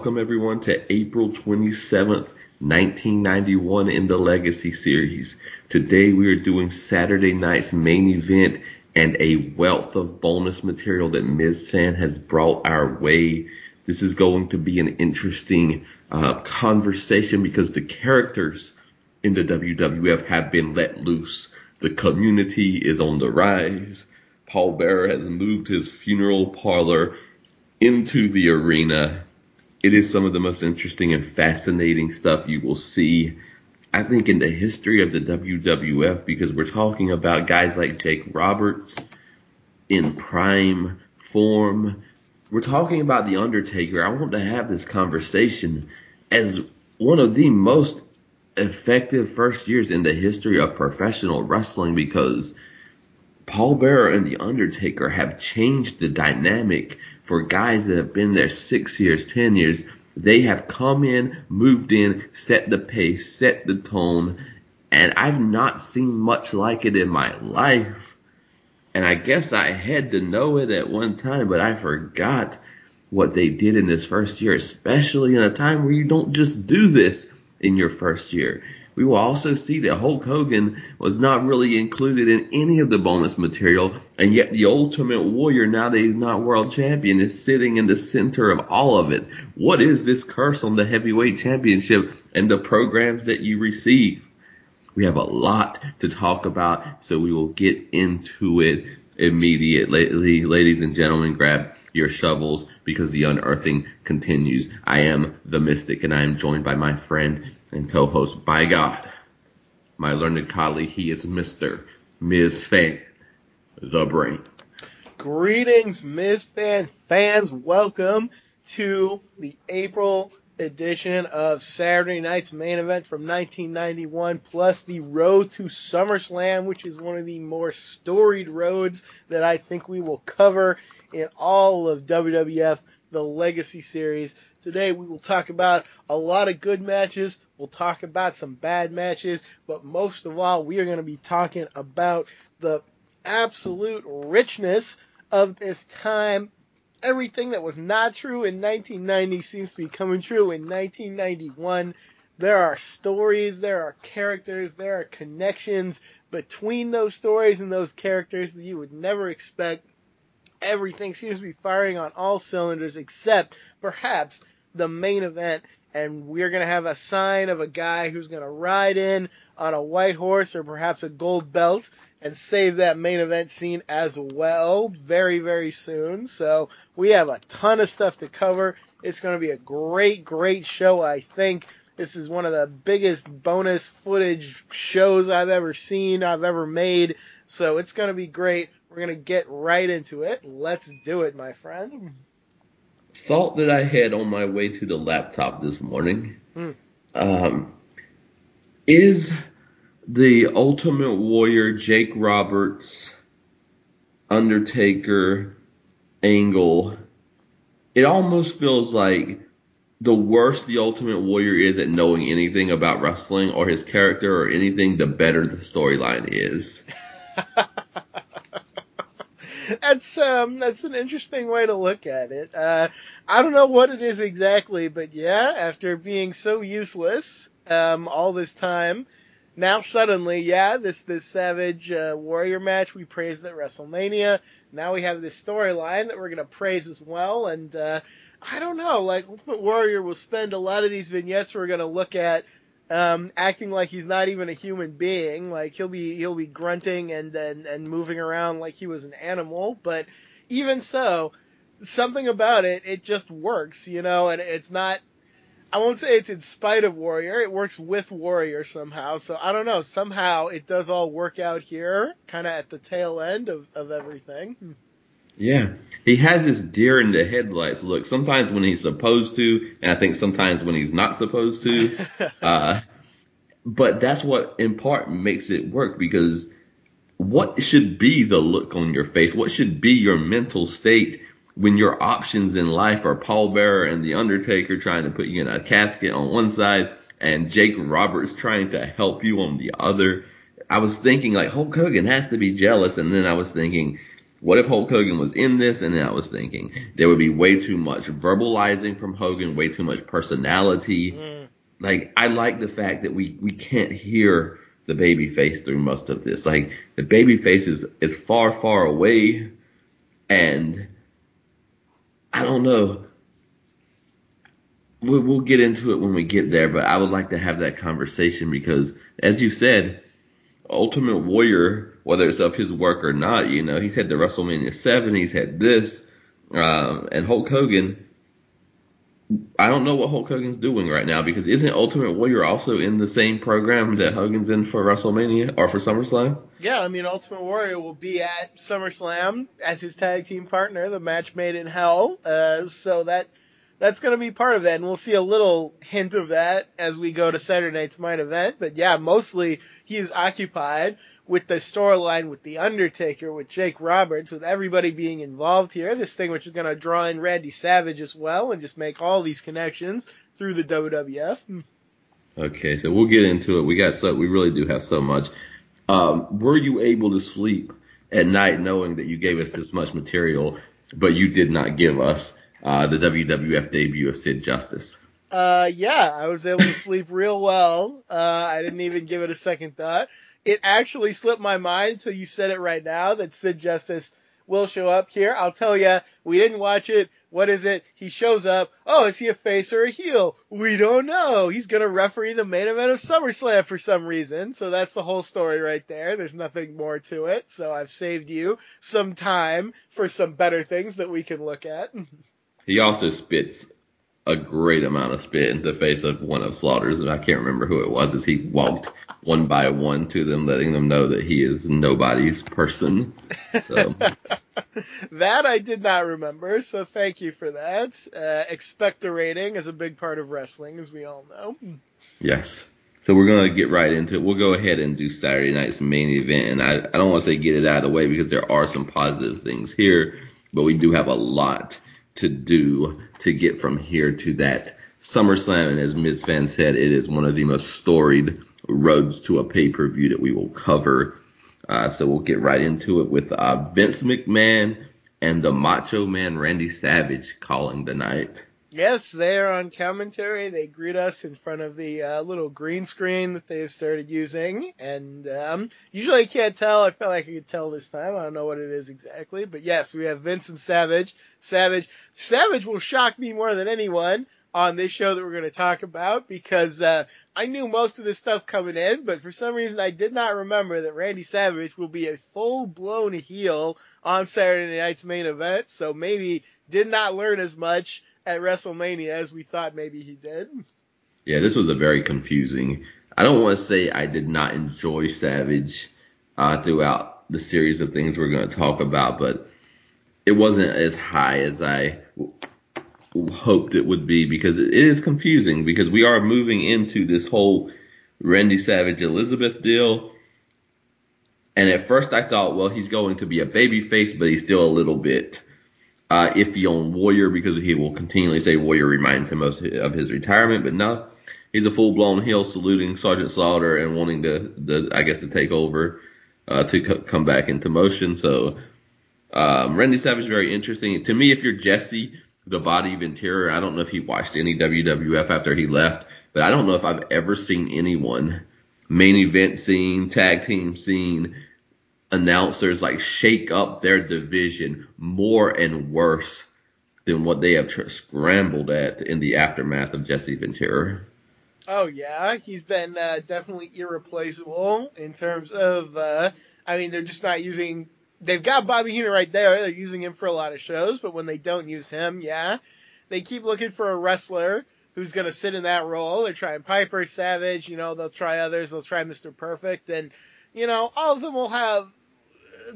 Welcome everyone to April 27th, 1991 in the Legacy series. Today we are doing Saturday night's main event and a wealth of bonus material that Ms. Fan has brought our way. This is going to be an interesting uh, conversation because the characters in the WWF have been let loose. The community is on the rise. Paul Bearer has moved his funeral parlor into the arena. It is some of the most interesting and fascinating stuff you will see, I think, in the history of the WWF because we're talking about guys like Jake Roberts in prime form. We're talking about The Undertaker. I want to have this conversation as one of the most effective first years in the history of professional wrestling because Paul Bearer and The Undertaker have changed the dynamic for guys that have been there six years, ten years. They have come in, moved in, set the pace, set the tone, and I've not seen much like it in my life. And I guess I had to know it at one time, but I forgot what they did in this first year, especially in a time where you don't just do this in your first year. We will also see that Hulk Hogan was not really included in any of the bonus material, and yet the Ultimate Warrior, now that he's not world champion, is sitting in the center of all of it. What is this curse on the heavyweight championship and the programs that you receive? We have a lot to talk about, so we will get into it immediately. Ladies and gentlemen, grab your shovels because the unearthing continues. I am the mystic and I am joined by my friend and co-host by God, my learned colleague. He is Mr. Ms. Fan, the brain. Greetings, Ms. Fan fans. Welcome to the April edition of Saturday night's main event from 1991, plus the road to SummerSlam, which is one of the more storied roads that I think we will cover in all of WWF, the Legacy Series. Today we will talk about a lot of good matches. We'll talk about some bad matches, but most of all, we are going to be talking about the absolute richness of this time. Everything that was not true in 1990 seems to be coming true in 1991. There are stories, there are characters, there are connections between those stories and those characters that you would never expect everything seems to be firing on all cylinders except perhaps the main event. And we're going to have a sign of a guy who's going to ride in on a white horse or perhaps a gold belt and save that main event scene as well very, very soon. So we have a ton of stuff to cover. It's going to be a great, great show, I think. This is one of the biggest bonus footage shows I've ever seen, I've ever made. So it's going to be great. We're going to get right into it. Let's do it, my friend. Thought that I had on my way to the laptop this morning. Hmm. Um, is the Ultimate Warrior Jake Roberts Undertaker angle? It almost feels like the worse the Ultimate Warrior is at knowing anything about wrestling or his character or anything, the better the storyline is. that's um that's an interesting way to look at it. Uh, I don't know what it is exactly, but yeah, after being so useless um all this time, now suddenly, yeah, this this Savage uh, Warrior match we praised at WrestleMania. Now we have this storyline that we're gonna praise as well, and uh, I don't know, like Ultimate Warrior will spend a lot of these vignettes we're gonna look at um, acting like he's not even a human being. Like he'll be he'll be grunting and and and moving around like he was an animal. But even so, something about it it just works, you know. And it's not. I won't say it's in spite of Warrior. It works with Warrior somehow. So I don't know. Somehow it does all work out here, kind of at the tail end of of everything. Yeah, he has this deer in the headlights look. Sometimes when he's supposed to, and I think sometimes when he's not supposed to. uh, but that's what in part makes it work because what should be the look on your face? What should be your mental state when your options in life are Paul Bearer and The Undertaker trying to put you in a casket on one side and Jake Roberts trying to help you on the other? I was thinking like Hulk Hogan has to be jealous, and then I was thinking, what if Hulk Hogan was in this? And then I was thinking there would be way too much verbalizing from Hogan, way too much personality. Mm. Like I like the fact that we we can't hear the baby face through most of this. Like the baby face is is far far away, and I don't know. We'll, we'll get into it when we get there, but I would like to have that conversation because, as you said, Ultimate Warrior, whether it's of his work or not, you know, he's had the WrestleMania 7, he's had this, um, and Hulk Hogan. I don't know what Hulk Hogan's doing right now because isn't Ultimate Warrior also in the same program that Hogan's in for WrestleMania or for SummerSlam? Yeah, I mean, Ultimate Warrior will be at SummerSlam as his tag team partner, the match made in hell. Uh, so that that's going to be part of it, and we'll see a little hint of that as we go to Saturday night's main event. But yeah, mostly he is occupied with the storyline with The Undertaker, with Jake Roberts, with everybody being involved here. This thing which is going to draw in Randy Savage as well and just make all these connections through the WWF. Okay, so we'll get into it. We got so we really do have so much. Um, were you able to sleep at night knowing that you gave us this much material, but you did not give us uh, the WWF debut of Sid Justice? Uh, yeah, I was able to sleep real well. Uh, I didn't even give it a second thought. It actually slipped my mind until you said it right now that Sid Justice will show up here. I'll tell you, we didn't watch it. What is it? He shows up. Oh, is he a face or a heel? We don't know. He's gonna referee the main event of SummerSlam for some reason. So that's the whole story right there. There's nothing more to it. So I've saved you some time for some better things that we can look at. He also spits a great amount of spit in the face of one of Slaughter's, and I can't remember who it was, as he walked one by one to them, letting them know that he is nobody's person. So that I did not remember, so thank you for that. Uh, expectorating is a big part of wrestling, as we all know. yes. So we're gonna get right into it. We'll go ahead and do Saturday night's main event, and I, I don't want to say get it out of the way because there are some positive things here, but we do have a lot to do to get from here to that SummerSlam. And as Ms. Fan said, it is one of the most storied roads to a pay per view that we will cover. Uh, so we'll get right into it with uh, Vince McMahon and the Macho Man Randy Savage calling the night. Yes, they're on commentary. They greet us in front of the uh, little green screen that they've started using. And um, usually I can't tell. I felt like I could tell this time. I don't know what it is exactly. But yes, we have Vincent Savage. Savage. Savage will shock me more than anyone on this show that we're going to talk about because uh, I knew most of this stuff coming in, but for some reason I did not remember that Randy Savage will be a full blown heel on Saturday night's main event. So maybe did not learn as much at WrestleMania as we thought maybe he did. Yeah, this was a very confusing. I don't want to say I did not enjoy Savage uh, throughout the series of things we're going to talk about, but it wasn't as high as I w- hoped it would be because it is confusing because we are moving into this whole Randy Savage Elizabeth deal. And at first I thought, well, he's going to be a baby face, but he's still a little bit uh, iffy on Warrior because he will continually say Warrior reminds him of, of his retirement. But no, he's a full blown heel saluting Sergeant Slaughter and wanting to, the, I guess, to take over, uh, to co- come back into motion. So, um, Randy Savage is very interesting. To me, if you're Jesse, the body of Ventura, I don't know if he watched any WWF after he left, but I don't know if I've ever seen anyone main event scene, tag team scene, announcers like shake up their division more and worse than what they have tr- scrambled at in the aftermath of Jesse Ventura. Oh yeah, he's been uh, definitely irreplaceable in terms of. Uh, I mean, they're just not using. They've got Bobby Heenan right there. They're using him for a lot of shows, but when they don't use him, yeah, they keep looking for a wrestler who's going to sit in that role. They're trying Piper Savage. You know, they'll try others. They'll try Mr. Perfect, and you know, all of them will have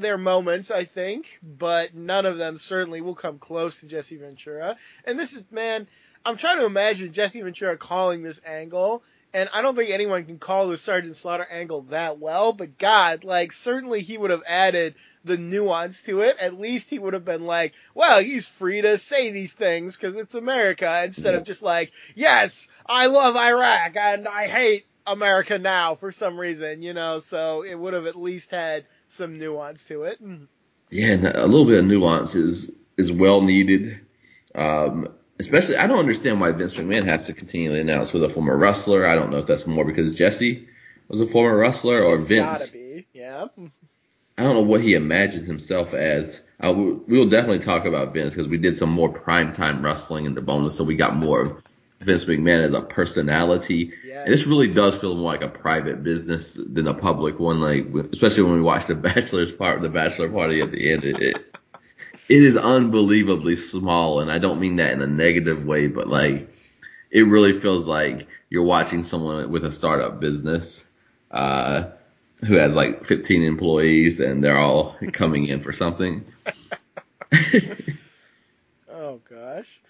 their moments, I think, but none of them certainly will come close to Jesse Ventura. And this is, man, I'm trying to imagine Jesse Ventura calling this angle, and I don't think anyone can call the Sergeant Slaughter angle that well, but God, like, certainly he would have added the nuance to it. At least he would have been like, well, he's free to say these things because it's America, instead Yeah. of just like, yes, I love Iraq and I hate America Now for some reason, you know, so it would have at least had some nuance to it. Yeah, and a little bit of nuance is is well needed. Um, especially, I don't understand why Vince McMahon has to continually announce with a former wrestler. I don't know if that's more because Jesse was a former wrestler or It's Vince. gotta be, yeah. I don't know what he imagines himself as. Uh, we, we'll definitely talk about Vince because we did some more primetime wrestling in the bonus, so we got more of Vince McMahon as a personality. Yes. And this really does feel more like a private business than a public one. Like, especially when we watch the Bachelor's part, the Bachelor party at the end. It, it, it is unbelievably small, and I don't mean that in a negative way, but like, it really feels like you're watching someone with a startup business. Uh, who has like 15 employees and they're all coming in for something. Oh gosh.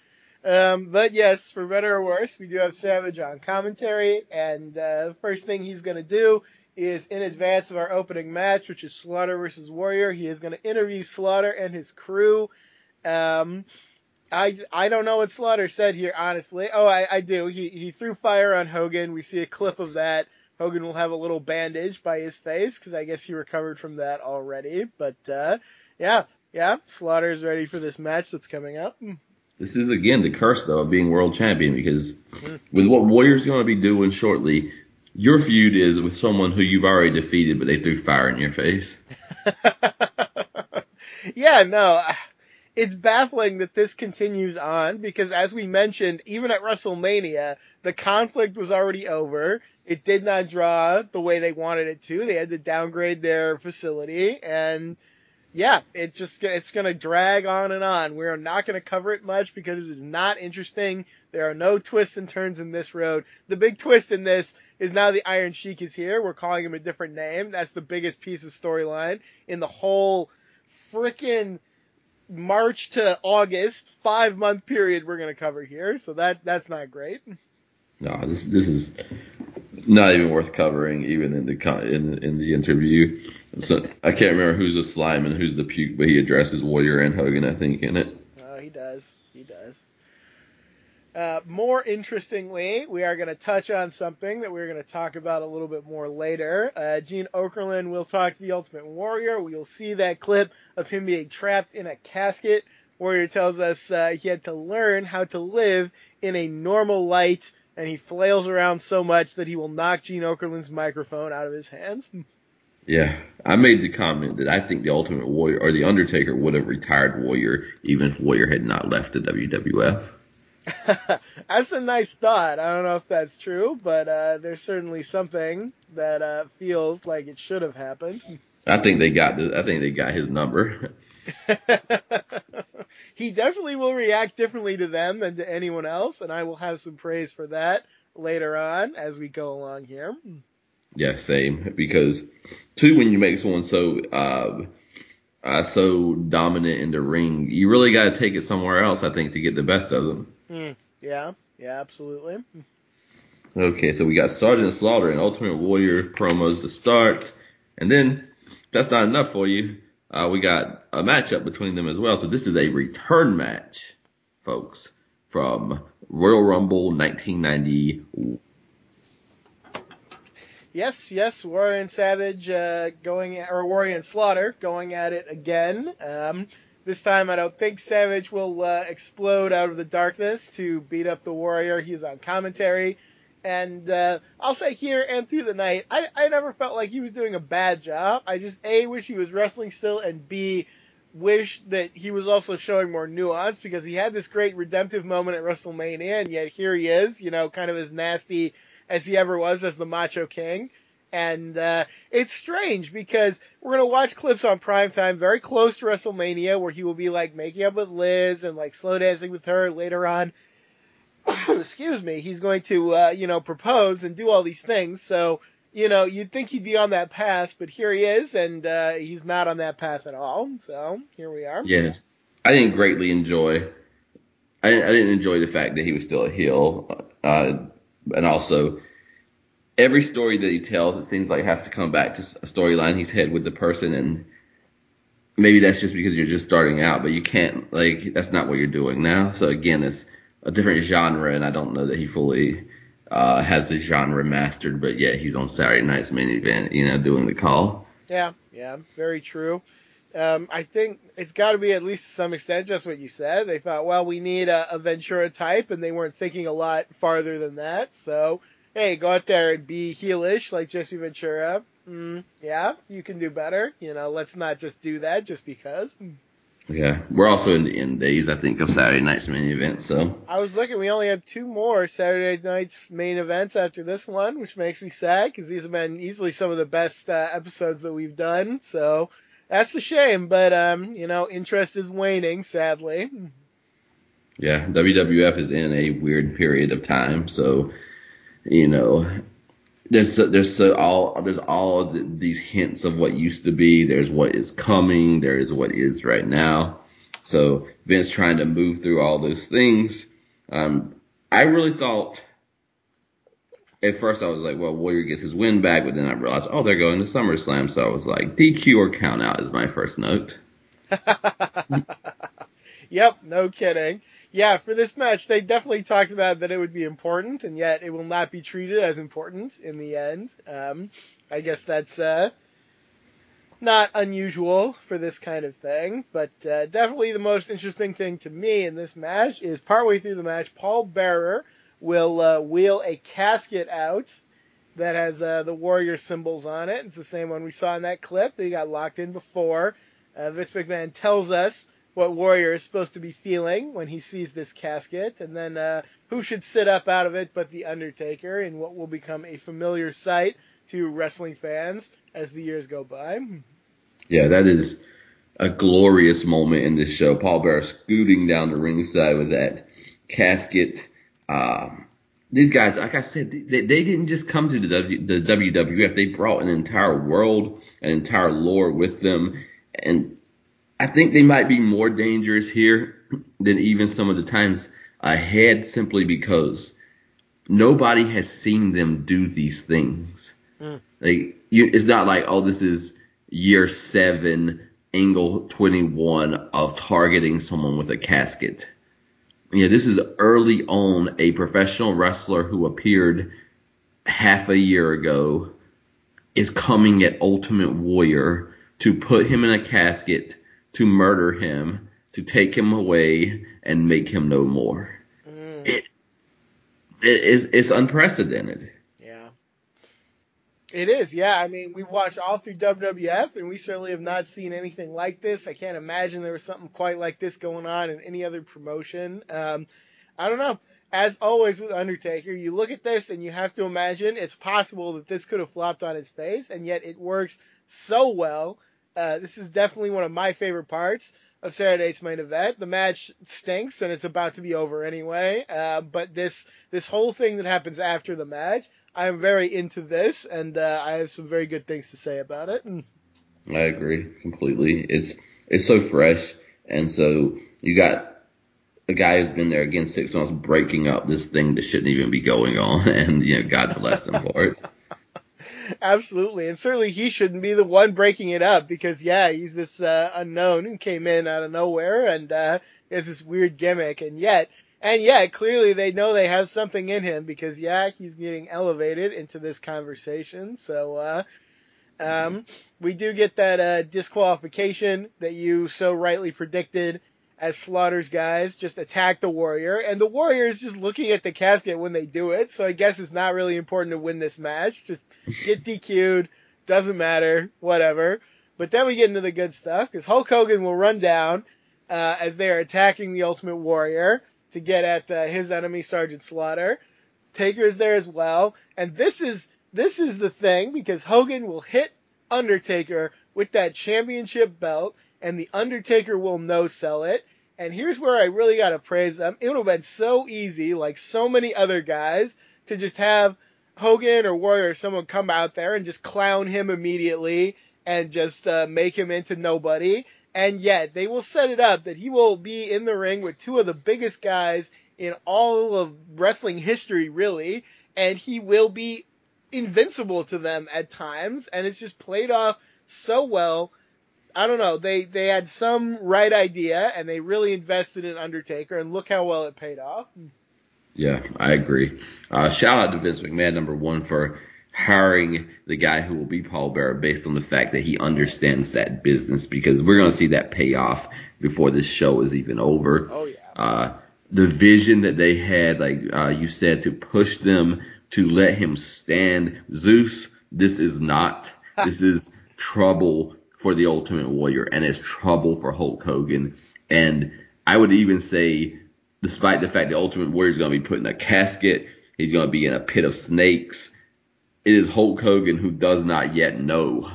Um, but yes, for better or worse, we do have Savage on commentary, and uh, the first thing he's going to do is in advance of our opening match, which is Slaughter versus Warrior. He is going to interview Slaughter and his crew. Um, I I don't know what Slaughter said here, honestly. Oh, I, I do. He he threw fire on Hogan. We see a clip of that. Hogan will have a little bandage by his face because I guess he recovered from that already. But uh, yeah, yeah, Slaughter is ready for this match that's coming up. This is again the curse though of being world champion because with what Warrior's going to be doing shortly, your feud is with someone who you've already defeated, but they threw fire in your face. yeah, no, it's baffling that this continues on because, as we mentioned, even at WrestleMania, the conflict was already over. It did not draw the way they wanted it to. They had to downgrade their facility, and yeah, it's just it's going to drag on and on. We're not going to cover it much because it's not interesting. There are no twists and turns in this road. The big twist in this is now the Iron Sheik is here. We're calling him a different name. That's the biggest piece of storyline in the whole frickin' March to August five month period we're gonna cover here. So that that's not great. No, this this is not even worth covering, even in the in in the interview. So I can't remember who's the slime and who's the puke, but he addresses Warrior and Hogan, I think, in it. Oh, he does. He does. Uh, more interestingly, we are going to touch on something that we're going to talk about a little bit more later. Uh, Gene Okerlund will talk to the Ultimate Warrior. We'll see that clip of him being trapped in a casket. Warrior tells us uh, he had to learn how to live in a normal light, and he flails around so much that he will knock Gene Okerlund's microphone out of his hands. Yeah, I made the comment that I think the Ultimate Warrior or the Undertaker would have retired Warrior even if Warrior had not left the WWF. that's a nice thought. I don't know if that's true, but uh, there's certainly something that uh, feels like it should have happened. I think they got the, I think they got his number. he definitely will react differently to them than to anyone else, and I will have some praise for that later on as we go along here. Yeah, same. Because two, when you make someone so uh, uh, so dominant in the ring, you really got to take it somewhere else. I think to get the best of them. Mm, yeah, yeah, absolutely. Okay, so we got Sergeant Slaughter and Ultimate Warrior promos to start, and then that's not enough for you. Uh, we got a matchup between them as well. So this is a return match, folks, from Royal Rumble 1990. Yes, yes, Warrior Savage uh, going, or Warrior and Slaughter going at it again. Um, this time, I don't think Savage will uh, explode out of the darkness to beat up the Warrior. He's on commentary. And uh, I'll say here and through the night, I, I never felt like he was doing a bad job. I just, A, wish he was wrestling still, and B, wish that he was also showing more nuance because he had this great redemptive moment at WrestleMania, and yet here he is, you know, kind of as nasty as he ever was as the Macho King. And uh, it's strange because we're gonna watch clips on primetime very close to WrestleMania where he will be like making up with Liz and like slow dancing with her later on. Excuse me. He's going to uh, you know propose and do all these things. So you know you'd think he'd be on that path, but here he is, and uh, he's not on that path at all. So here we are. Yeah, I didn't greatly enjoy. I didn't, I didn't enjoy the fact that he was still a heel, uh, and also every story that he tells, it seems like has to come back to a storyline he's had with the person, and maybe that's just because you're just starting out, but you can't like that's not what you're doing now. So again, it's a different genre, and I don't know that he fully uh, has the genre mastered, but yeah, he's on Saturday night's main event, you know, doing the call. Yeah, yeah, very true. Um, I think it's got to be at least to some extent just what you said. They thought, well, we need a, a Ventura type, and they weren't thinking a lot farther than that. So, hey, go out there and be heelish like Jesse Ventura. Mm, yeah, you can do better. You know, let's not just do that just because. Yeah, we're also in the end days, I think, of Saturday night's main event. So I was looking, we only have two more Saturday night's main events after this one, which makes me sad because these have been easily some of the best uh, episodes that we've done. So that's a shame, but um, you know, interest is waning, sadly. yeah, WWF is in a weird period of time, so you know, there's there's all there's all these hints of what used to be. There's what is coming. There is what is right now. So Vince trying to move through all those things. Um, I really thought at first I was like, well, Warrior gets his win back, but then I realized, oh, they're going to SummerSlam. So I was like, DQ or count out is my first note. yep, no kidding yeah, for this match, they definitely talked about that it would be important, and yet it will not be treated as important in the end. Um, I guess that's uh, not unusual for this kind of thing, but uh, definitely the most interesting thing to me in this match is partway through the match, Paul Bearer will uh, wheel a casket out that has uh, the warrior symbols on it. It's the same one we saw in that clip. They got locked in before. Uh, Vince McMahon tells us what Warrior is supposed to be feeling when he sees this casket, and then uh, who should sit up out of it but the Undertaker in what will become a familiar sight to wrestling fans as the years go by. Yeah, that is a glorious moment in this show. Paul Bearer scooting down the ringside with that casket. Um, these guys, like I said, they, they didn't just come to the, w, the WWF. They brought an entire world, an entire lore with them, and I think they might be more dangerous here than even some of the times ahead simply because nobody has seen them do these things. Mm. Like you, it's not like, oh, this is year seven, angle 21 of targeting someone with a casket. Yeah, this is early on a professional wrestler who appeared half a year ago is coming at Ultimate Warrior to put him in a casket to murder him, to take him away, and make him no more. Mm. It, it is it's unprecedented. Yeah. It is, yeah. I mean, we've watched all through WWF, and we certainly have not seen anything like this. I can't imagine there was something quite like this going on in any other promotion. Um, I don't know. As always with Undertaker, you look at this and you have to imagine it's possible that this could have flopped on his face, and yet it works so well uh, this is definitely one of my favorite parts of Saturday's main event. The match stinks and it's about to be over anyway. Uh, but this this whole thing that happens after the match, I am very into this, and uh, I have some very good things to say about it. I agree completely. It's it's so fresh, and so you got a guy who's been there again six months breaking up this thing that shouldn't even be going on, and you know God bless him for it. Absolutely, and certainly he shouldn't be the one breaking it up because yeah, he's this uh, unknown who came in out of nowhere and uh, has this weird gimmick, and yet, and yet, clearly they know they have something in him because yeah, he's getting elevated into this conversation. So, uh, um, we do get that uh, disqualification that you so rightly predicted as Slaughter's guys just attack the Warrior, and the Warrior is just looking at the casket when they do it. So I guess it's not really important to win this match. Just get DQ'd, doesn't matter, whatever. But then we get into the good stuff because Hulk Hogan will run down uh, as they are attacking the Ultimate Warrior to get at uh, his enemy Sergeant Slaughter. Taker is there as well, and this is this is the thing because Hogan will hit Undertaker with that championship belt and The Undertaker will no sell it. And here's where I really got to praise them. It would have been so easy, like so many other guys, to just have Hogan or Warrior or someone come out there and just clown him immediately and just uh, make him into nobody. And yet they will set it up that he will be in the ring with two of the biggest guys in all of wrestling history, really, and he will be invincible to them at times. And it's just played off so well I don't know. They they had some right idea and they really invested in Undertaker and look how well it paid off. Yeah, I agree. Uh, shout out to Vince McMahon, number one, for hiring the guy who will be Paul Bearer based on the fact that he understands that business because we're going to see that pay off before this show is even over. Oh yeah. Uh, the vision that they had, like uh, you said, to push them to let him stand. Zeus, this is not. this is trouble for the Ultimate Warrior, and it's trouble for Hulk Hogan. And I would even say, despite the fact the Ultimate Warrior is going to be put in a casket, he's going to be in a pit of snakes. It is Hulk Hogan who does not yet know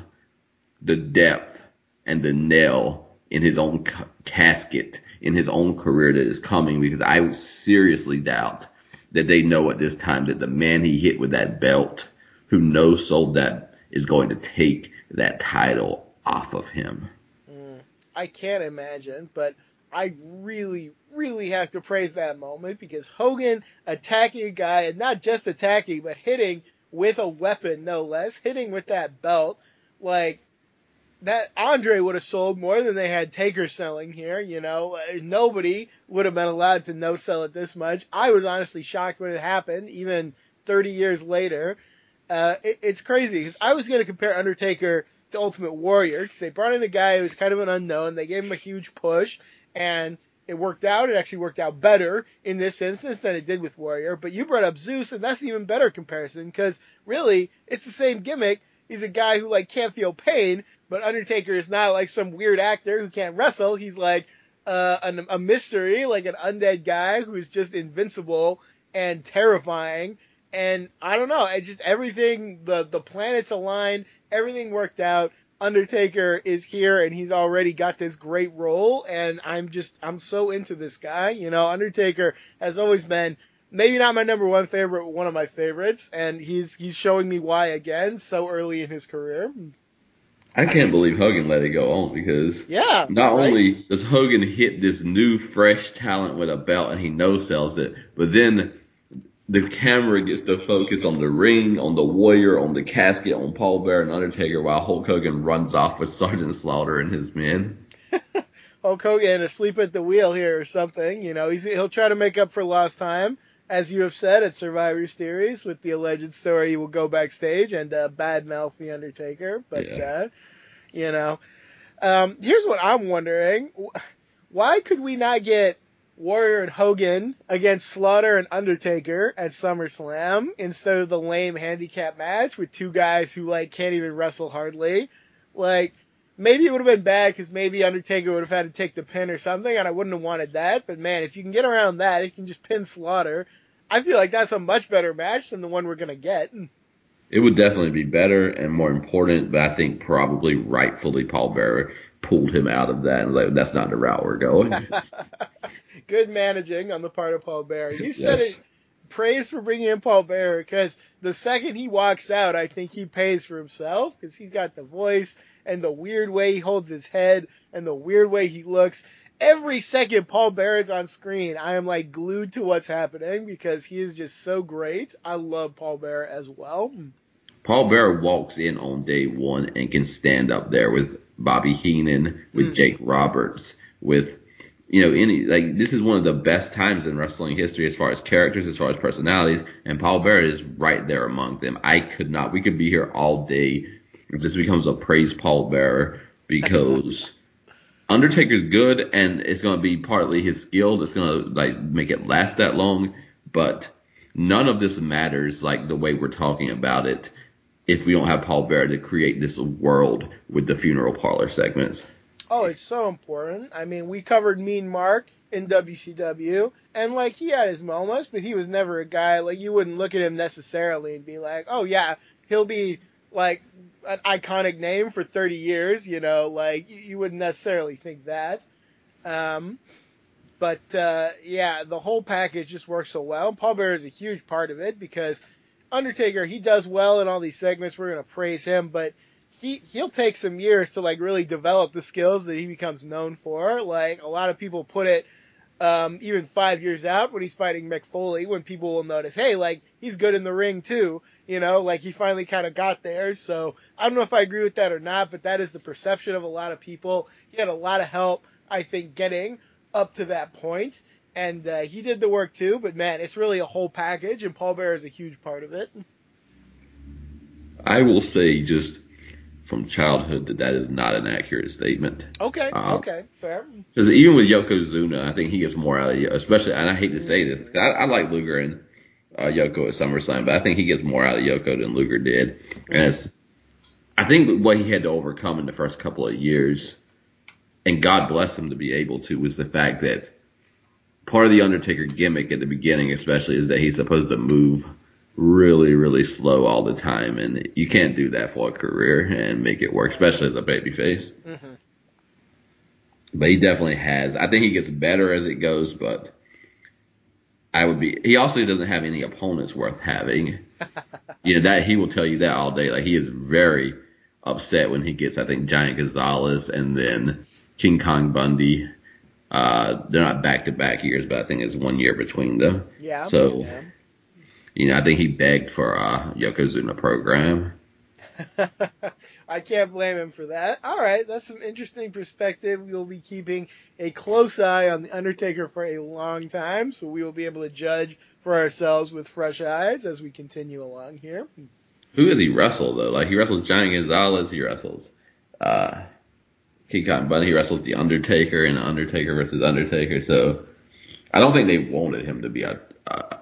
the depth and the nail in his own ca- casket in his own career that is coming because I seriously doubt that they know at this time that the man he hit with that belt, who no sold that, is going to take that title off of him. Mm, I can't imagine, but I really, really have to praise that moment because Hogan attacking a guy and not just attacking, but hitting with a weapon, no less, hitting with that belt, like that Andre would have sold more than they had Taker selling here. You know, nobody would have been allowed to no sell it this much. I was honestly shocked when it happened, even 30 years later. Uh, it, it's crazy because I was going to compare Undertaker to Ultimate Warrior because they brought in a guy who was kind of an unknown. They gave him a huge push and it worked out. It actually worked out better in this instance than it did with Warrior. But you brought up Zeus, and that's an even better comparison because really it's the same gimmick. He's a guy who like can't feel pain, but Undertaker is not like some weird actor who can't wrestle. He's like uh, an, a mystery, like an undead guy who's just invincible and terrifying. And I don't know, it just everything the the planets aligned, everything worked out. Undertaker is here and he's already got this great role and I'm just I'm so into this guy. You know, Undertaker has always been maybe not my number one favorite, but one of my favorites, and he's he's showing me why again so early in his career. I can't believe Hogan let it go on because Yeah, not right? only does Hogan hit this new fresh talent with a belt and he no sells it, but then the camera gets to focus on the ring, on the warrior, on the casket, on Paul Bearer and Undertaker while Hulk Hogan runs off with Sergeant Slaughter and his men. Hulk Hogan asleep at the wheel here or something. You know, he's, he'll try to make up for lost time, as you have said at Survivor Series with the alleged story. He will go backstage and uh, badmouth the Undertaker, but Yeah. uh, you know, um, here's what I'm wondering: Why could we not get Warrior and Hogan against Slaughter and Undertaker at SummerSlam instead of the lame handicap match with two guys who like can't even wrestle hardly? Like maybe it would have been bad because maybe Undertaker would have had to take the pin or something, and I wouldn't have wanted that. But man, if you can get around that, if you can just pin Slaughter. I feel like that's a much better match than the one we're gonna get. It would definitely be better and more important, but I think probably rightfully Paul Bearer pulled him out of that and like, that's not the route we're going. Good managing on the part of Paul Bearer. You said Yes. it. Praise for bringing in Paul Bearer because the second he walks out, I think he pays for himself because he's got the voice and the weird way he holds his head and the weird way he looks. Every second Paul Bearer's on screen, I am like glued to what's happening because he is just so great. I love Paul Bearer as well. Paul Bearer walks in on day one and can stand up there with Bobby Heenan, with Mm. Jake Roberts, with you know any like this is one of the best times in wrestling history as far as characters, as far as personalities, and Paul Bearer is right there among them. I could not. We could be here all day if this becomes a praise Paul Bearer because. Undertaker's good, and it's going to be partly his skill that's going to like make it last that long. But none of this matters like the way we're talking about it if we don't have Paul Bearer to create this world with the funeral parlor segments. Oh, it's so important. I mean, we covered Mean Mark in WCW, and like he had his moments, but he was never a guy like you wouldn't look at him necessarily and be like, oh yeah, he'll be like an iconic name for 30 years. You know, like you, wouldn't necessarily think that. Um, but uh, yeah, the whole package just works so well. Paul Bearer is a huge part of it because Undertaker he does well in all these segments. We're gonna praise him, but he he'll take some years to like really develop the skills that he becomes known for. Like a lot of people put it um, even five years out when he's fighting Mick Foley, when people will notice, hey, like he's good in the ring too. You know, like he finally kind of got there. So I don't know if I agree with that or not, but that is the perception of a lot of people. He had a lot of help, I think, getting up to that point. and uh, he did the work too. But man, it's really a whole package, and Paul Bearer is a huge part of it. I will say just from childhood that that is not an accurate statement. Okay, Uh, okay, fair. Because even with Yokozuna, I think he gets more out of especially, and I hate to say this, I, I like Luger and uh, Yoko at SummerSlam, but I think he gets more out of Yoko than Luger did. And it's, I think what he had to overcome in the first couple of years, and God bless him to be able to, was the fact that part of the Undertaker gimmick at the beginning, especially, is that he's supposed to move really, really slow all the time, and you can't do that for a career and make it work, especially as a babyface. hmm But he definitely has. I think he gets better as it goes, but I would be. He also doesn't have any opponents worth having. you know that he will tell you that all day. Like he is very upset when he gets, I think, Giant Gonzalez and then King Kong Bundy. Uh, they're not back to back years, but I think it's one year between them. Yeah. So- yeah. You know, I think he begged for a Yokozuna program. I can't blame him for that. All right, that's some interesting perspective. We will be keeping a close eye on the Undertaker for a long time, so we will be able to judge for ourselves with fresh eyes as we continue along here. Who does he wrestle though? Like he wrestles Giant Gonzalez, he wrestles uh King Kong Bundy, he wrestles the Undertaker and Undertaker versus Undertaker. So I don't think they wanted him to be a, uh,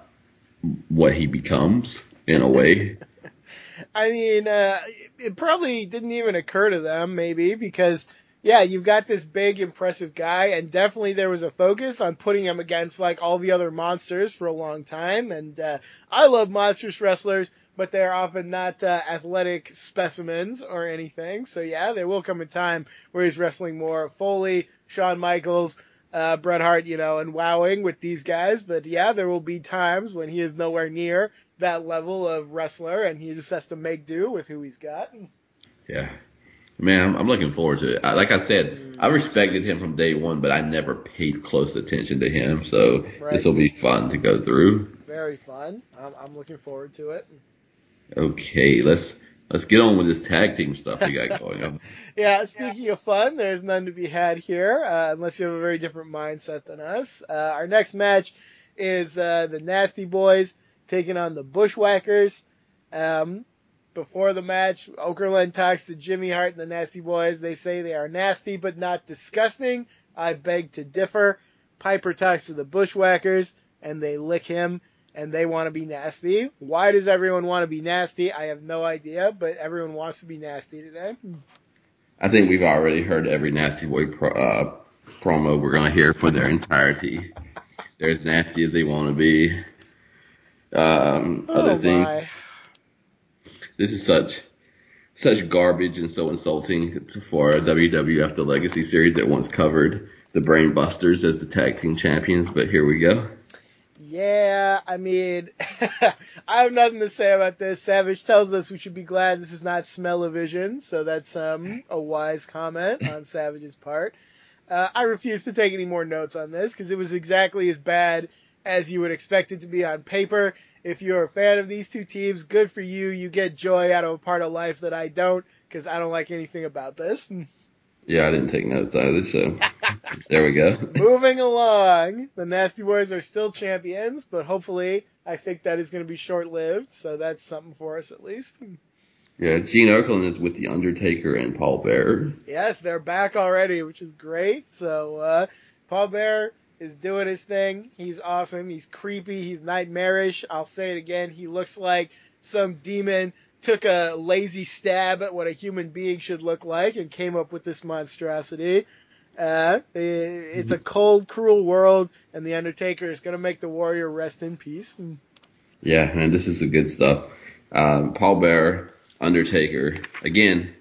what he becomes in a way. I mean, uh, it probably didn't even occur to them, maybe, because, yeah, you've got this big, impressive guy, and definitely there was a focus on putting him against, like, all the other monsters for a long time. And uh, I love monstrous wrestlers, but they're often not uh, athletic specimens or anything. So, yeah, there will come a time where he's wrestling more Foley, Shawn Michaels, uh, Bret Hart, you know, and wowing with these guys. But, yeah, there will be times when he is nowhere near that level of wrestler, and he just has to make do with who he's got. Yeah. Man, I'm, I'm looking forward to it. I, like I said, I respected him from day one, but I never paid close attention to him. So Right. this will be fun to go through. Very fun. I'm, I'm looking forward to it. Okay, let's let's get on with this tag team stuff we got going on. Yeah, speaking of fun, there's none to be had here, uh, unless you have a very different mindset than us. Uh, our next match is uh, the Nasty Boys taking on the Bushwhackers. Um, before the match, Okerlund talks to Jimmy Hart and the Nasty Boys. They say they are nasty but not disgusting. I beg to differ. Piper talks to the Bushwhackers and they lick him and they want to be nasty. Why does everyone want to be nasty? I have no idea, but everyone wants to be nasty today. I think we've already heard every Nasty Boy pro, uh, promo we're gonna hear for their entirety. They're as nasty as they want to be. Um, other oh things. my. This is such such garbage and so insulting for a WWF The Legacy series that once covered the Brainbusters as the tag team champions, but here we go. Yeah, I mean, I have nothing to say about this. Savage tells us we should be glad this is not smell-o-vision, so that's um, a wise comment on Savage's part. Uh, I refuse to take any more notes on this because it was exactly as bad as you would expect it to be on paper. If you're a fan of these two teams, good for you. You get joy out of a part of life that I don't because I don't like anything about this. Yeah, I didn't take notes either, so there we go. Moving along, the Nasty Boys are still champions, but hopefully, I think that is going to be short-lived. So that's something for us at least. Yeah, Gene Okerlund is with The Undertaker and Paul Bearer. Yes, they're back already, which is great. So uh, Paul Bearer is doing his thing. He's awesome. He's creepy. He's nightmarish. I'll say it again. He looks like some demon took a lazy stab at what a human being should look like and came up with this monstrosity. Uh, it's a cold, cruel world, and the Undertaker is going to make the Warrior rest in peace. Yeah, man, this is the good stuff. Um, Paul Bearer, Undertaker. Again,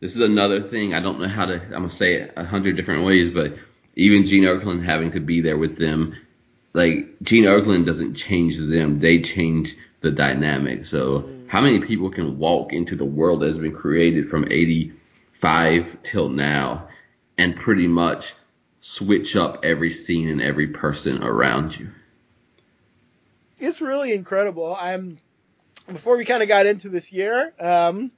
this is another thing. I don't know how to. I'm gonna say it a hundred different ways, but even Gene Okerlund having to be there with them, like Gene Okerlund doesn't change them; they change the dynamic. So, how many people can walk into the world that has been created from '85 till now, and pretty much switch up every scene and every person around you? it's really incredible. I'm before we kind of got into this year, um,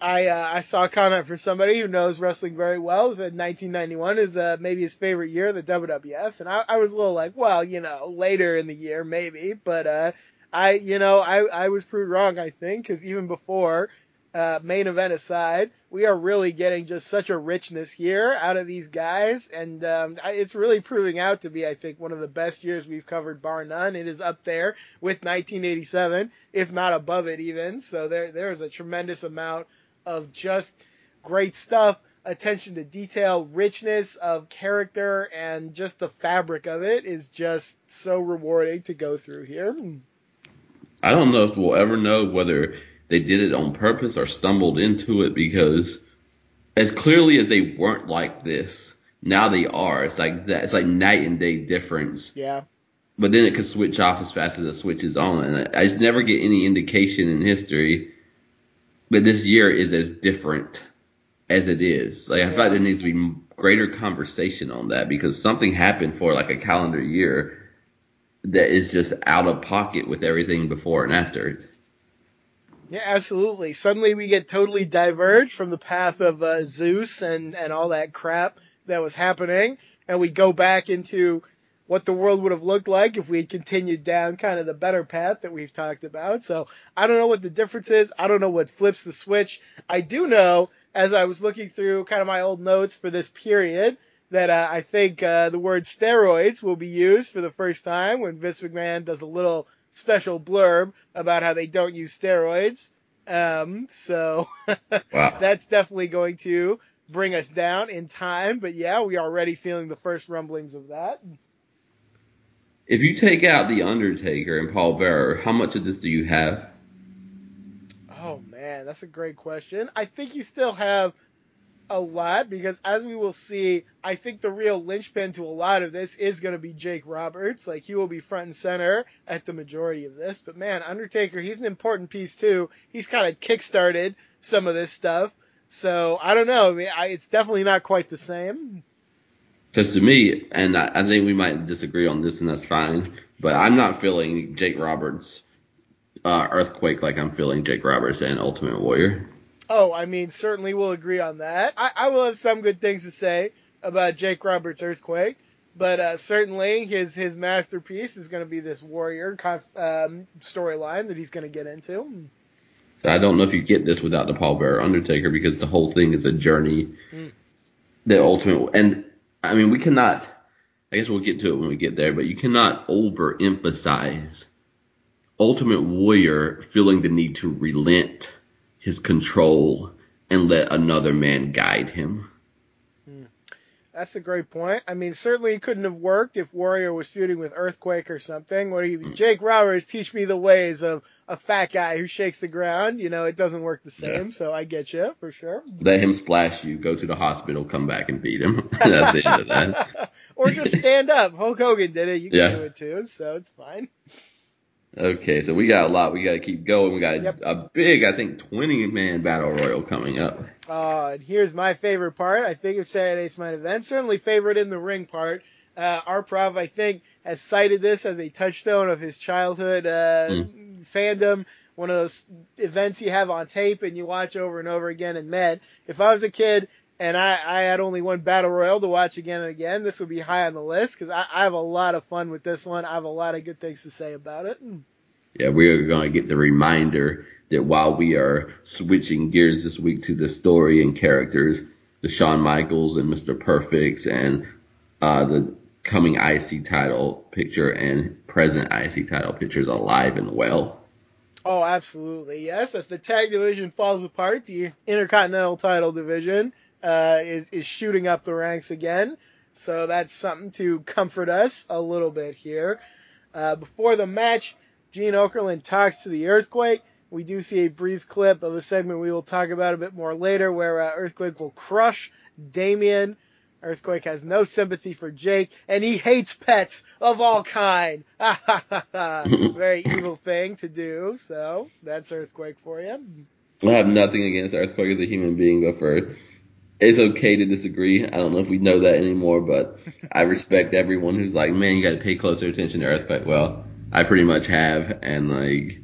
I uh, I saw a comment from somebody who knows wrestling very well. Said 1991 is uh, maybe his favorite year the WWF, and I, I was a little like, well, you know, later in the year maybe, but uh, I you know I I was proved wrong I think because even before uh, main event aside, we are really getting just such a richness here out of these guys, and um, it's really proving out to be, I think, one of the best years we've covered, bar none. It is up there with 1987, if not above it even. So there, there is a tremendous amount of just great stuff, attention to detail, richness of character, and just the fabric of it is just so rewarding to go through here. I don't know if we'll ever know whether they did it on purpose or stumbled into it because as clearly as they weren't like this, now they are. It's like that. It's like night and day difference. Yeah. But then it could switch off as fast as it switches on, and I, I never get any indication in history that this year is as different as it is. Like I Yeah. thought there needs to be greater conversation on that because something happened for like a calendar year that is just out of pocket with everything before and after. Yeah, absolutely. Suddenly we get totally diverged from the path of uh, Zeus and, and all that crap that was happening, and we go back into what the world would have looked like if we had continued down kind of the better path that we've talked about. So I don't know what the difference is. I don't know what flips the switch. I do know, as I was looking through kind of my old notes for this period, that uh, I think uh, the word steroids will be used for the first time when Vince McMahon does a little special blurb about how they don't use steroids. Um, so Wow. that's definitely going to bring us down in time. But yeah, we are already feeling the first rumblings of that. If you take out the Undertaker and Paul Bearer, how much of this do you have? Oh man, that's a great question. I think you still have a lot because as we will see, I think the real linchpin to a lot of this is going to be Jake Roberts. Like he will be front and center at the majority of this. But man, Undertaker, he's an important piece too. He's kind of kickstarted some of this stuff. So I don't know. I mean, I, it's definitely not quite the same. Because to me, and I, I think we might disagree on this, and that's fine. But I'm not feeling Jake Roberts uh, earthquake like I'm feeling Jake Roberts and Ultimate Warrior. Oh, I mean, certainly we'll agree on that. I, I will have some good things to say about Jake Roberts' Earthquake, but uh, certainly his his masterpiece is going to be this warrior um, storyline that he's going to get into. So I don't know if you get this without the Paul Bearer Undertaker because the whole thing is a journey. Mm. The ultimate, and I mean, we cannot. I guess we'll get to it when we get there, but you cannot overemphasize Ultimate Warrior feeling the need to relent his control and let another man guide him. Hmm. That's a great point. I mean, certainly it couldn't have worked if Warrior was feuding with Earthquake or something. Where he, hmm. Jake Roberts teach me the ways of a fat guy who shakes the ground. You know, it doesn't work the same. Yeah. So I get you for sure. Let him splash you, go to the hospital, come back and beat him. That's the end of that. or just stand up. Hulk Hogan did it. You can Yeah. do it too. So it's fine. Okay, so we got a lot. We got to keep going. We got Yep. a big, I think, 20 man battle royal coming up. Uh, and here's my favorite part. I think of Saturday's main event. Certainly favorite in the ring part. Uh, our prof, I think, has cited this as a touchstone of his childhood uh, fandom. One of those events you have on tape and you watch over and over again. And man, if I was a kid and I, I had only one battle royal to watch again and again, this would be high on the list because I, I have a lot of fun with this one. I have a lot of good things to say about it. Yeah, we are going to get the reminder that while we are switching gears this week to the story and characters, the Shawn Michaels and Mr. Perfects and uh, the coming IC title picture and present IC title picture is alive and well. Oh, absolutely. Yes, as the tag division falls apart, the Intercontinental title division uh, is is shooting up the ranks again. So that's something to comfort us a little bit here. Uh, before the match, Gene Okerlund talks to the Earthquake. We do see a brief clip of a segment we will talk about a bit more later, where uh, Earthquake will crush Damien. Earthquake has no sympathy for Jake, and he hates pets of all kind. Very evil thing to do. So that's Earthquake for you. I have nothing against Earthquake as a human being, but for it's okay to disagree. I don't know if we know that anymore, but I respect everyone who's like, man, you got to pay closer attention to Earthquake. Well, I pretty much have, and like,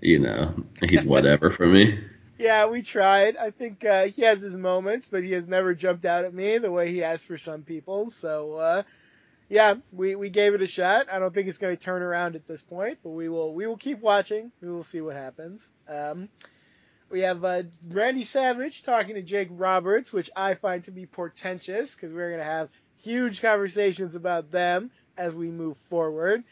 you know, he's whatever for me. Yeah, we tried. I think uh, he has his moments, but he has never jumped out at me the way he has for some people. So, uh, yeah, we, we gave it a shot. I don't think it's going to turn around at this point, but we will we will keep watching. We will see what happens. Um, we have uh, Randy Savage talking to Jake Roberts, which I find to be portentous because we're going to have huge conversations about them as we move forward.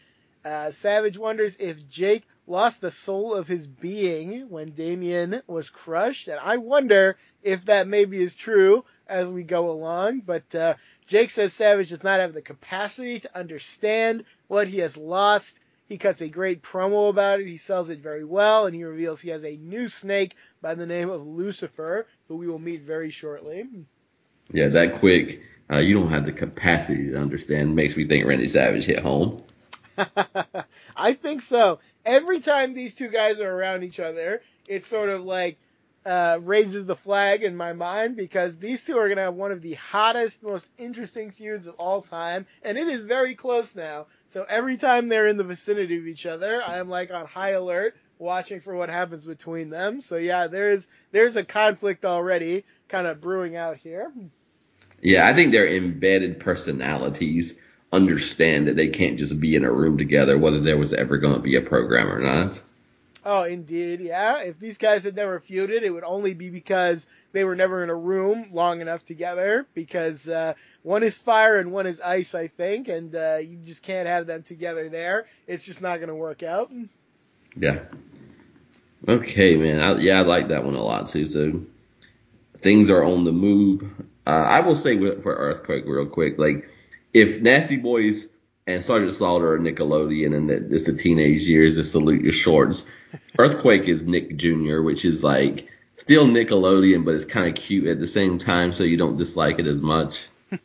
Uh, Savage wonders if Jake lost the soul of his being when Damien was crushed, and I wonder if that maybe is true as we go along. But uh, Jake says Savage does not have the capacity to understand what he has lost. He cuts a great promo about it. He sells it very well, and he reveals he has a new snake by the name of Lucifer, who we will meet very shortly. Yeah, that quick. Uh, you don't have the capacity to understand. Makes me think Randy Savage hit home. I think so. Every time these two guys are around each other, it's sort of like uh, raises the flag in my mind because these two are going to have one of the hottest, most interesting feuds of all time, and it is very close now. So every time they're in the vicinity of each other, I am like on high alert, watching for what happens between them. So yeah, there's there's a conflict already, kind of brewing out here. Yeah, I think their embedded personalities understand that they can't just be in a room together, whether there was ever going to be a program or not. Oh, indeed, yeah. If these guys had never feuded, it would only be because they were never in a room long enough together. Because uh, one is fire and one is ice, I think, and uh, you just can't have them together there. It's just not going to work out. Yeah. Okay, man. I, yeah, I like that one a lot too. So things are on the move. Uh, I will say for Earthquake real quick, like if Nasty Boys and Sergeant Slaughter are Nickelodeon and it's the teenage years of Salute Your Shorts, Earthquake is Nick Jr., which is like still Nickelodeon, but it's kind of cute at the same time, so you don't dislike it as much. so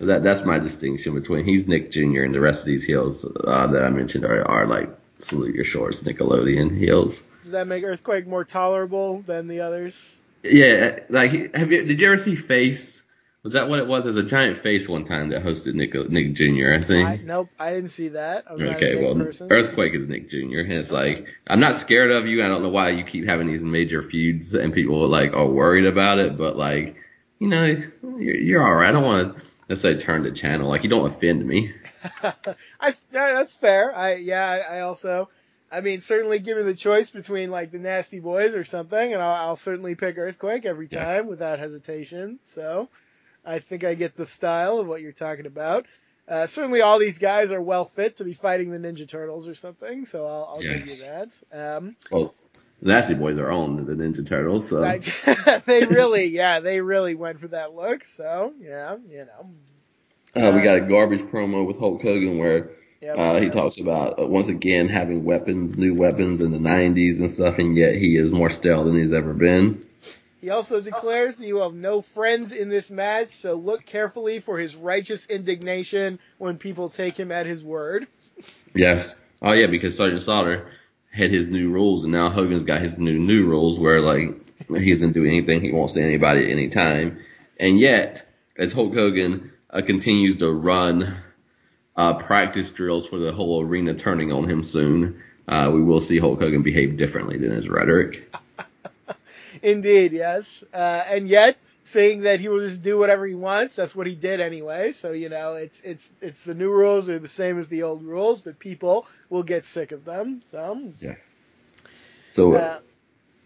that that's my distinction between he's Nick Jr. and the rest of these heels uh, that I mentioned are, are like Salute Your Shorts Nickelodeon heels. Does that make Earthquake more tolerable than the others? Yeah, like have you did you ever see Face? Was that what it was? There's a giant face one time that hosted Nick Nick Jr. I think. I, nope, I didn't see that. okay, well, person. Earthquake is Nick Jr. and it's okay. like I'm not scared of you. I don't know why you keep having these major feuds and people like are worried about it, but like you know you're, you're all right. I don't want to necessarily turn the channel. Like you don't offend me. I that's fair. I yeah, I, I also I mean, certainly give me the choice between like the Nasty Boys or something, and I'll, I'll certainly pick Earthquake every time yeah. without hesitation. So, I think I get the style of what you're talking about. Uh, certainly, all these guys are well fit to be fighting the Ninja Turtles or something, so I'll, I'll yes. give you that. Um, well, the Nasty Boys are on the Ninja Turtles, so I, they really, yeah, they really went for that look. So, yeah, you know. Uh, we got a garbage promo with Hulk Hogan where Yep. Uh, he talks about uh, once again having weapons, new weapons in the 90s and stuff, and yet he is more stale than he's ever been. He also declares that you will have no friends in this match, so look carefully for his righteous indignation when people take him at his word. Yes. Oh yeah, because Sergeant Slaughter had his new rules, and now Hogan's got his new new rules where like he doesn't do anything he wants to anybody at any time, and yet as Hulk Hogan uh, continues to run uh, practice drills for the whole arena turning on him soon, uh, we will see Hulk Hogan behave differently than his rhetoric. Indeed, yes. Uh, and yet, saying that he will just do whatever he wants, that's what he did anyway. So, you know, it's, it's, it's the new rules are the same as the old rules, but people will get sick of them. So. Yeah. So, uh,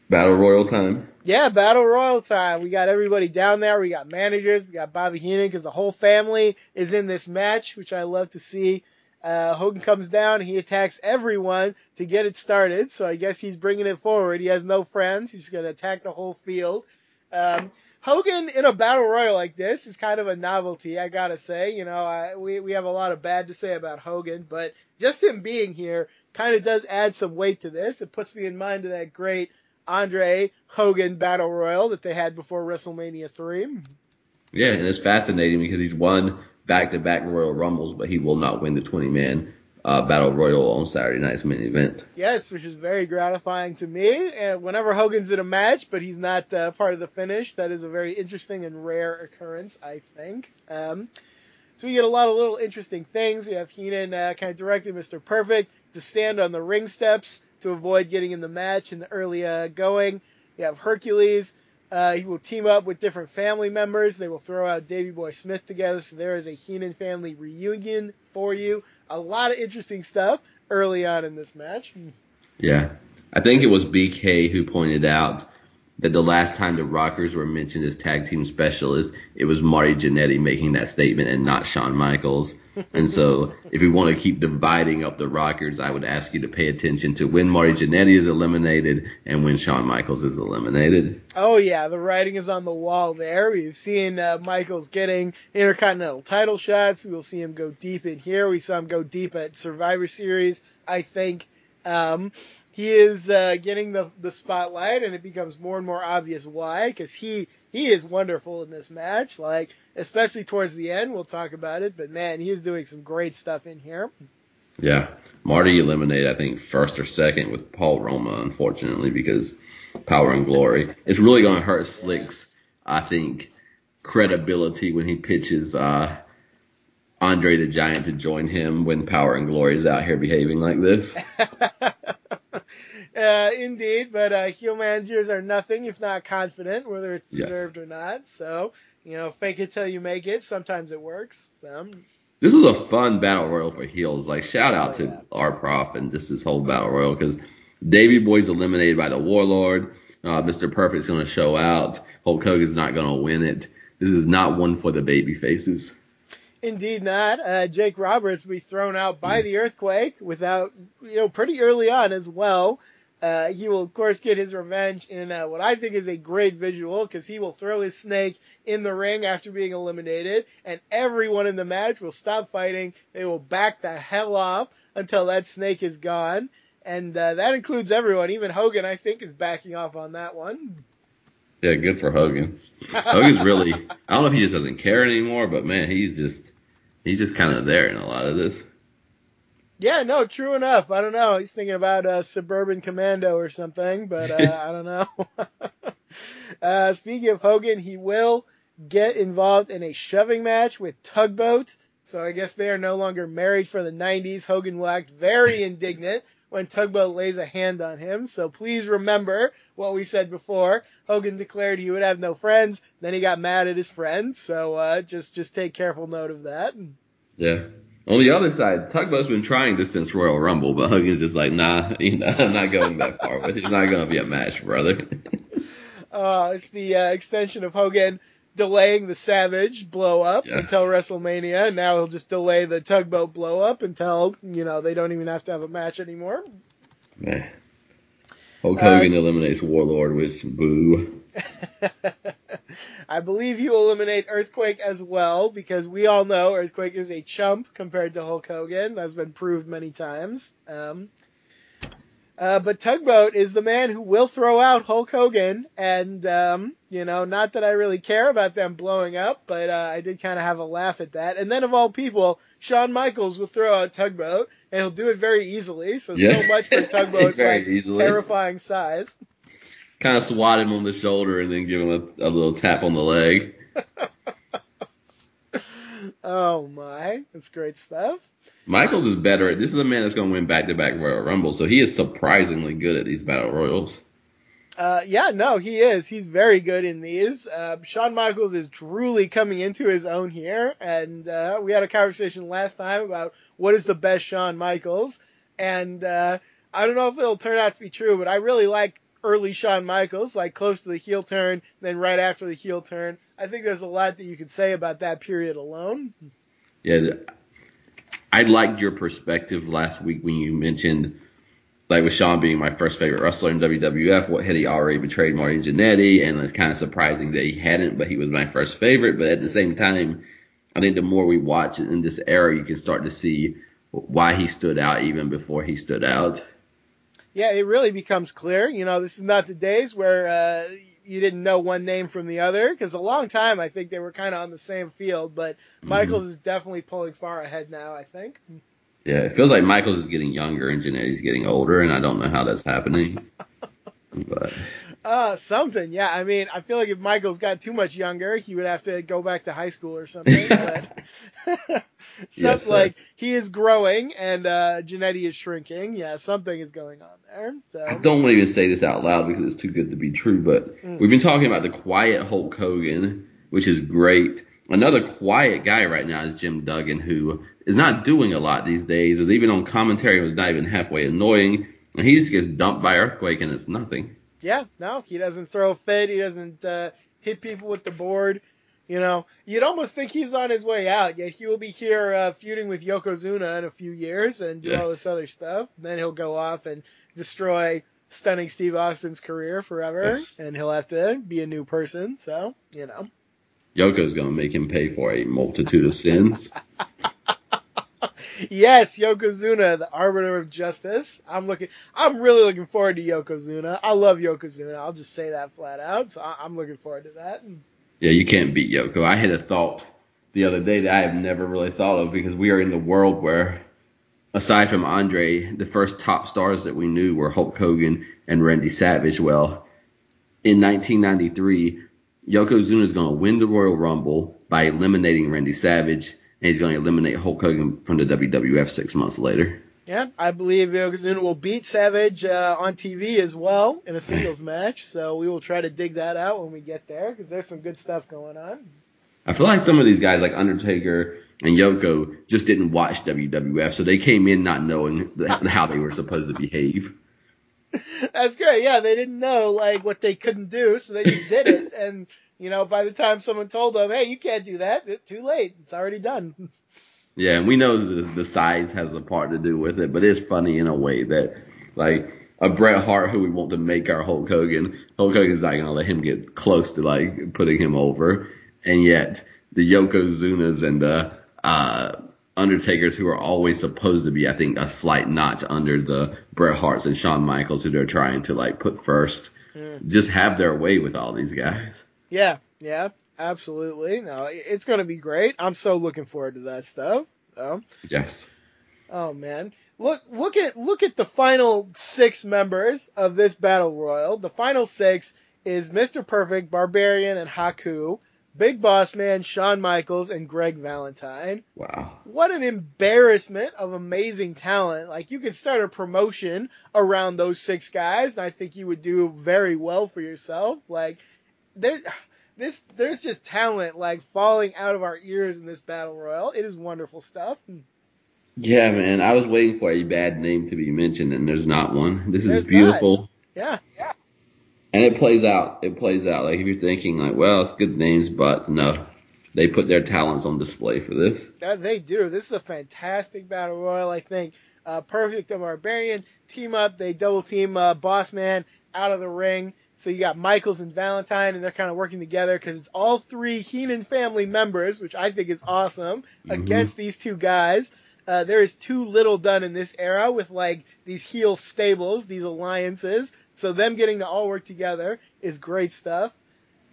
Battle Royal time. Yeah, Battle Royal time. We got everybody down there. We got managers. We got Bobby Heenan because the whole family is in this match, which I love to see. Uh, Hogan comes down. He attacks everyone to get it started. So I guess he's bringing it forward. He has no friends. He's going to attack the whole field. Um, Hogan in a battle royal like this is kind of a novelty, I gotta say. You know, I, we we have a lot of bad to say about Hogan, but just him being here kind of does add some weight to this. It puts me in mind of that great Andre Hogan Battle Royal that they had before WrestleMania 3. Yeah, and it's fascinating because he's won back to back Royal Rumbles, but he will not win the 20 man uh, Battle Royal on Saturday night's main event. Yes, which is very gratifying to me. And whenever Hogan's in a match, but he's not uh, part of the finish, that is a very interesting and rare occurrence, I think. Um, so we get a lot of little interesting things. We have Heenan uh, kind of directing Mr. Perfect to stand on the ring steps to avoid getting in the match in the early uh, going. We have Hercules. Uh, he will team up with different family members. They will throw out Davey Boy Smith together. So there is a Heenan family reunion for you. A lot of interesting stuff early on in this match. Yeah. I think it was BK who pointed out that the last time the Rockers were mentioned as tag team specialists, it was Marty Jannetty making that statement and not Shawn Michaels. And so, if we want to keep dividing up the Rockers, I would ask you to pay attention to when Marty Jannetty is eliminated and when Shawn Michaels is eliminated. Oh yeah, the writing is on the wall there. We've seen uh, Michaels getting Intercontinental title shots. We will see him go deep in here. We saw him go deep at Survivor Series. I think. Um, he is uh, getting the the spotlight, and it becomes more and more obvious why. Because he he is wonderful in this match, like especially towards the end. We'll talk about it, but man, he is doing some great stuff in here. Yeah, Marty eliminated, I think, first or second with Paul Roma, unfortunately, because Power and Glory. It's really going to hurt Slick's, I think, credibility when he pitches uh, Andre the Giant to join him when Power and Glory is out here behaving like this. Uh, indeed, but uh, heel managers are nothing if not confident, whether it's Yes. deserved or not. So, you know, fake it till you make it. Sometimes it works. Um, This was a fun battle royal for heels. Like shout out to our prof and just this whole battle royal because Davey Boy's eliminated by the Warlord. Uh, Mr. Perfect's gonna show out. Hulk Hogan's not gonna win it. This is not one for the baby faces. indeed not. Uh, Jake Roberts will be thrown out by the earthquake without, you know, pretty early on as well. Uh, he will of course get his revenge in uh, what I think is a great visual because he will throw his snake in the ring after being eliminated, and everyone in the match will stop fighting. They will back the hell off until that snake is gone, and uh, that includes everyone. Even Hogan, I think, is backing off on that one. Yeah, good for Hogan. Hogan's really I don't know if he just doesn't care anymore, but man, he's just he's just kind of there in a lot of this. Yeah, no, true enough. I don't know. He's thinking about uh, Suburban Commando or something, but uh, I don't know. uh, speaking of Hogan, he will get involved in a shoving match with Tugboat. So I guess they are no longer married for the 90s. Hogan will act very indignant when Tugboat lays a hand on him. So please remember what we said before. Hogan declared he would have no friends. Then he got mad at his friends. So uh, just just take careful note of that. Yeah. On the other side, Tugboat's been trying this since Royal Rumble, but Hogan's just like, nah, you know, I'm not going that far with it. It's not going to be a match, brother. Uh, it's the uh, extension of Hogan delaying the Savage blow up Yes. until WrestleMania. Now he'll just delay the tugboat blow up until you know they don't even have to have a match anymore. Man. Hulk Uh, Hogan eliminates Warlord with boo. I believe you eliminate Earthquake as well because we all know Earthquake is a chump compared to Hulk Hogan. That's been proved many times. Um, uh, but Tugboat is the man who will throw out Hulk Hogan, and um, you know, not that I really care about them blowing up, but uh, I did kind of have a laugh at that. And then of all people, Shawn Michaels will throw out Tugboat, and he'll do it very easily. So Yeah. so much for Tugboat's like easily. terrifying size. Kind of swat him on the shoulder and then give him a, a little tap on the leg. Oh my, that's great stuff. Michaels is better. This is a man that's going to win back-to-back Royal Rumble, so he is surprisingly good at these battle royals. Uh, yeah, no, he is. He's very good in these. Uh, Shawn Michaels is truly coming into his own here, and uh, we had a conversation last time about what is the best Shawn Michaels, and uh, I don't know if it'll turn out to be true, but I really like early Shawn Michaels, like close to the heel turn, then right after the heel turn. I think there's a lot that you could say about that period alone. Yeah, I liked your perspective last week when you mentioned, like with Shawn being my first favorite wrestler in WWF, what had he already betrayed Marty Jannetty, and it's kind of surprising that he hadn't, but he was my first favorite. But at the same time, I think the more we watch it in this era, you can start to see why he stood out even before he stood out. Yeah, it really becomes clear. You know, this is not the days where uh, you didn't know one name from the other, because a long time I think they were kind of on the same field, but Michaels is definitely pulling far ahead now. I think. Yeah, it feels like Michaels is getting younger and Jannetty's getting older, and I don't know how that's happening. But Uh, something. Yeah, I mean, I feel like if Michaels got too much younger, he would have to go back to high school or something. but Yes, like he is growing and uh, Jannetty is shrinking. Yeah, something is going on there. So I don't want to even say this out loud because it's too good to be true, but Mm. we've been talking about the quiet Hulk Hogan, which is great. Another quiet guy right now is Jim Duggan, who is not doing a lot these days. Was even on commentary, was not even halfway annoying, and he just gets dumped by Earthquake, and it's nothing. yeah, no, he doesn't throw a fit. He doesn't uh, hit people with the board. You know, you'd almost think he's on his way out, yet he will be here uh, feuding with Yokozuna in a few years and do Yeah. all this other stuff. Then he'll go off and destroy stunning Steve Austin's career forever, and he'll have to be a new person. So, you know. Yoko's gonna make him pay for a multitude of sins. Yes, Yokozuna, the arbiter of justice. I'm looking. I'm really looking forward to Yokozuna. I love Yokozuna. I'll just say that flat out. So I'm looking forward to that. Yeah, you can't beat Yoko. I had a thought the other day that I have never really thought of because we are in the world where, aside from Andre, the first top stars that we knew were Hulk Hogan and Randy Savage. Well, in 1993, Yokozuna is going to win the Royal Rumble by eliminating Randy Savage, and he's going to eliminate Hulk Hogan from the WWF six months later. Yeah, I believe Yokozuna will beat Savage uh, on TV as well in a singles match. So we will try to dig that out when we get there because there's some good stuff going on. I feel like some of these guys, like Undertaker and Yoko, just didn't watch WWF, so they came in not knowing how they were supposed to behave. That's great. Yeah, they didn't know like what they couldn't do, so they just did it. And you know, by the time someone told them, "Hey, you can't do that," it, too late. It's already done. Yeah, and we know the, the size has a part to do with it, but it's funny in a way that, like, a Bret Hart who we want to make our Hulk Hogan, Hulk Hogan's not gonna let him get close to like putting him over, and yet the Yokozunas and the uh, Undertakers who are always supposed to be, I think, a slight notch under the Bret Harts and Shawn Michaels who they're trying to like put first, Mm. just have their way with all these guys. Yeah, yeah, absolutely. No, it's gonna be great. I'm so looking forward to that stuff. So. Yes. Oh man, look look at look at the final six members of this battle royal. The final six is Mr. Perfect, Barbarian, and Haku, Big Boss Man, Shawn Michaels, and Greg Valentine. Wow. What an embarrassment of amazing talent! Like you could start a promotion around those six guys, and I think you would do very well for yourself. Like there's this there's just talent like falling out of our ears in this battle royal. It is wonderful stuff. Yeah, man. I was waiting for a bad name to be mentioned, and there's not one. This is There's beautiful, Yeah. Yeah. And it plays out. It plays out. Like if you're thinking, like, well, it's good names, but no, they put their talents on display for this. That they do. This is a fantastic battle royal. I think uh, Perfect and Barbarian team up. They double team uh, Boss Man out of the ring. So you got Michaels and Valentine, and they're kind of working together because it's all three Heenan family members, which I think is awesome, Mhm. against these two guys. Uh, there is too little done in this era with like these heel stables, these alliances. So them getting to all work together is great stuff.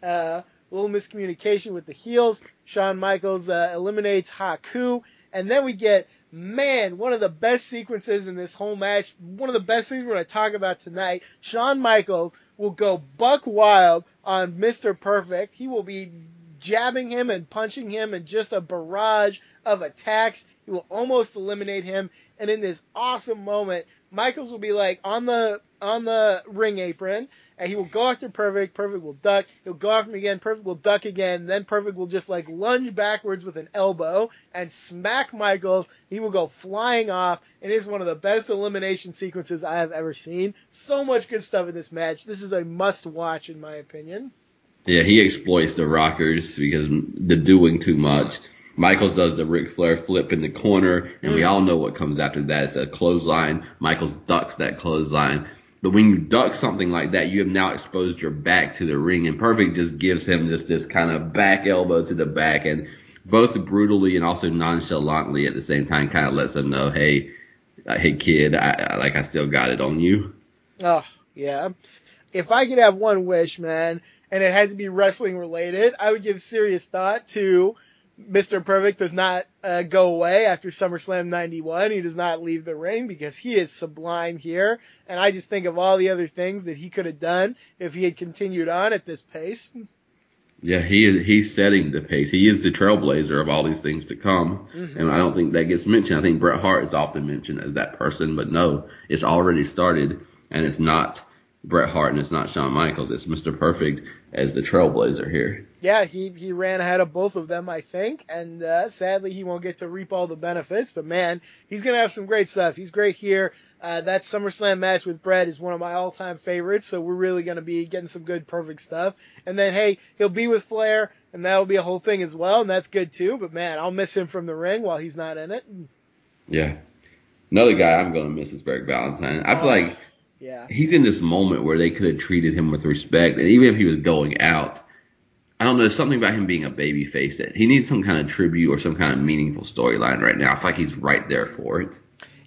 Uh, a little miscommunication with the heels. Shawn Michaels uh, eliminates Haku, and then we get man one of the best sequences in this whole match. One of the best things we're going to talk about tonight. Shawn Michaels will go buck wild on Mr. Perfect. He will be jabbing him and punching him in just a barrage of attacks. He will almost eliminate him. And in this awesome moment, Michaels will be like on the on the ring apron, and he will go after Perfect. Perfect will duck. He'll go after him again. Perfect will duck again. Then Perfect will just like lunge backwards with an elbow and smack Michaels. He will go flying off. It is one of the best elimination sequences I have ever seen. So much good stuff in this match. This is a must watch in my opinion. Yeah, he exploits the rockers because they're doing too much. Michaels does the Ric Flair flip in the corner, and we mm. all know what comes after that. It's a clothesline. Michaels ducks that clothesline. But when you duck something like that, you have now exposed your back to the ring, and Perfect just gives him just this kind of back elbow to the back, and both brutally and also nonchalantly at the same time, kind of lets him know, hey, uh, hey kid, I, I like I still got it on you. Oh, yeah. If I could have one wish, man, and it had to be wrestling related, I would give serious thought to Mr. Perfect does not uh, go away after SummerSlam 91. He does not leave the ring because he is sublime here. And I just think of all the other things that he could have done if he had continued on at this pace. Yeah, he is, he's setting the pace. He is the trailblazer of all these things to come. Mhm. And I don't think that gets mentioned. I think Bret Hart is often mentioned as that person, but no, it's already started and it's not Bret Hart and it's not Shawn Michaels. It's Mr. Perfect as the trailblazer here. Yeah, he he ran ahead of both of them, I think, and uh, sadly he won't get to reap all the benefits. But man, he's gonna have some great stuff. He's great here. Uh, that SummerSlam match with Bret is one of my all-time favorites, so we're really gonna be getting some good, perfect stuff. And then hey, he'll be with Flair, and that'll be a whole thing as well, and that's good too. But man, I'll miss him from the ring while he's not in it. Yeah. Another guy I'm going to miss is Greg Valentine. I feel Oh. like Yeah, he's in this moment where they could have treated him with respect, and even if he was going out, I don't know. Something about him being a baby face that he needs some kind of tribute or some kind of meaningful storyline right now. I feel like he's right there for it.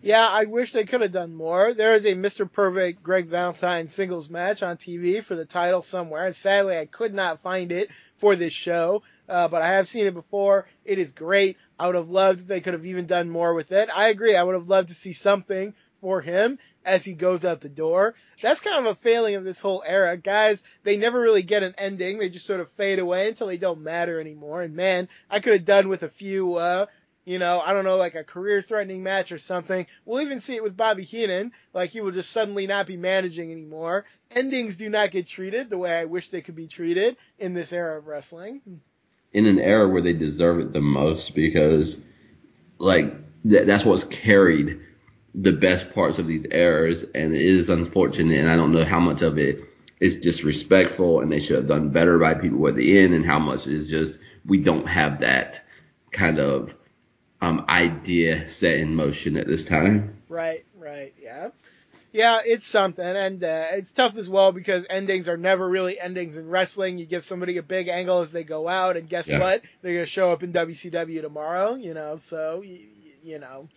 Yeah, I wish they could have done more. There is a Mr. Perfect Greg Valentine singles match on TV for the title somewhere, and sadly I could not find it for this show. Uh, but I have seen it before. It is great. I would have loved if they could have even done more with it. I agree. I would have loved to see something for him as he goes out the door. That's kind of a failing of this whole era. Guys, they never really get an ending. They just sort of fade away until they don't matter anymore. And man, I could have done with a few, uh, you know, I don't know, like a career threatening match or something. We'll even see it with Bobby Heenan. Like he will just suddenly not be managing anymore. Endings do not get treated the way I wish they could be treated in this era of wrestling. in an era where they deserve it the most because like th- that's what's carried the best parts of these errors, and it is unfortunate and I don't know how much of it is disrespectful and they should have done better by people at the end and how much is just we don't have that kind of um idea set in motion at this time. Right, right, yeah. Yeah, it's something, and uh, it's tough as well because endings are never really endings in wrestling. You give somebody a big angle as they go out, and guess Yeah. what? They're gonna show up in WCW tomorrow, you know. So, you, you know,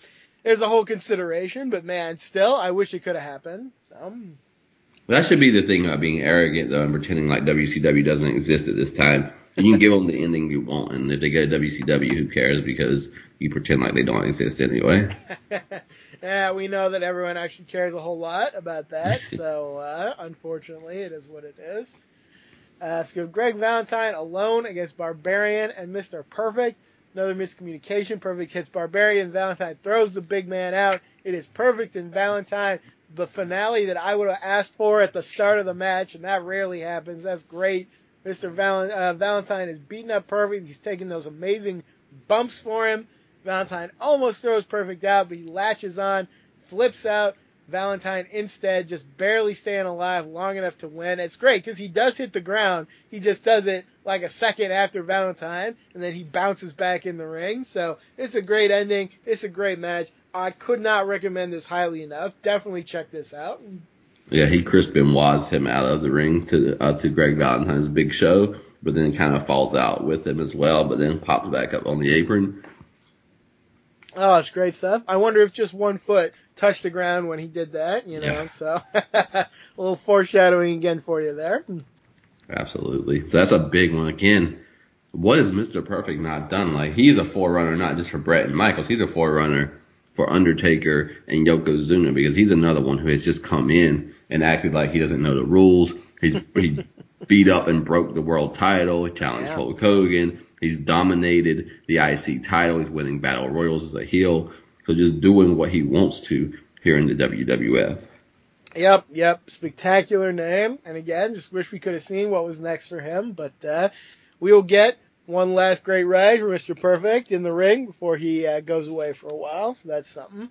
there's a whole consideration, but man, still, I wish it could have happened. But that should be the thing about being arrogant though and pretending like WCW doesn't exist at this time. You can give them the ending you want, and if they go to WCW, who cares? Because you pretend like they don't exist anyway. yeah, we know that everyone actually cares a whole lot about that. So, uh, unfortunately, it is what it is. Uh, so Greg Valentine alone against Barbarian and Mr. Perfect. Another miscommunication. Perfect hits Barbarian. Valentine throws the big man out. It is Perfect and Valentine. The finale that I would have asked for at the start of the match, and that rarely happens. That's great. Mr. Valen- uh, Valentine is beating up Perfect. He's taking those amazing bumps for him. Valentine almost throws Perfect out, but he latches on, flips out. Valentine instead just barely staying alive long enough to win. It's great because he does hit the ground. He just does it like a second after Valentine, and then he bounces back in the ring. So it's a great ending. It's a great match. I could not recommend this highly enough. Definitely check this out. Yeah, he Chris Benoit's him out of the ring to uh, to Greg Valentine's big show, but then kind of falls out with him as well, but then pops back up on the apron. Oh, it's great stuff. I wonder if just one foot touched the ground when he did that, you know. Yeah. So a little foreshadowing again for you there. Absolutely. So that's a big one. Again, what has Mr. Perfect not done? Like he's a forerunner not just for Bret and Michaels, he's a forerunner for Undertaker and Yokozuna because he's another one who has just come in and acted like he doesn't know the rules. He's he beat up and broke the world title, he challenged Yeah. Hulk Hogan. He's dominated the IC title. He's winning battle royals as a heel. So just doing what he wants to here in the WWF. Yep, yep. Spectacular name. And again, just wish we could have seen what was next for him. But uh, we will get one last great ride for Mr. Perfect in the ring before he uh, goes away for a while. So that's something.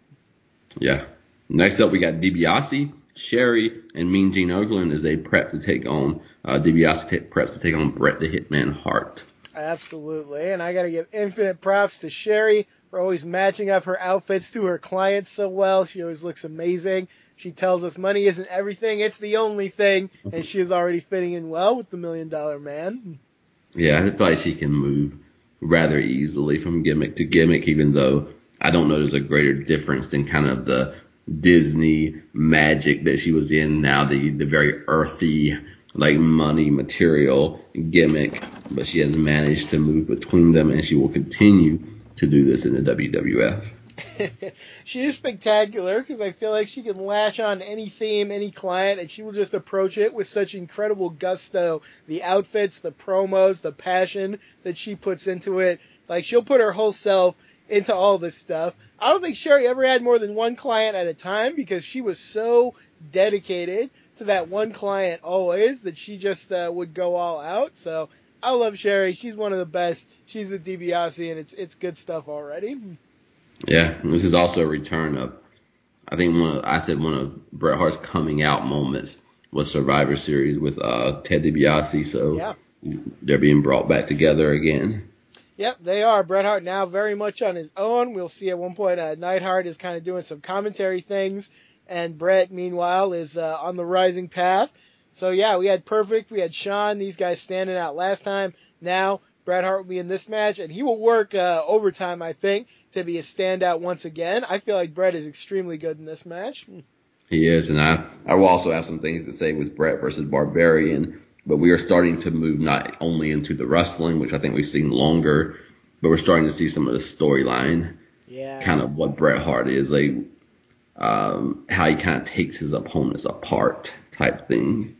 Yeah. Next up, we got DiBiase, Sherry, and Mean Gene Okerlund as they prep to take on uh, DiBiase ta- preps to take on Bret the Hitman Hart. Absolutely. And I got to give infinite props to Sherry for always matching up her outfits to her clients so well. She always looks amazing. She tells us money isn't everything, it's the only thing. And she is already fitting in well with the Million Dollar Man. Yeah, I feel like she can move rather easily from gimmick to gimmick, even though I don't know there's a greater difference than kind of the Disney magic that she was in now, the the very earthy, like money material gimmick. But she has managed to move between them, and she will continue to do this in the WWF. she is spectacular because I feel like she can latch on any theme, any client, and she will just approach it with such incredible gusto. The outfits, the promos, the passion that she puts into it. Like she'll put her whole self into all this stuff. I don't think Sherry ever had more than one client at a time because she was so dedicated to that one client always that she just uh, would go all out. So I love Sherry. She's one of the best. She's with DiBiase, and it's it's good stuff already. Yeah, this is also a return of, I think one of, I said one of Bret Hart's coming out moments was Survivor Series with uh, Ted DiBiase. So Yeah. they're being brought back together again. Yep, they are. Bret Hart now very much on his own. We'll see at one point uh, Neidhart is kind of doing some commentary things, and Bret, meanwhile, is uh, on the rising path. So yeah, we had Perfect, we had Shawn, these guys standing out last time. Now Bret Hart will be in this match, and he will work uh, overtime, I think, to be a standout once again. I feel like Bret is extremely good in this match. He is, and I I will also have some things to say with Bret versus Barbarian. But we are starting to move not only into the wrestling, which I think we've seen longer, but we're starting to see some of the storyline, Yeah. kind of what Bret Hart is, like um, how he kind of takes his opponents apart type thing.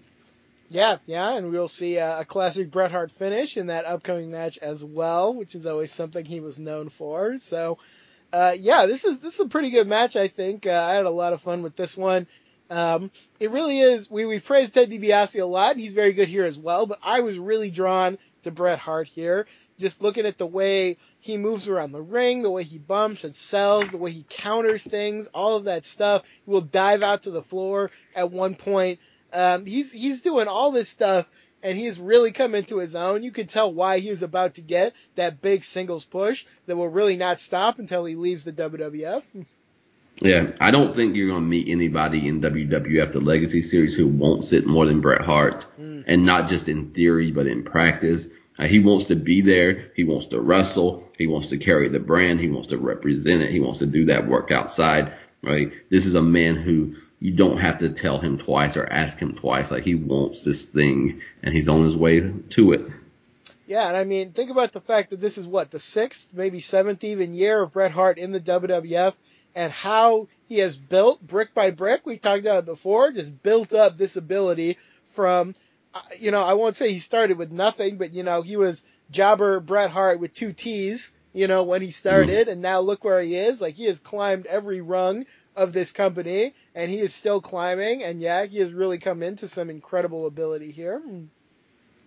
Yeah, yeah, and we'll see uh, a classic Bret Hart finish in that upcoming match as well, which is always something he was known for. So, uh, yeah, this is this is a pretty good match, I think. Uh, I had a lot of fun with this one. Um, it really is. We we praised Ted DiBiase a lot, and he's very good here as well. But I was really drawn to Bret Hart here, just looking at the way he moves around the ring, the way he bumps and sells, the way he counters things, all of that stuff. He will dive out to the floor at one point. Um, he's he's doing all this stuff, and he's really come into his own. You can tell why he is about to get that big singles push that will really not stop until he leaves the WWF. Yeah, I don't think you're gonna meet anybody in WWF the Legacy Series who wants it more than Bret Hart, and not just in theory but in practice. Uh, he wants to be there. He wants to wrestle. He wants to carry the brand. He wants to represent it. He wants to do that work outside. Right. This is a man who you don't have to tell him twice or ask him twice. Like he wants this thing, and he's on his way to it. Yeah, and I mean, think about the fact that this is what the sixth, maybe seventh even year of Bret Hart in the WWF, and how he has built brick by brick. We talked about it before, just built up this ability from, uh, you know, I won't say he started with nothing, but you know, he was jobber Bret Hart with two T's, you know, when he started, and now look where he is. Like he has climbed every rung of this company, and he is still climbing. And yeah, he has really come into some incredible ability here.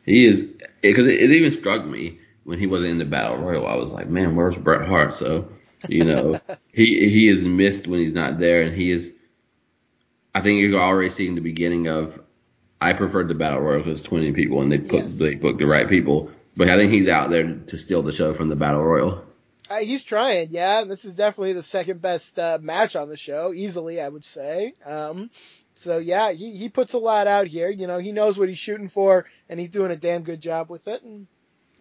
He is because it, it even struck me when he wasn't in the battle royal. I was like, man, where's Bret Hart? So you know, he he is missed when he's not there, and he is. I think you're already seeing the beginning of. I preferred the battle royal because 20 people, and they put Yes. they booked the right people. But I think he's out there to steal the show from the battle royal. Uh, he's trying, yeah. This is definitely the second best uh, match on the show, easily, I would say. Um, so yeah, he he puts a lot out here. You know, he knows what he's shooting for, and he's doing a damn good job with it. And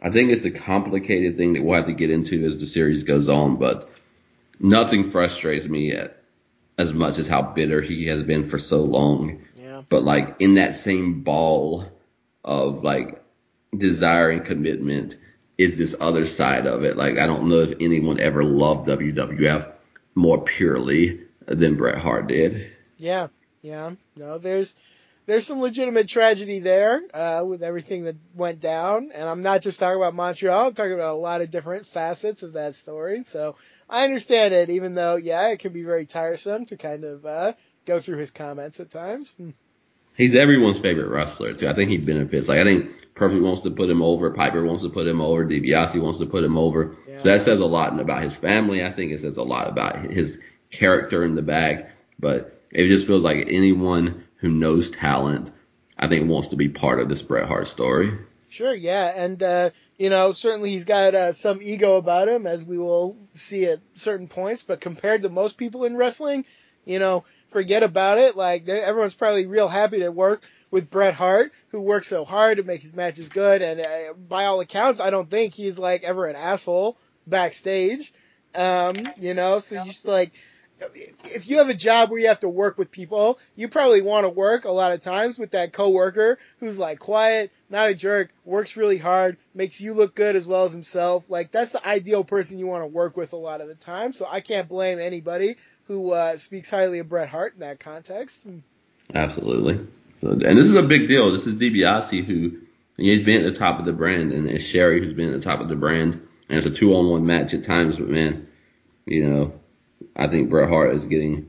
I think it's the complicated thing that we'll have to get into as the series goes on, but nothing frustrates me at, as much as how bitter he has been for so long. yeah, But like in that same ball of like desire and commitment is this other side of it. Like I don't know if anyone ever loved WWF more purely than Bret Hart did. yeah, yeah. No, there's there's some legitimate tragedy there uh, with everything that went down, and I'm not just talking about Montreal. I'm talking about a lot of different facets of that story. So I understand it, even though yeah, it can be very tiresome to kind of uh, go through his comments at times. He's everyone's favorite wrestler too. I think he benefits. Like I think Perfect wants to put him over, Piper wants to put him over, DiBiase wants to put him over. Yeah. So that says a lot about his family. I think it says a lot about his character in the bag. But it just feels like anyone who knows talent, I think wants to be part of this Bret Hart story. Sure, yeah, and uh, you know certainly he's got uh, some ego about him, as we will see at certain points. But compared to most people in wrestling, you know, forget about it. Like everyone's probably real happy to work with Bret Hart, who works so hard to make his matches good. And uh, by all accounts, I don't think he's like ever an asshole backstage. Um, you know, so you just like if you have a job where you have to work with people, you probably want to work a lot of times with that coworker who's like quiet, not a jerk, works really hard, makes you look good as well as himself. Like that's the ideal person you want to work with a lot of the time. So I can't blame anybody who uh, speaks highly of Bret Hart in that context. Absolutely. So, and this is a big deal. This is DiBiase who he's been at the top of the brand, and it's Sherry who's been at the top of the brand. And it's a two-on-one match at times, but man, you know, I think Bret Hart is getting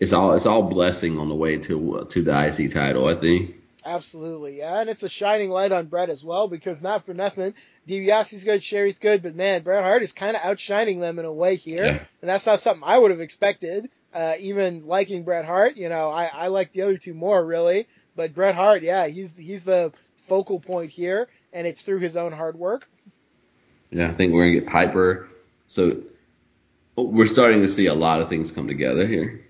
it's all it's all blessing on the way to uh, to the IC title. I think. Absolutely, yeah, and it's a shining light on Bret as well because not for nothing, DiBiase's good, Sherry's good, but man, Bret Hart is kind of outshining them in a way here, Yeah. and that's not something I would have expected. Uh, even liking Bret Hart, you know, I, I like the other two more really, but Bret Hart, yeah, he's he's the focal point here, and it's through his own hard work. Yeah, I think we're gonna get Piper. So we're starting to see a lot of things come together here.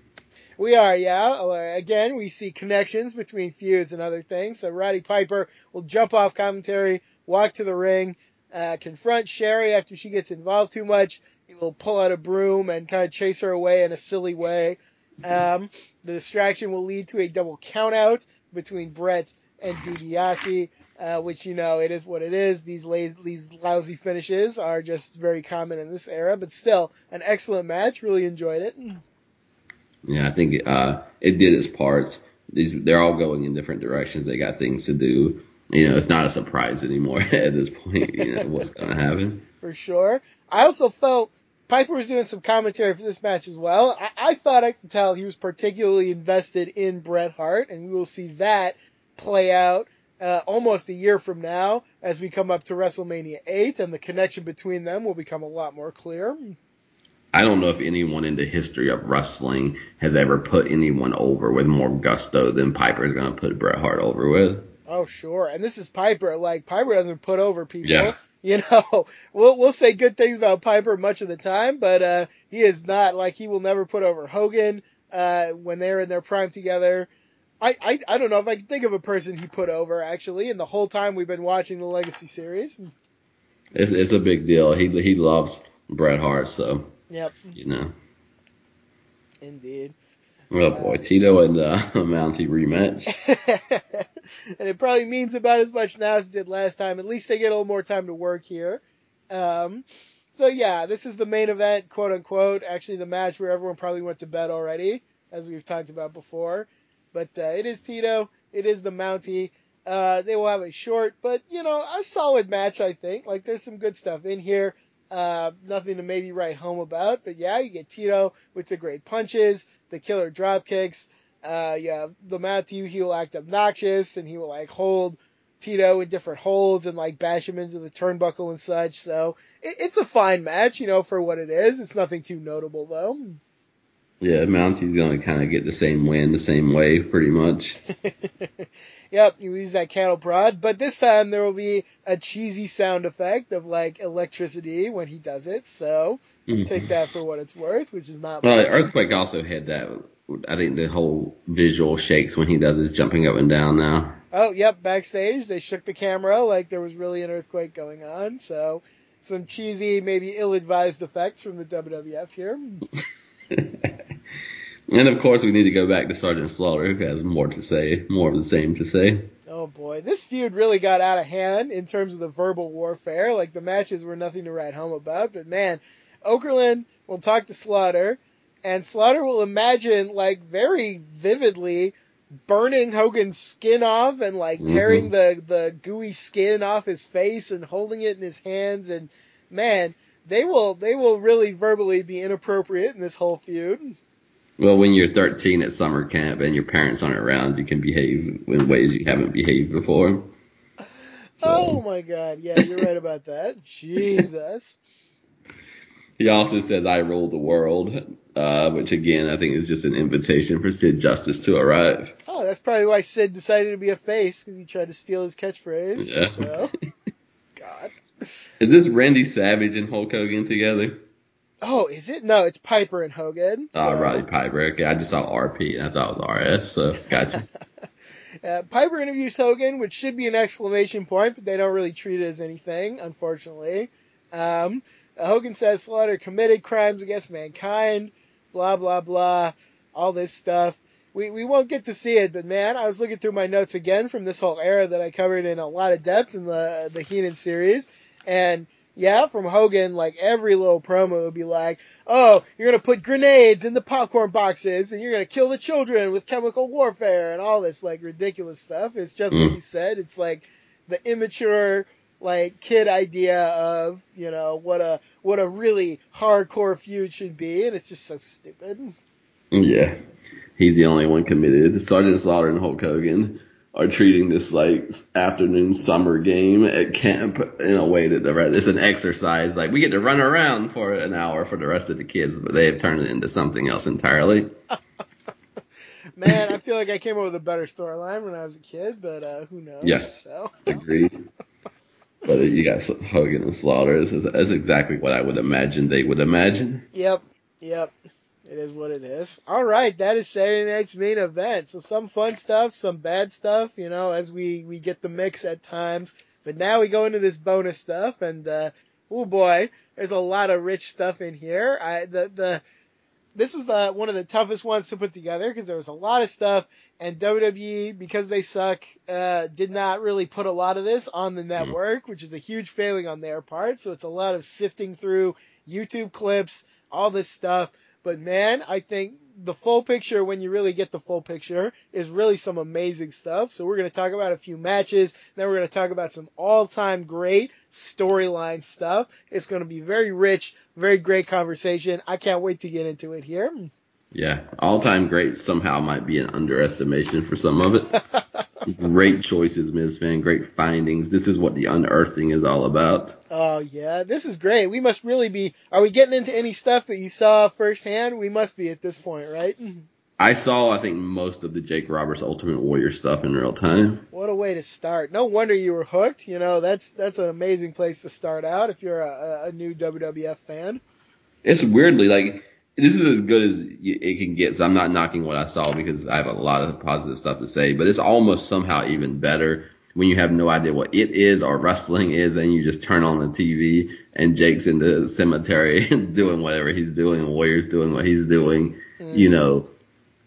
We are, yeah. Uh, Again, we see connections between feuds and other things. So Roddy Piper will jump off commentary, walk to the ring, uh, confront Sherry after she gets involved too much. He will pull out a broom and kind of chase her away in a silly way. Um, the distraction will lead to a double countout between Bret and DiBiase, uh, which you know it is what it is. These la- these lousy finishes are just very common in this era, but still an excellent match. Really enjoyed it. Yeah, I think uh, it did its part. These they're all going in different directions. They got things to do. You know, it's not a surprise anymore at this point. You know what's gonna happen. for sure. I also felt Piper was doing some commentary for this match as well. I, I thought I could tell he was particularly invested in Bret Hart, and we will see that play out uh, almost a year from now as we come up to WrestleMania 8, and the connection between them will become a lot more clear. I don't know if anyone in the history of wrestling has ever put anyone over with more gusto than Piper is gonna put Bret Hart over with. Oh, sure. And this is Piper. Like, Piper doesn't put over people. Yeah. You know, we'll, we'll say good things about Piper much of the time, but, uh, he is not, like, he will never put over Hogan, uh, when they're in their prime together. I, I, I don't know if I can think of a person he put over, actually, in the whole time we've been watching the Legacy series. It's it's a big deal. He he loves Bret Hart, so Yep, you know. indeed. Oh boy, Tito and uh, Mountie rematch. and it probably means about as much now as it did last time. At least they get a little more time to work here. Um, so yeah, this is the main event, quote unquote. Actually, the match where everyone probably went to bed already, as we've talked about before. But uh, it is Tito. It is the Mountie. Uh, they will have a short, but you know, a solid match. I think. Like, there's some good stuff in here. Uh, nothing to maybe write home about, but yeah, you get Tito with the great punches, the killer drop kicks. Uh, yeah, the Mountie, he will act obnoxious and he will like hold Tito in different holds and like bash him into the turnbuckle and such. So it, it's a fine match, you know, for what it is. It's nothing too notable though. Yeah, Mountie's gonna kind of get the same win, the same way, pretty much. yep, you use that cattle prod, but this time there will be a cheesy sound effect of like electricity when he does it. So mm-hmm. take that for what it's worth, which is not Well, much. Earthquake also had that. I think the whole visual shakes when he does his jumping up and down now. Oh, yep, backstage they shook the camera like there was really an earthquake going on. So some cheesy, maybe ill-advised effects from the WWF here. and of course, we need to go back to Sergeant Slaughter, who has more to say, more of the same to say. Oh boy, this feud really got out of hand in terms of the verbal warfare. Like the matches were nothing to write home about, but man, Okerlund will talk to Slaughter, and Slaughter will imagine like very vividly burning Hogan's skin off and like mm-hmm. tearing the the gooey skin off his face and holding it in his hands and man, they will they will really verbally be inappropriate in this whole feud. Well, when you're 13 at summer camp and your parents aren't around, you can behave in ways you haven't behaved before. Oh my god, yeah, you're right about that. Jesus. He also says, I rule the world, uh, which again, I think is just an invitation for Sid Justice to arrive. Oh, that's probably why Sid decided to be a face because he tried to steal his catchphrase. Yeah. So, God. Is this Randy Savage and Hulk Hogan together? Oh, is it? No, it's Piper and Hogan. So, Oh, Roddy Piper. Okay, I just saw RP and I thought it was RS, so gotcha. Uh, Piper interviews Hogan, which should be an exclamation point, but they don't really treat it as anything, unfortunately. Um, Hogan says Slaughter committed crimes against mankind. blah blah blah, all this stuff. We we won't get to see it, but man, I was looking through my notes again from this whole era that I covered in a lot of depth in the the Heenan series, and yeah, from Hogan, like every little promo would be like, oh, you're gonna put grenades in the popcorn boxes and you're gonna kill the children with chemical warfare and all this like ridiculous stuff. It's just what Mm. you said. It's like the immature, like kid idea of, you know, what a, what a really hardcore feud should be. And it's just so stupid. Yeah, he's the only one committed. Sergeant Slaughter and Hulk Hogan are treating this like afternoon summer game at camp in a way that the re- it's an exercise. Like we get to run around for an hour for the rest of the kids, but they have turned it into something else entirely. Man, I feel like I came up with a better storyline when I was a kid, but, uh, who knows? Yes. So. Agreed. But you got Hogan and Slaughter. Is is exactly what I would imagine they would imagine. Yep, yep. It is what it is. All right, that is Saturday night's main event. So some fun stuff, some bad stuff, you know, as we we get the mix at times. But now we go into this bonus stuff, and uh, oh boy, there's a lot of rich stuff in here. I the the this was the one of the toughest ones to put together because there was a lot of stuff, and WWE because they suck uh, did not really put a lot of this on the network, which is a huge failing on their part. So it's a lot of sifting through YouTube clips, all this stuff. But man, I think the full picture, when you really get the full picture, is really some amazing stuff. So we're going to talk about a few matches. Then we're going to talk about some all-time great storyline stuff. It's going to be very rich, very great conversation. I can't wait to get into it here. Yeah, all time great somehow might be an underestimation for some of it. great choices, Ms. Fan. Great findings. This is what the unearthing is all about. Oh yeah, this is great. We must really be. Are we getting into any stuff that you saw firsthand? We must be at this point, right? I saw, I think, most of the Jake Roberts Ultimate Warrior stuff in real time. What a way to start. No wonder you were hooked. You know, that's that's an amazing place to start out if you're a, a new WWF fan. It's weirdly like this is as good as it can get. So I'm not knocking what I saw because I have a lot of positive stuff to say, but it's almost somehow even better when you have no idea what it is or wrestling is, and you just turn on the TV and Jake's in the cemetery doing whatever he's doing, and Warrior's doing what he's doing. Mm. You know,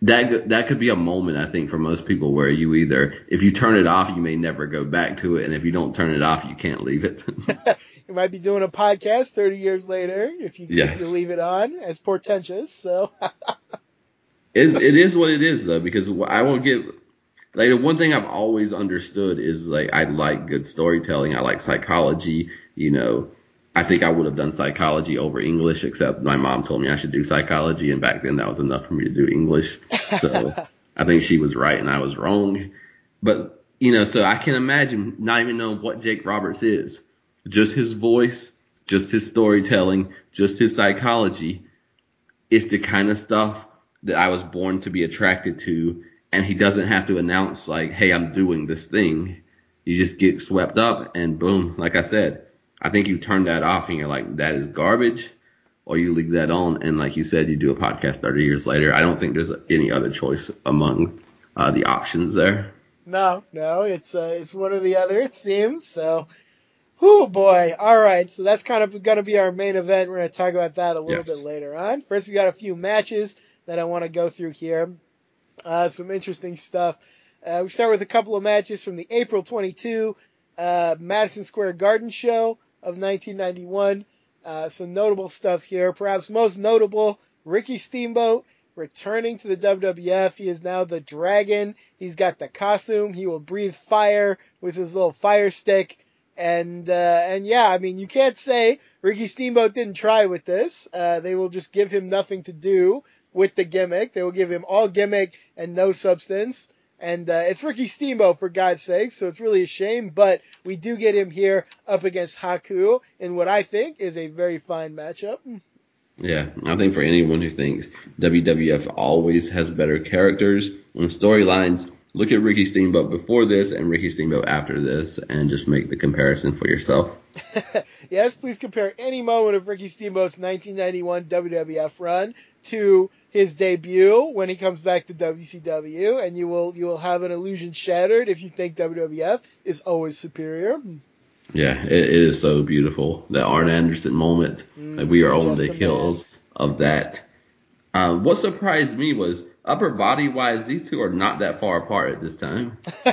that could- that could be a moment I think for most people where you either if you turn it off, you may never go back to it, and if you don't turn it off, you can't leave it. You might be doing a podcast 30 years later if you Yes. if you leave it on as portentous. So It, it is what it is though, because I will give like the one thing I've always understood is like I like good storytelling. I like psychology. You know, I think I would have done psychology over English, except my mom told me I should do psychology, and back then that was enough for me to do English. So I think she was right and I was wrong. But you know, so I can imagine not even knowing what Jake Roberts is, just his voice, just his storytelling, just his psychology. It's the kind of stuff that I was born to be attracted to, and he doesn't have to announce like, "Hey, I'm doing this thing." You just get swept up, and boom. Like I said, I think you turn that off, and you're like, "That is garbage," or you leave that on, and like you said, you do a podcast 30 years later. I don't think there's any other choice among uh, the options there. no, no, it's uh, it's one or the other it seems. So, whoo boy. All right, so that's kind of going to be our main event. We're going to talk about that a little Yes. bit later on. First, we got a few matches that I want to go through here. Uh, some interesting stuff. Uh, we start with a couple of matches from the April 22 uh, Madison Square Garden show of 1991. Uh, some notable stuff here. Perhaps most notable, Ricky Steamboat returning to the WWF. He is now the Dragon. He's got the costume. He will breathe fire with his little fire stick. And uh, and yeah, I mean, you can't say Ricky Steamboat didn't try with this. Uh, they will just give him nothing to do with the gimmick. They will give him all gimmick and no substance. And uh, it's Ricky Steamboat for God's sake, so it's really a shame. But we do get him here up against Haku in what I think is a very fine matchup. Yeah, I think for anyone who thinks WWF always has better characters and storylines, look at Ricky Steamboat before this and Ricky Steamboat after this, and just make the comparison for yourself. yes, please compare any moment of Ricky Steamboat's 1991 WWF run to his debut when he comes back to WCW, and you will you will have an illusion shattered if you think WWF is always superior. Yeah, it, it is so beautiful that Arn Anderson moment. Mm, like we are on the hills man. of that. Um, what surprised me was upper body wise, these two are not that far apart at this time.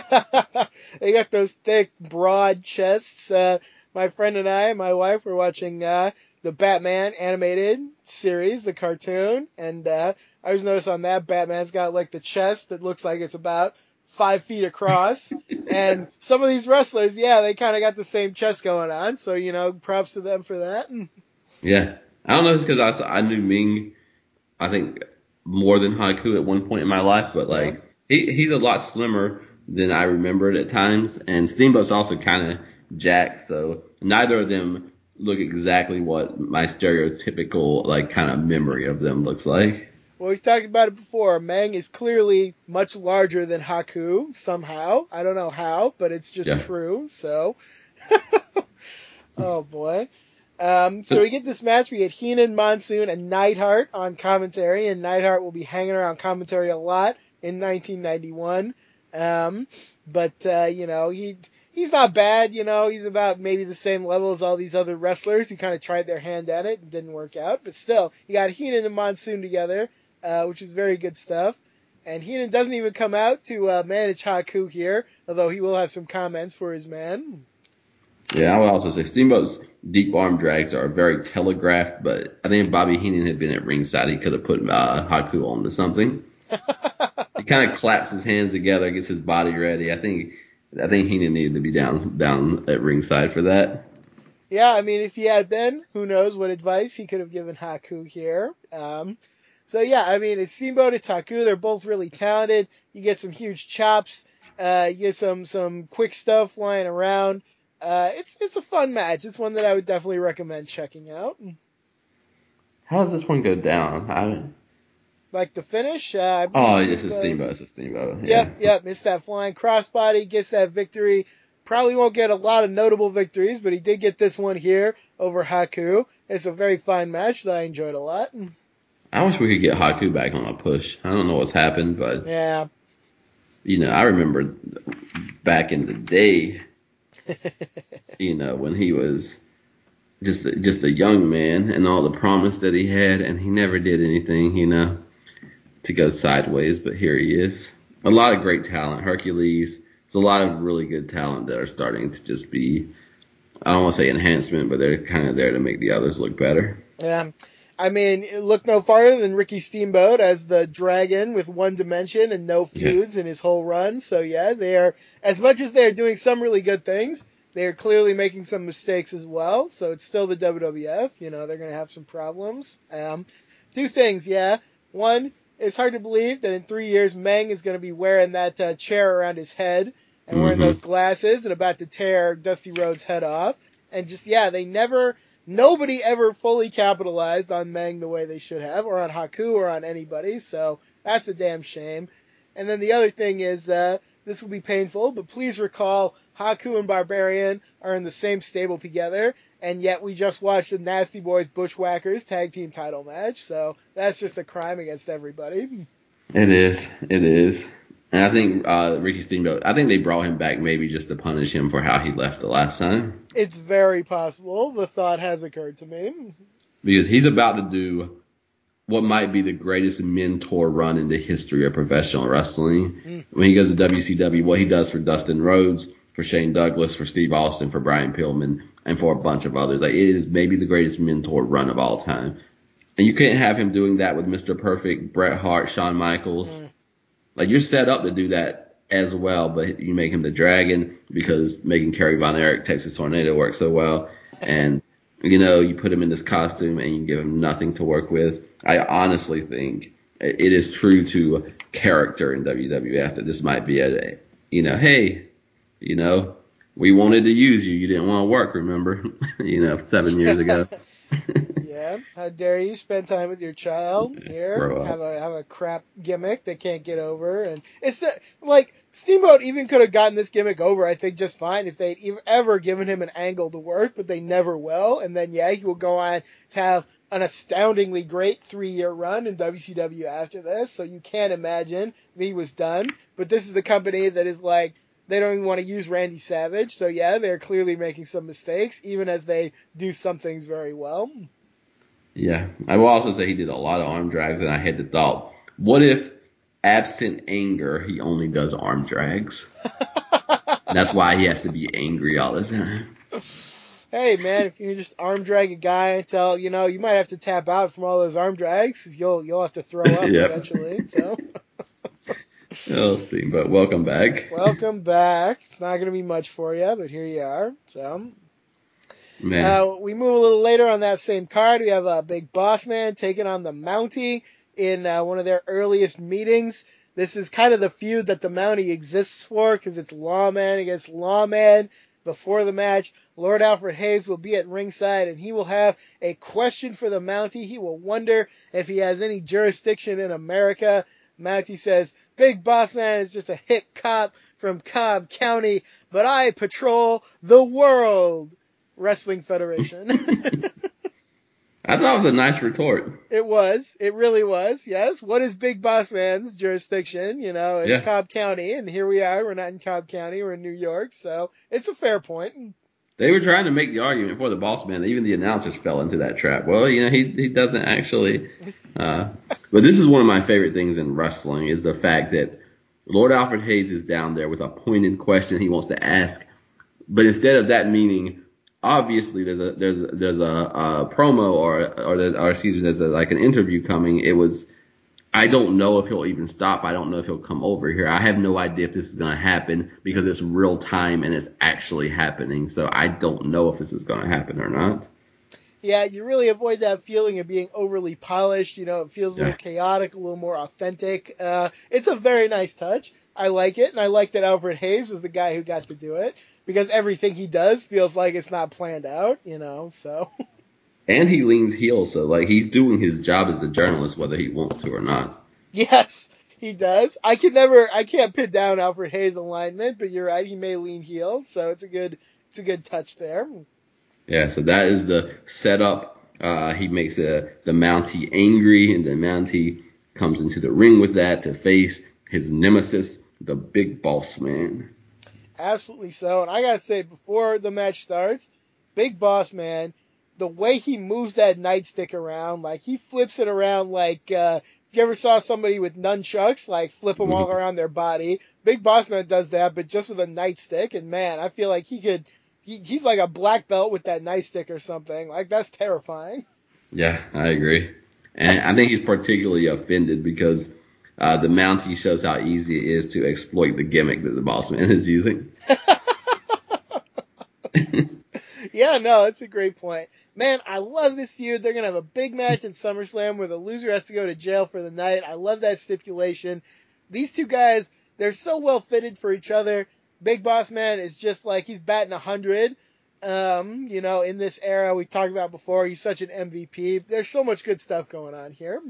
they got those thick, broad chests. Uh, my friend and I, my wife, were watching uh, the Batman animated series, the cartoon, and uh, I was noticed on that Batman's got like the chest that looks like it's about five feet across. and some of these wrestlers, yeah, they kind of got the same chest going on. So you know, props to them for that. Yeah, I don't know if it's because I I knew Meng, I think more than Haku at one point in my life, but like he he's a lot slimmer than I remembered at times, and Steamboat's also kind of jacked, so neither of them look exactly what my stereotypical like kind of memory of them looks like. Well, we've talked about it before. Meng is clearly much larger than Haku somehow. I don't know how, but it's just Yeah. true. So, oh boy. Um, so we get this match. We get Heenan, Monsoon, and Neidhart on commentary, and Neidhart will be hanging around commentary a lot in 1991. Um, but uh, you know he he's not bad. You know he's about maybe the same level as all these other wrestlers who kind of tried their hand at it and didn't work out. But still, you got Heenan and Monsoon together, uh, which is very good stuff. And Heenan doesn't even come out to uh, manage Haku here, although he will have some comments for his man. Yeah, I would also say Steamboat's deep arm drags are very telegraphed, but I think if Bobby Heenan had been at ringside, he could have put uh, Haku onto something. he kind of claps his hands together, gets his body ready. I think I think Heenan needed to be down down at ringside for that. Yeah, I mean, if he had been, who knows what advice he could have given Haku here. Um, so yeah, I mean, it's Steamboat and Haku. They're both really talented. You get some huge chops. Uh, you get some some quick stuff flying around. Uh, it's it's a fun match. It's one that I would definitely recommend checking out. How does this one go down? I, Like the finish. Uh, oh, it's a Steamboat. It's a Steamboat. Yeah. Yep, yep. It's that flying crossbody, gets that victory. Probably won't get a lot of notable victories, but he did get this one here over Haku. It's a very fine match that I enjoyed a lot. I wish we could get Haku back on a push. I don't know what's happened, but Yeah. you know, I remember back in the day, you know, when he was just just a young man and all the promise that he had, and he never did anything, you know, to go sideways. But here he is. A lot of great talent. Hercules. It's a lot of really good talent that are starting to just be. I don't want to say enhancement, but they're kind of there to make the others look better. Yeah. I mean, look no farther than Ricky Steamboat as the dragon with one dimension and no feuds in his whole run. So yeah, they are, as much as they are doing some really good things, they are clearly making some mistakes as well. So it's still the WWF. You know, they're going to have some problems. Um, two things, yeah. One, it's hard to believe that in three years, Meng is going to be wearing that uh, chair around his head and wearing Mhm. those glasses and about to tear Dusty Rhodes' head off. And just, yeah, they never, nobody ever fully capitalized on Meng the way they should have, or on Haku, or on anybody. So that's a damn shame. And then the other thing is, uh, this will be painful, but please recall Haku and Barbarian are in the same stable together, and yet we just watched the Nasty Boys Bushwhackers tag team title match. So that's just a crime against everybody. It is. It is. And I think uh, Ricky Steamboat. I think they brought him back maybe just to punish him for how he left the last time. It's very possible. The thought has occurred to me. because he's about to do what might be the greatest mentor run in the history of professional wrestling. Mm. When he goes to WCW, what he does for Dustin Rhodes, for Shane Douglas, for Steve Austin, for Brian Pillman, and for a bunch of others. Like it is maybe the greatest mentor run of all time. And you can't have him doing that with Mr. Perfect, Bret Hart, Shawn Michaels. Mm. Like you're set up to do that as well, but you make him the dragon because making Kerry Von Erich Texas Tornado work so well. And you know, you put him in this costume and you give him nothing to work with. I honestly think it is true to character in WWF that this might be a, you know, hey, you know, we wanted to use you, you didn't want to work, remember? you know, seven years ago. Yeah, how dare you spend time with your child here? Have a have a crap gimmick they can't get over, and it's like Steamboat even could have gotten this gimmick over, I think, just fine if they'd ev- ever given him an angle to work, but they never will. And then yeah, he will go on to have an astoundingly great three year run in WCW after this. So you can't imagine that he was done. But this is the company that is like. They don't even want to use Randy Savage, so yeah, they're clearly making some mistakes, even as they do some things very well. Yeah, I will also say he did a lot of arm drags, and I had the thought, what if, absent anger, he only does arm drags? That's why he has to be angry all the time. Hey man, if you just arm drag a guy until you know you might have to tap out from all those arm drags because you'll you'll have to throw up Yep. eventually. So Oh, but welcome back. welcome back. It's not going to be much for you, but here you are. So Uh, we move a little later on that same card. We have a uh, big boss man taking on the Mountie in uh, one of their earliest meetings. This is kind of the feud that the Mountie exists for because it's Lawman against Lawman. Before the match, Lord Alfred Hayes will be at ringside and he will have a question for the Mountie. He will wonder if he has any jurisdiction in America. Mountie says, Big Boss Man is just a hit cop from Cobb County, but I patrol the world. Wrestling Federation. I thought it was a nice retort. it was. It really was. Yes. What is Big Boss Man's jurisdiction? You know, it's Yeah. Cobb County, and here we are. We're not in Cobb County. We're in New York. So it's a fair point. They were trying to make the argument for the boss man. Even the announcers fell into that trap. Well, you know, he he doesn't actually. Uh, but this is one of my favorite things in wrestling is the fact that Lord Alfred Hayes is down there with a pointed question he wants to ask, but instead of that meaning, obviously there's a there's a, there's a, a promo or or, the, or excuse me, there's a, like an interview coming. It was. I don't know if he'll even stop. I don't know if he'll come over here. I have no idea if this is going to happen because it's real time and it's actually happening. So I don't know if this is going to happen or not. Yeah, you really avoid that feeling of being overly polished. You know, it feels a little chaotic, a little more authentic. Uh, it's a very nice touch. I like it, and I like that Alfred Hayes was the guy who got to do it because everything he does feels like it's not planned out. You know, so. And he leans heel, so like he's doing his job as a journalist whether he wants to or not. Yes, he does. I can never, I can't pin down Alfred Hayes' alignment, but you're right. He may lean heel, so it's a good, it's a good touch there. Yeah, so that is the setup. Uh, he makes uh the Mountie angry, and the Mountie comes into the ring with that to face his nemesis, the Big Boss Man. Absolutely so. And I gotta say, before the match starts, Big Boss Man, the way he moves that nightstick around, like he flips it around like, uh, if you ever saw somebody with nunchucks, like flip them all around their body, Big Boss Man does that, but just with a nightstick. And man, I feel like he could, he, he's like a black belt with that nightstick or something. Like that's terrifying. Yeah, I agree. And I think he's particularly offended because uh, the Mountie shows how easy it is to exploit the gimmick that the Boss Man is using. Yeah, no, that's a great point. Man, I love this feud. They're gonna have a big match in SummerSlam where the loser has to go to jail for the night. I love that stipulation. These two guys, they're so well fitted for each other. Big Boss Man is just like he's batting a hundred. Um, you know, in this era we talked about before, he's such an MVP. There's so much good stuff going on here.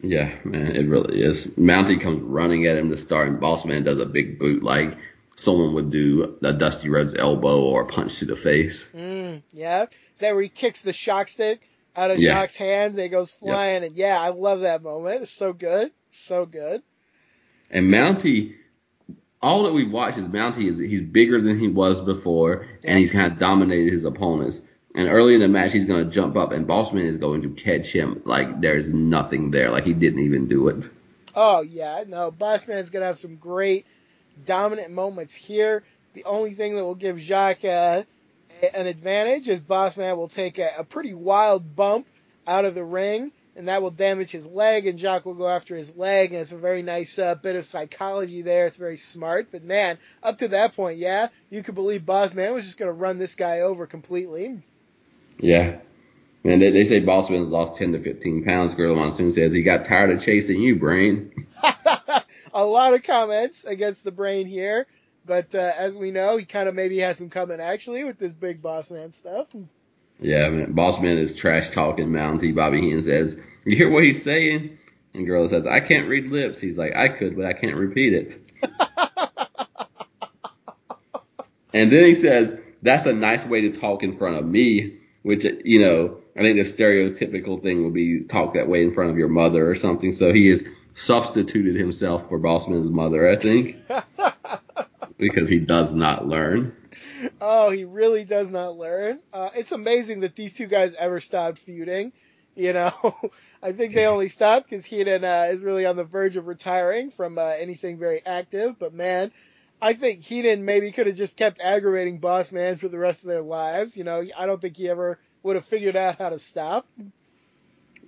Yeah, man, it really is. Mountie comes running at him to start, and Boss Man does a big boot like someone would do a Dusty Rhodes elbow or a punch to the face. Mm, yeah. Is that where he kicks the shock stick out of Yeah. Jacques's hands and it goes flying? And yeah, I love that moment. It's so good. So good. And Mountie, all that we've watched is Mountie is he's bigger than he was before, and he's kind of dominated his opponents. And early in the match, he's going to jump up, and Bossman is going to catch him like there's nothing there, like he didn't even do it. Oh yeah, no, Bossman is gonna have some great dominant moments here. The only thing that will give Jacques uh, an advantage is Bossman will take a, a pretty wild bump out of the ring, and that will damage his leg, and Jacques will go after his leg, and it's a very nice uh, bit of psychology there. It's very smart, but man, up to that point, yeah, you could believe Bossman was just gonna run this guy over completely. Yeah. And they, they say Bossman's lost 10 to 15 pounds. Gorilla Monsoon says he got tired of chasing you, Brain. a lot of comments against the brain here, but uh, as we know, he kind of maybe has some coming actually with this big boss man stuff. Yeah, man. Bossman is trash talking Mountie. Bobby Heenan says, You hear what he's saying? And Gorilla says, I can't read lips. He's like, I could, but I can't repeat it. And then he says, that's a nice way to talk in front of me, which, you know, I think the stereotypical thing would be talk that way in front of your mother or something. So he has substituted himself for Bossman's mother, I think, because he does not learn. oh, he really does not learn. Uh, it's amazing that these two guys ever stopped feuding. You know, I think they only stopped because Heenan uh, is really on the verge of retiring from uh, anything very active. But man, I think Heenan maybe could have just kept aggravating Boss Man for the rest of their lives. You know, I don't think he ever would have figured out how to stop.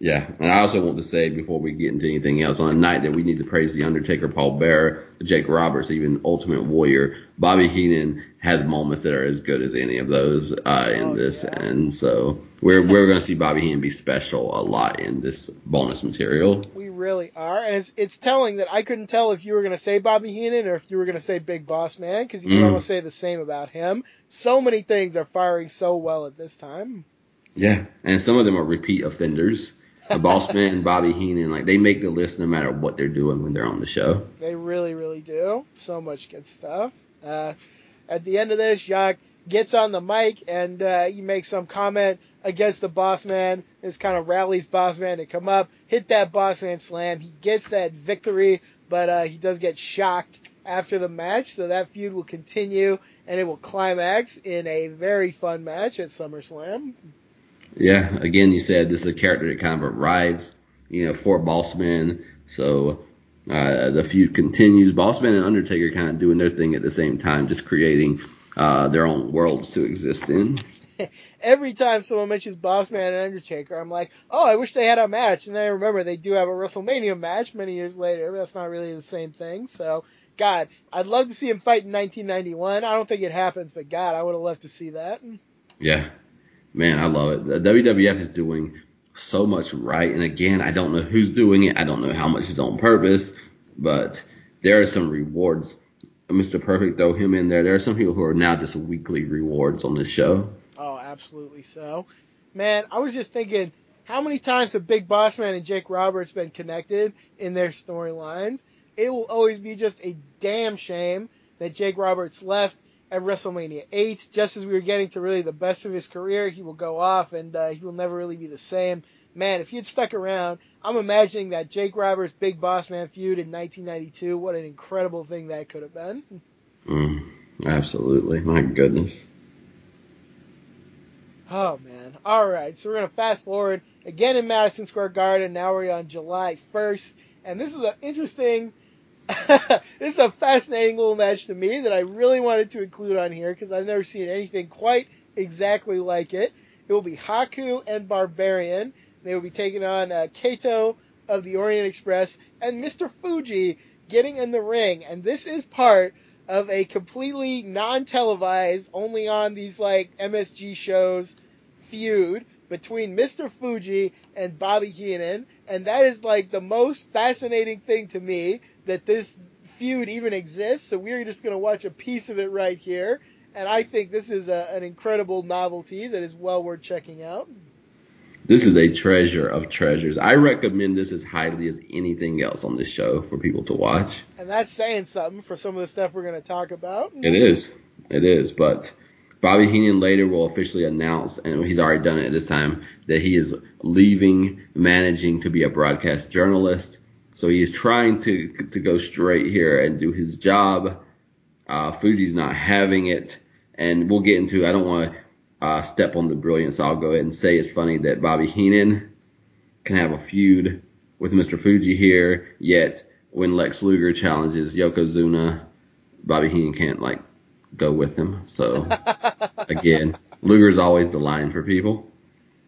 Yeah, and I also want to say before we get into anything else, on a night that we need to praise the Undertaker, Paul Bearer, Jake Roberts, even Ultimate Warrior, Bobby Heenan has moments that are as good as any of those uh, in Oh, this, yeah. and so we're we're going to see Bobby Heenan be special a lot in this bonus material. We really are, and it's it's telling that I couldn't tell if you were going to say Bobby Heenan or if you were going to say Big Boss Man because you could Mm. almost say the same about him. So many things are firing so well at this time. Yeah, and some of them are repeat offenders. The Boss Man, Bobby Heenan, like they make the list no matter what they're doing when they're on the show. They really, really do. So much good stuff. Uh, at the end of this, Jacques gets on the mic and uh, he makes some comment against the boss man. This kind of rallies boss man to come up, hit that boss man slam. He gets that victory, but uh, he does get shocked after the match. So that feud will continue and it will climax in a very fun match at SummerSlam. Yeah, again, you said this is a character that kind of arrives, you know, for Bossman. So uh, the feud continues. Bossman and Undertaker kind of doing their thing at the same time, just creating uh, their own worlds to exist in. Every time someone mentions Boss Man and Undertaker, I'm like, oh, I wish they had a match. And then I remember they do have a WrestleMania match many years later. But that's not really the same thing. So, God, I'd love to see him fight in 1991. I don't think it happens, but God, I would have loved to see that. Yeah, man, I love it. The WWF is doing so much right, and again, I don't know who's doing it. I don't know how much is on purpose, but there are some rewards. Mr. Perfect, throw him in there. There are some people who are now just weekly rewards on this show. Oh, absolutely so. Man, I was just thinking, how many times have Big Boss Man and Jake Roberts been connected in their storylines? It will always be just a damn shame that Jake Roberts left at WrestleMania 8. Just as we were getting to really the best of his career, he will go off and uh, he will never really be the same. Man, if he had stuck around, I'm imagining that Jake Roberts Big Boss Man feud in 1992. What an incredible thing that could have been. Mm, absolutely. My goodness. Oh man. All right. So we're going to fast forward again in Madison Square Garden. Now we're on July 1st. And this is an interesting, this is a fascinating little match to me that I really wanted to include on here because I've never seen anything quite exactly like it. It will be Haku and Barbarian. They will be taking on uh, Kato of the Orient Express and Mr. Fuji getting in the ring. And this is part of a completely non-televised, only on these like MSG shows feud between Mr. Fuji and Bobby Heenan, and that is like the most fascinating thing to me that this feud even exists. So we're just going to watch a piece of it right here, and I think this is a, an incredible novelty that is well worth checking out. This is a treasure of treasures. I recommend this as highly as anything else on this show for people to watch. And that's saying something for some of the stuff we're going to talk about. It is. It is. But Bobby Heenan later will officially announce, and he's already done it at this time, that he is leaving managing to be a broadcast journalist. So he is trying to to go straight here and do his job. Uh, Fuji's not having it, and we'll get into. I don't want to uh, step on the brilliance, so I'll go ahead and say it's funny that Bobby Heenan can have a feud with Mr. Fuji here, yet when Lex Luger challenges Yokozuna, Bobby Heenan can't like go with him. So again, Luger's always the line for people.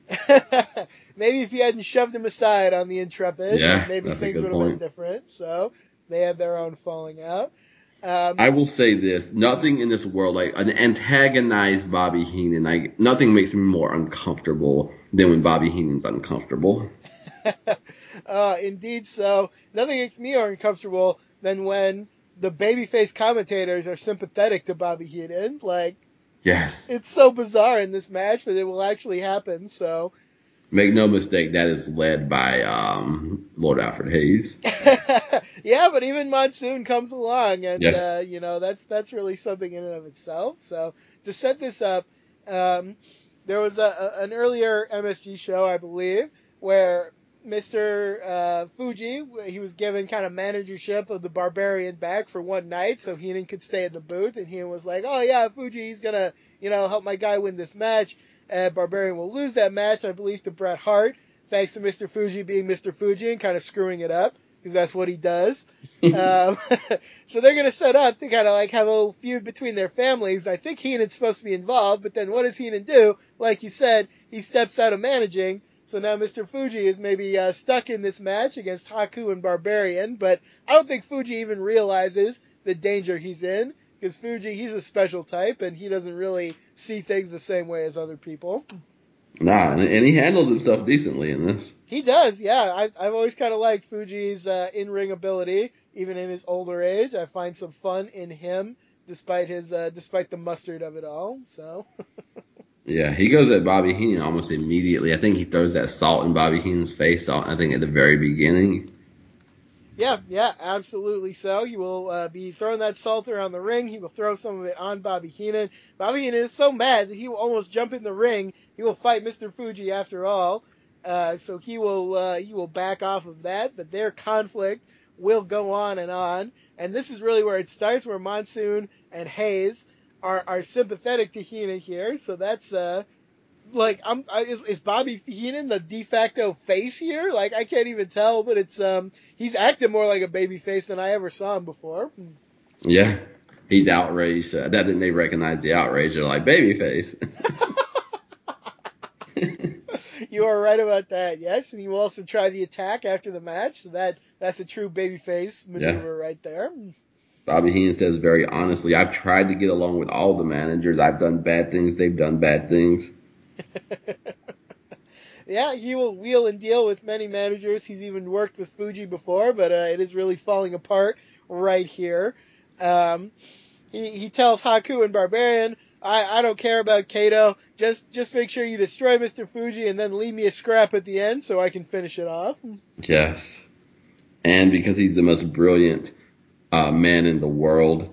maybe if you hadn't shoved him aside on the Intrepid, Yeah, maybe things would have been different. So they had their own falling out. Um, I will say this: nothing in this world, like an antagonized Bobby Heenan, like nothing makes me more uncomfortable than when Bobby Heenan's uncomfortable. uh, indeed, so nothing makes me more uncomfortable than when the babyface commentators are sympathetic to Bobby Heenan. Like Yes. it's so bizarre in this match, but it will actually happen. So Make no mistake, that is led by um, Lord Alfred Hayes. yeah, but even Monsoon comes along, and Yes. uh, you know that's that's really something in and of itself. So to set this up, um, there was a, a, an earlier MSG show, I believe, where Mr. Uh, Fuji he was given kind of managership of the Barbarian back for one night, so Heenan could stay in the booth, and Heenan was like, "Oh yeah, Fuji, he's gonna you know help my guy win this match." Uh, Barbarian will lose that match, I believe, to Bret Hart. thanks to Mr. Fuji being Mr. Fuji and kind of screwing it up because that's what he does. um, so they're going to set up to kind of like have a little feud between their families. I think Heenan's supposed to be involved, but then what does Heenan do? Like you said, he steps out of managing. So now Mr. Fuji is maybe uh, stuck in this match against Haku and Barbarian, but I don't think Fuji even realizes the danger he's in because Fuji, he's a special type and he doesn't really see things the same way as other people. Nah, and he handles himself decently in this. He does, yeah. I've, I've always kind of liked Fuji's uh, in-ring ability, even in his older age. I find some fun in him, despite his uh, despite the mustard of it all. So. yeah, he goes at Bobby Heenan almost immediately. I think he throws that salt in Bobby Heenan's face. I think at the very beginning. Yeah, yeah, absolutely so. He will uh, be throwing that salt around the ring. He will throw some of it on Bobby Heenan. Bobby Heenan is so mad that he will almost jump in the ring. He will fight Mr. Fuji after all. Uh, so he will uh, he will back off of that, but their conflict will go on and on. And this is really where it starts, where Monsoon and Hayes are, are sympathetic to Heenan here. So that's uh, like I'm is, is Bobby Heenan the de facto face here? Like I can't even tell, but it's um he's acting more like a baby face than I ever saw him before. Yeah, he's outraged. Uh, that didn't they recognize the outrage? They're like baby face. you are right about that. Yes, and you also try the attack after the match. So that that's a true baby face maneuver yeah. right there. Bobby Heenan says very honestly, I've tried to get along with all the managers. I've done bad things. They've done bad things. yeah, he will wheel and deal with many managers. He's even worked with Fuji before, but uh, it is really falling apart right here. Um, he, he tells Haku and Barbarian, I, I don't care about Kato. Just just make sure you destroy Mr. Fuji and then leave me a scrap at the end so I can finish it off. Yes. And because he's the most brilliant uh, man in the world.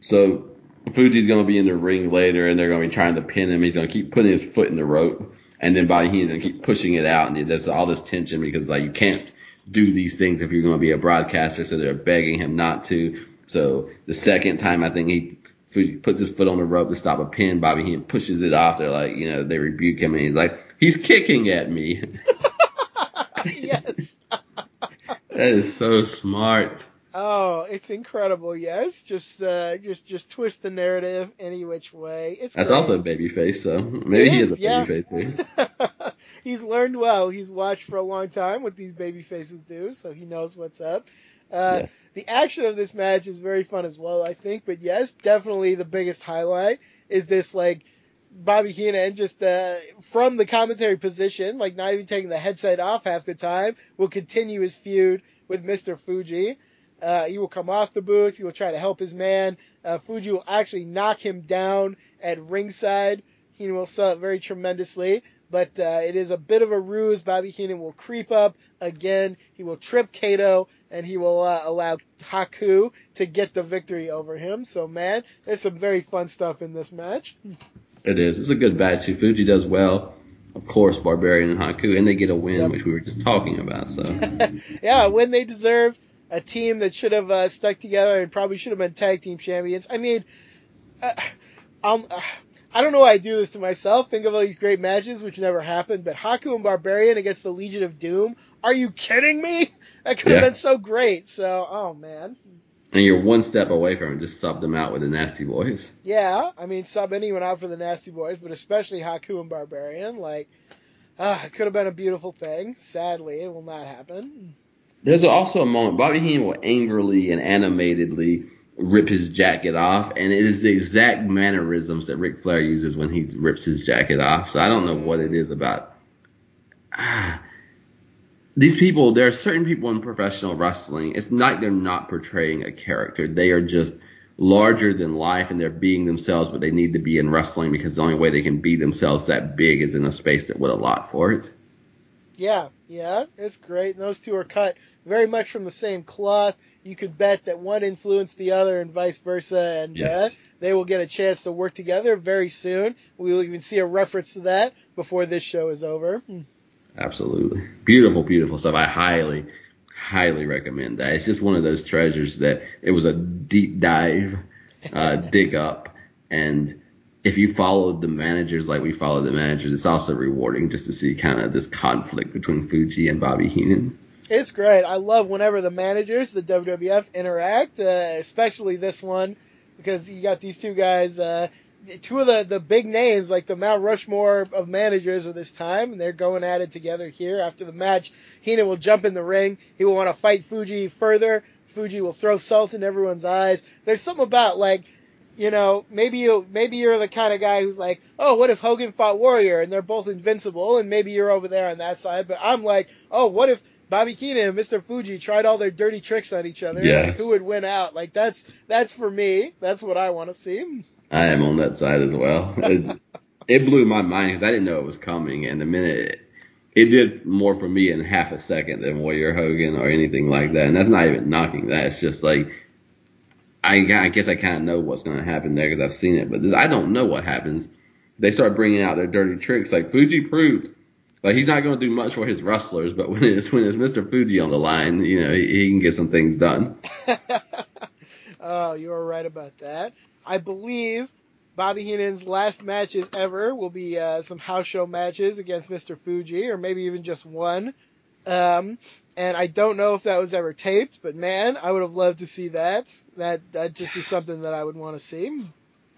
So Fuji's going to be in the ring later, and they're going to be trying to pin him. He's going to keep putting his foot in the rope, and then Bobby Heenan's going to keep pushing it out, and there's all this tension because like you can't do these things if you're going to be a broadcaster, so they're begging him not to. So the second time, I think he Fuji puts his foot on the rope to stop a pin. Bobby Heenan pushes it off. They're like, you know, they rebuke him, and he's like, he's kicking at me. yes. that is so smart. Oh, it's incredible. Yes, just uh, just just twist the narrative any which way. It's that's great. also a babyface, so maybe he is, is a yeah. babyface. He's learned well. He's watched for a long time what these baby faces do, so he knows what's up. Uh, yeah. The action of this match is very fun as well, I think. But yes, definitely the biggest highlight is this like Bobby Heenan just uh, from the commentary position, like not even taking the headset off half the time, will continue his feud with Mr. Fuji. Uh, he will come off the booth. He will try to help his man. Uh, Fuji will actually knock him down at ringside. Heenan will sell it very tremendously, but uh, it is a bit of a ruse. Bobby Heenan will creep up again. He will trip Kato, and he will uh, allow Haku to get the victory over him. So, man, there's some very fun stuff in this match. It is. It's a good match. Fuji does well of course, Barbarian and Haku, and they get a win, yep. which we were just talking about. So, yeah, when they deserve a team that should have uh, stuck together and probably should have been tag team champions. I mean, uh, um, uh, I don't know why I do this to myself. Think of all these great matches which never happened, but Haku and Barbarian against the Legion of Doom. Are you kidding me? That could have yeah. been so great. So, oh man. And you're one step away from it. Just sub them out with the Nasty Boys. Yeah, I mean, sub anyone out for the Nasty Boys, but especially Haku and Barbarian. Like, uh, it could have been a beautiful thing. Sadly, it will not happen. There's also a moment Bobby Heenan will angrily and animatedly rip his jacket off, and it is the exact mannerisms that Ric Flair uses when he rips his jacket off. So I don't know what it is about. Ah, these people, there are certain people in professional wrestling. It's not they're not portraying a character; they are just larger than life, and they're being themselves. But they need to be in wrestling because the only way they can be themselves that big is in a space that would allot for it. Yeah, yeah, it's great. And those two are cut very much from the same cloth. You could bet that one influenced the other and vice versa, and uh, yes. uh, they will get a chance to work together very soon. We will even see a reference to that before this show is over. Hmm. Absolutely. Beautiful, beautiful stuff. I highly, highly recommend that. It's just one of those treasures that it was a deep dive, uh, dig up, and if you followed the managers like we followed the managers, it's also rewarding just to see kind of this conflict between Fuji and Bobby Heenan. It's great. I love whenever the managers, the WWF, interact, uh, especially this one, because you got these two guys, uh, two of the, the big names, like the Mount Rushmore of managers of this time, and they're going at it together here. After the match, Heenan will jump in the ring. He will want to fight Fuji further. Fuji will throw salt in everyone's eyes. There's something about, like, you know, maybe you maybe you're the kind of guy who's like, oh, what if Hogan fought Warrior and they're both invincible, and maybe you're over there on that side. But I'm like, oh, what if Bobby Heenan and Mr. Fuji tried all their dirty tricks on each other? Yes. Like, who would win out? Like that's that's for me. That's what I want to see. I am on that side as well. It, it blew my mind because I didn't know it was coming, and the minute it, it did more for me in half a second than Warrior Hogan or anything like that. And that's not even knocking that. It's just like I, I guess I kind of know what's going to happen there because I've seen it, but this, I don't know what happens. They start bringing out their dirty tricks. Like Fuji proved, like he's not going to do much for his wrestlers, but when it's when it's Mr. Fuji on the line, you know he, he can get some things done. oh, you are right about that. I believe Bobby Heenan's last matches ever will be uh, some house show matches against Mr. Fuji, or maybe even just one. Um, and I don't know if that was ever taped, but man, I would have loved to see that. That that just is something that I would want to see.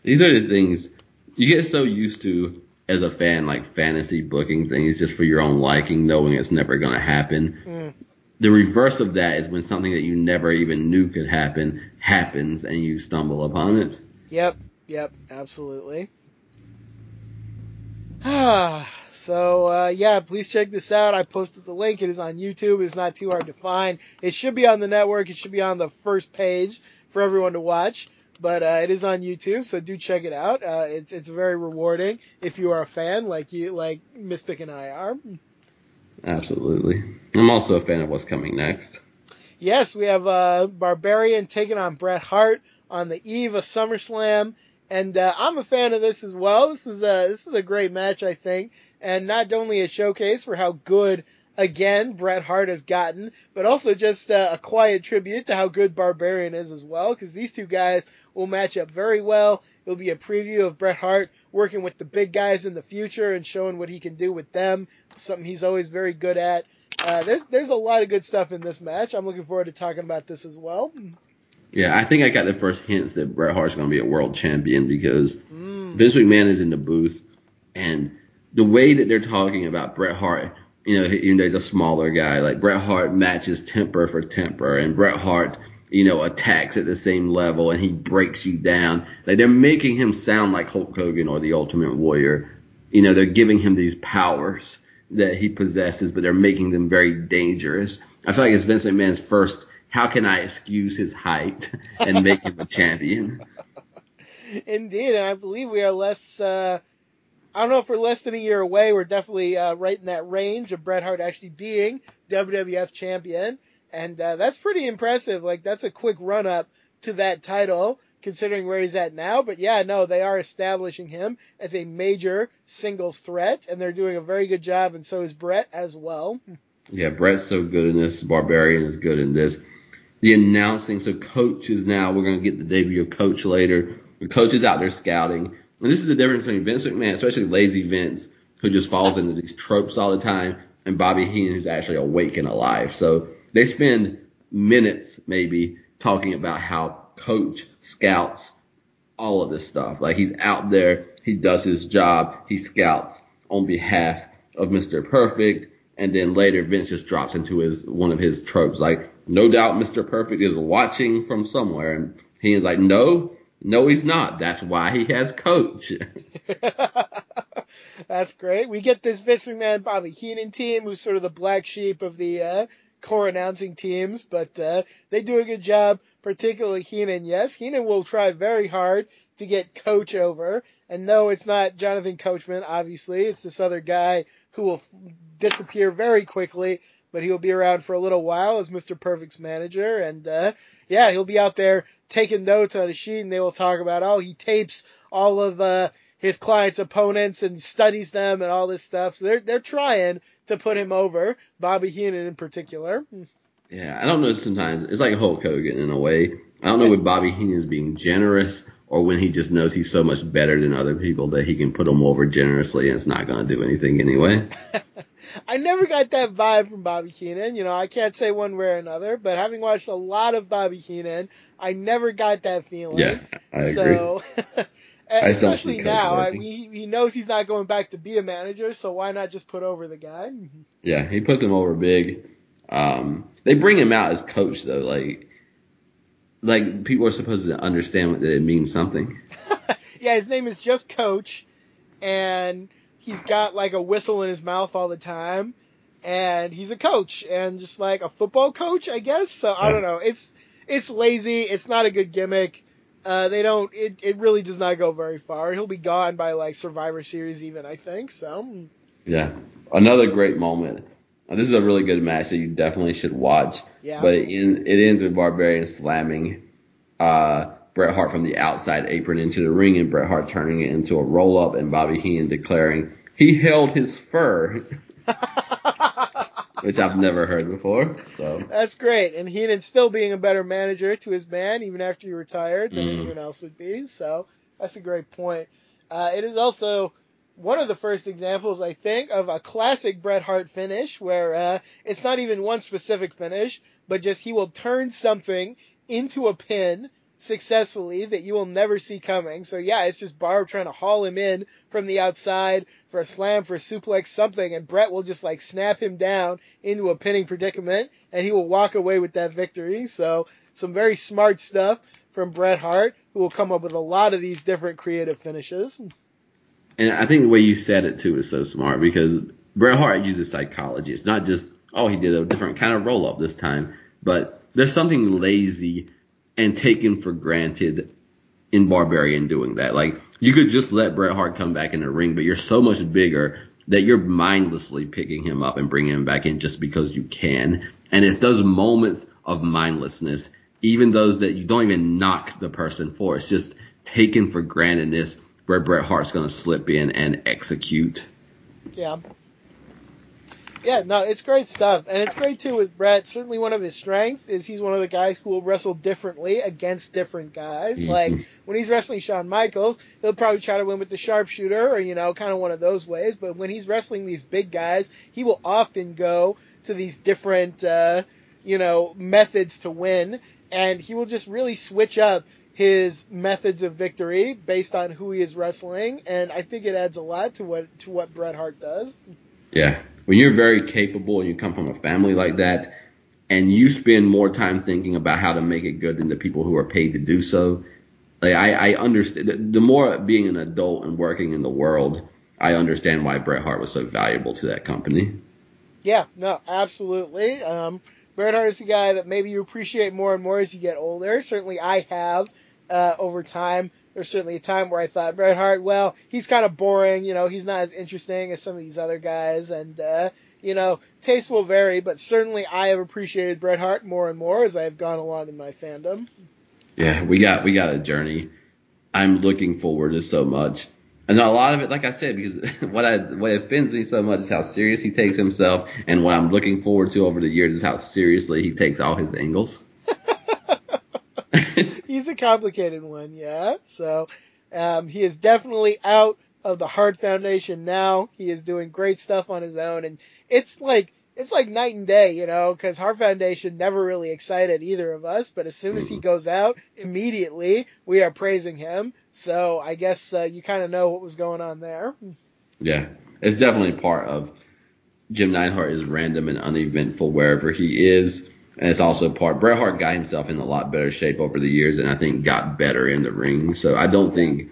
These are the things you get so used to as a fan, like fantasy booking things just for your own liking, knowing it's never going to happen. Mm. The reverse of that is when something that you never even knew could happen happens and you stumble upon it. Yep, yep, absolutely. Ah. So uh, yeah, please check this out. I posted the link. It is on YouTube. It's not too hard to find. It should be on the network. It should be on the first page for everyone to watch. But uh, it is on YouTube, so do check it out. Uh, it's it's very rewarding if you are a fan like you like Mystic and I are. Absolutely. I'm also a fan of what's coming next. Yes, we have uh, Barbarian taking on Bret Hart on the eve of SummerSlam, and uh, I'm a fan of this as well. This is a this is a great match, I think and not only a showcase for how good again Bret Hart has gotten, but also just uh, a quiet tribute to how good Barbarian is as well, because these two guys will match up very well. It'll be a preview of Bret Hart working with the big guys in the future and showing what he can do with them, something he's always very good at. Uh, there's there's a lot of good stuff in this match. I'm looking forward to talking about this as well. Yeah, I think I got the first hints that Bret Hart's going to be a world champion because mm. Vince McMahon is in the booth and the way that they're talking about Bret Hart, you know, even though he's a smaller guy, like Bret Hart matches temper for temper, and Bret Hart, you know, attacks at the same level and he breaks you down. Like they're making him sound like Hulk Hogan or the Ultimate Warrior. You know, they're giving him these powers that he possesses, but they're making them very dangerous. I feel like it's Vince McMahon's first. How can I excuse his height and make him a champion? Indeed, and I believe we are less. Uh I don't know if we're less than a year away. We're definitely uh, right in that range of Bret Hart actually being WWF champion, and uh, that's pretty impressive. Like that's a quick run up to that title considering where he's at now. But yeah, no, they are establishing him as a major singles threat, and they're doing a very good job, and so is Bret as well. Yeah, Bret's so good in this. Barbarian is good in this. The announcing, so coaches now, we're going to get the debut of Coach later. The coach is out there scouting. And this is the difference between Vince McMahon, especially lazy Vince, who just falls into these tropes all the time, and Bobby Heenan, who's actually awake and alive. So they spend minutes maybe talking about how coach scouts all of this stuff. Like he's out there, he does his job, he scouts on behalf of Mr. Perfect, and then later Vince just drops into his one of his tropes, like no doubt Mr. Perfect is watching from somewhere, and he's like, no, no, he's not. That's why he has coach. That's great. We get this Vince McMahon Bobby Heenan team, who's sort of the black sheep of the uh, core announcing teams, but uh, they do a good job, particularly Heenan. Yes, Heenan will try very hard to get Coach over. And no, it's not Jonathan Coachman, obviously. It's this other guy who will f- disappear very quickly, but he'll be around for a little while as Mr. Perfect's manager. And uh, yeah, he'll be out there taking notes on a sheet and they will talk about, oh, he tapes all of, uh, his clients' opponents and studies them and all this stuff. So they're, they're trying to put him over, Bobby Heenan in particular. Yeah, I don't know sometimes. It's like Hulk Hogan in a way. I don't know if Bobby Heenan is being generous or when he just knows he's so much better than other people that he can put them over generously and it's not going to do anything anyway. I never got that vibe from Bobby Heenan. You know, I can't say one way or another, but having watched a lot of Bobby Heenan, I never got that feeling. Yeah, I agree. So, I still especially see now, I, Coach he, he knows he's not going back to be a manager, so why not just put over the guy? Yeah, he puts him over big. Um, they bring him out as coach though, like, like people are supposed to understand that it means something. yeah, his name is just Coach, and he's got like a whistle in his mouth all the time, and he's a coach, and just like a football coach, I guess. So I don't know. It's it's lazy. It's not a good gimmick. Uh, they don't. It it really does not go very far. He'll be gone by like Survivor Series, even I think. So Yeah, another great moment. Uh, this is a really good match that you definitely should watch. Yeah. But it, it ends with Barbarian slamming uh, Bret Hart from the outside apron into the ring, and Bret Hart turning it into a roll up, and Bobby Heenan declaring he held his fur, which I've never heard before. So that's great. And Heenan still being a better manager to his man, even after he retired, than Mm. anyone else would be. So that's a great point. Uh, it is also one of the first examples, I think, of a classic Bret Hart finish where uh, it's not even one specific finish, but just he will turn something into a pin successfully that you will never see coming. So yeah, it's just Barb trying to haul him in from the outside for a slam, for a suplex, something, and Bret will just like snap him down into a pinning predicament, and he will walk away with that victory. So some very smart stuff from Bret Hart, who will come up with a lot of these different creative finishes. And I think the way you said it too is so smart because Bret Hart uses psychology. It's not just, oh, he did a different kind of roll up this time, but there's something lazy and taken for granted in Barbarian doing that. Like, you could just let Bret Hart come back in the ring, but you're so much bigger that you're mindlessly picking him up and bringing him back in just because you can. And it's those moments of mindlessness, even those that you don't even knock the person for. It's just taken for grantedness where Bret Hart's going to slip in and execute. Yeah. Yeah, no, it's great stuff. And it's great too with Bret. Certainly one of his strengths is he's one of the guys who will wrestle differently against different guys. Mhm. Like when he's wrestling Shawn Michaels, he'll probably try to win with the sharpshooter or, you know, kind of one of those ways. But when he's wrestling these big guys, he will often go to these different, uh, you know, methods to win. And he will just really switch up his methods of victory based on who he is wrestling. And I think it adds a lot to what, to what Bret Hart does. Yeah. When you're very capable and you come from a family like that, and you spend more time thinking about how to make it good than the people who are paid to do so, like I, I understand. the- more being an adult and working in the world, I understand why Bret Hart was so valuable to that company. Yeah, no, absolutely. Um, Bret Hart is a guy that maybe you appreciate more and more as you get older. Certainly, I have uh, over time. There's certainly a time where I thought Bret Hart, well, he's kind of boring. You know, he's not as interesting as some of these other guys, and uh, you know, taste will vary. But certainly, I have appreciated Bret Hart more and more as I have gone along in my fandom. Yeah, we got we got a journey. I'm looking forward to so much. And a lot of it, like I said, because what I what offends me so much is how serious he takes himself, and what I'm looking forward to over the years is how seriously he takes all his angles. a complicated one, yeah. So um, he is definitely out of the Hart Foundation now. He is doing great stuff on his own, and it's like it's like night and day, you know, because Hart Foundation never really excited either of us. But as soon as he goes out, immediately we are praising him. So I guess uh, you kind of know what was going on there. Yeah, it's definitely part of Jim Neidhart is random and uneventful wherever he is. And it's also part, Bret Hart got himself in a lot better shape over the years and I think got better in the ring. So I don't think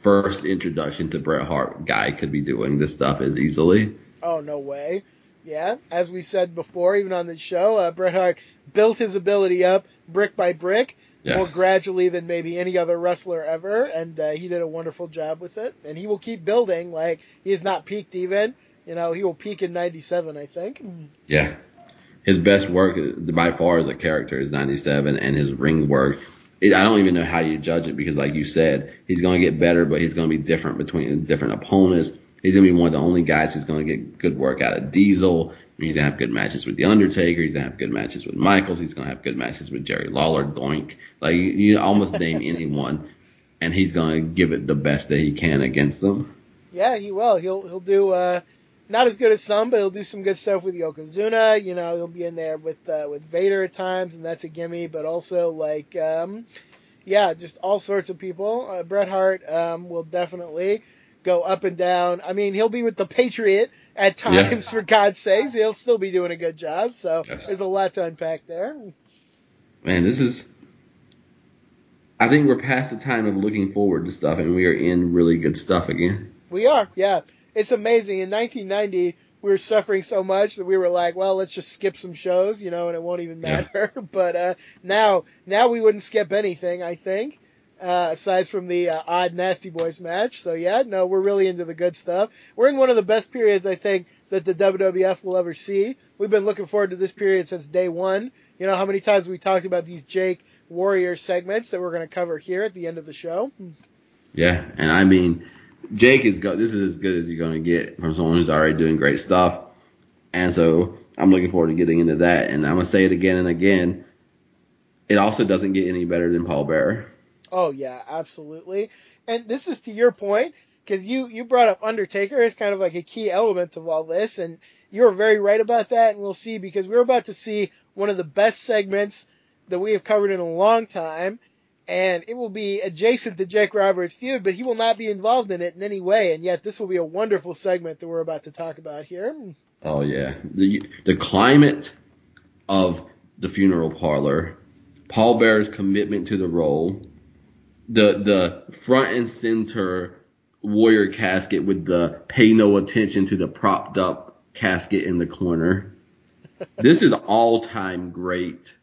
first introduction to Bret Hart guy could be doing this stuff as easily. Oh, no way. Yeah, as we said before, even on the show, uh, Bret Hart built his ability up brick by brick, Yes. more gradually than maybe any other wrestler ever, and uh, he did a wonderful job with it. And he will keep building. Like he has not peaked even. You know, he will peak in '97, I think. Yeah. His best work by far as a character is 97 and his ring work. It, I don't even know how you judge it because like you said, he's going to get better, but he's going to be different between different opponents. He's going to be one of the only guys who's going to get good work out of Diesel. He's going to have good matches with The Undertaker. He's going to have good matches with Michaels. He's going to have good matches with Jerry Lawler, Doink. Like you, you almost name anyone. and he's going to give it the best that he can against them. Yeah, he will. He'll he'll do uh, not as good as some, but he'll do some good stuff with Yokozuna. You know, he'll be in there with uh, with Vader at times, and that's a gimme. But also like, um, yeah, just all sorts of people. Uh, Bret Hart um, will definitely go up and down. I mean, he'll be with the Patriot at times, yeah. for God's sakes. He'll still be doing a good job. So yes. there's a lot to unpack there. Man, this is. I think we're past the time of looking forward to stuff, and we are in really good stuff again. We are, yeah. It's amazing. In 1990, we were suffering so much that we were like, well, let's just skip some shows, you know, and it won't even matter. Yeah. but uh, now, now we wouldn't skip anything. I think uh, aside from the uh, odd Nasty Boys match. So yeah, no, we're really into the good stuff. We're in one of the best periods I think that the WWF will ever see. We've been looking forward to this period since day one. You know how many times we talked about these Jake Warrior segments that we're going to cover here at the end of the show. Yeah, and I mean, Jake is go. This is as good as you're to get from someone who's already doing great stuff, and so I'm looking forward to getting into that. And I'm gonna say it again and again. It also doesn't get any better than Paul Bearer. Oh yeah, absolutely. And this is to your point because you you brought up Undertaker as kind of like a key element of all this, and you're very right about that. And we'll see because we're about to see one of the best segments that we have covered in a long time, and it will be adjacent to Jake Roberts' feud, but he will not be involved in it in any way. And yet, this will be a wonderful segment that we're about to talk about here. Oh yeah, the the climate of the funeral parlor, Paul Bearer's commitment to the role the the front and center warrior casket with the pay no attention to the propped up casket in the corner. this is all time great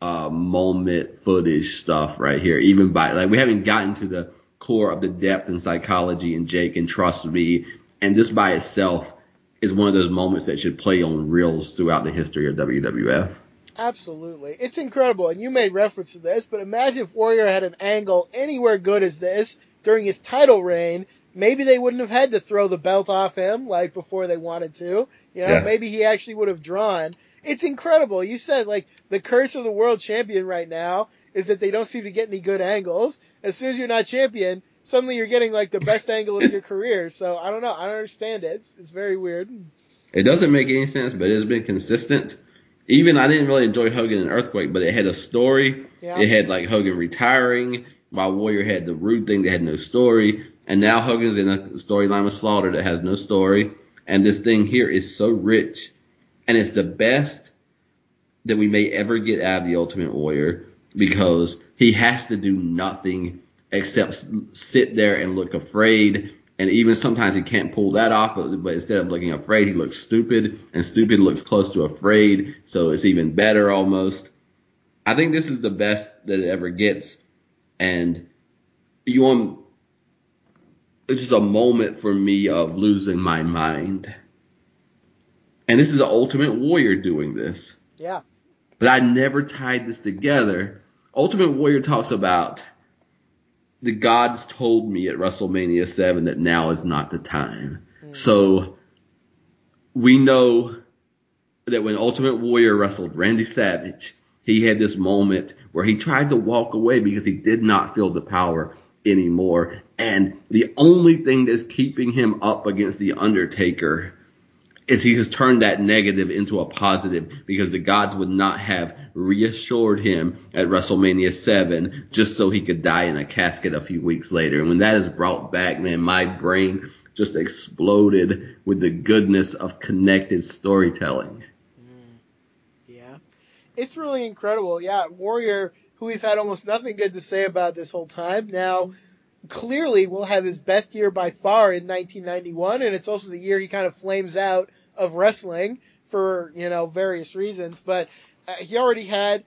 uh, moment footage stuff right here. Even by like we haven't gotten to the core of the depth and psychology in Jake and trust me, and this by itself is one of those moments that should play on reels throughout the history of WWF. Absolutely. It's incredible. And you made reference to this, but imagine if Warrior had an angle anywhere good as this during his title reign. Maybe they wouldn't have had to throw the belt off him like before they wanted to. You know, yeah. maybe he actually would have drawn. It's incredible. You said like the curse of the world champion right now is that they don't seem to get any good angles. As soon as you're not champion, suddenly you're getting like the best angle of your career. So I don't know. I don't understand it. It's, it's very weird. It doesn't make any sense, but it has been consistent even I didn't really enjoy Hogan and Earthquake, but it had a story. Yeah. It had like Hogan retiring, while Warrior had the rude thing that had no story. And now Hogan's in a storyline with Slaughter that has no story. And this thing here is so rich. And it's the best that we may ever get out of the Ultimate Warrior because he has to do nothing except sit there and look afraid and even sometimes he can't pull that off, but instead of looking afraid, he looks stupid, and stupid looks close to afraid, so it's even better almost. I think this is the best that it ever gets, and you want, it's just a moment for me of losing my mind. And this is the Ultimate Warrior doing this. Yeah. But I never tied this together. Ultimate Warrior talks about the gods told me at WrestleMania 7 that now is not the time. Mm. So we know that when Ultimate Warrior wrestled Randy Savage, he had this moment where he tried to walk away because he did not feel the power anymore. And the only thing that's keeping him up against The Undertaker is he has turned that negative into a positive because the gods would not have reassured him at WrestleMania 7 just so he could die in a casket a few weeks later. And when that is brought back, man, my brain just exploded with the goodness of connected storytelling. Mm. Yeah. It's really incredible. Yeah, Warrior, who we've had almost nothing good to say about this whole time, now clearly will have his best year by far in 1991, and it's also the year he kind of flames out of wrestling for you know various reasons. But uh, he already had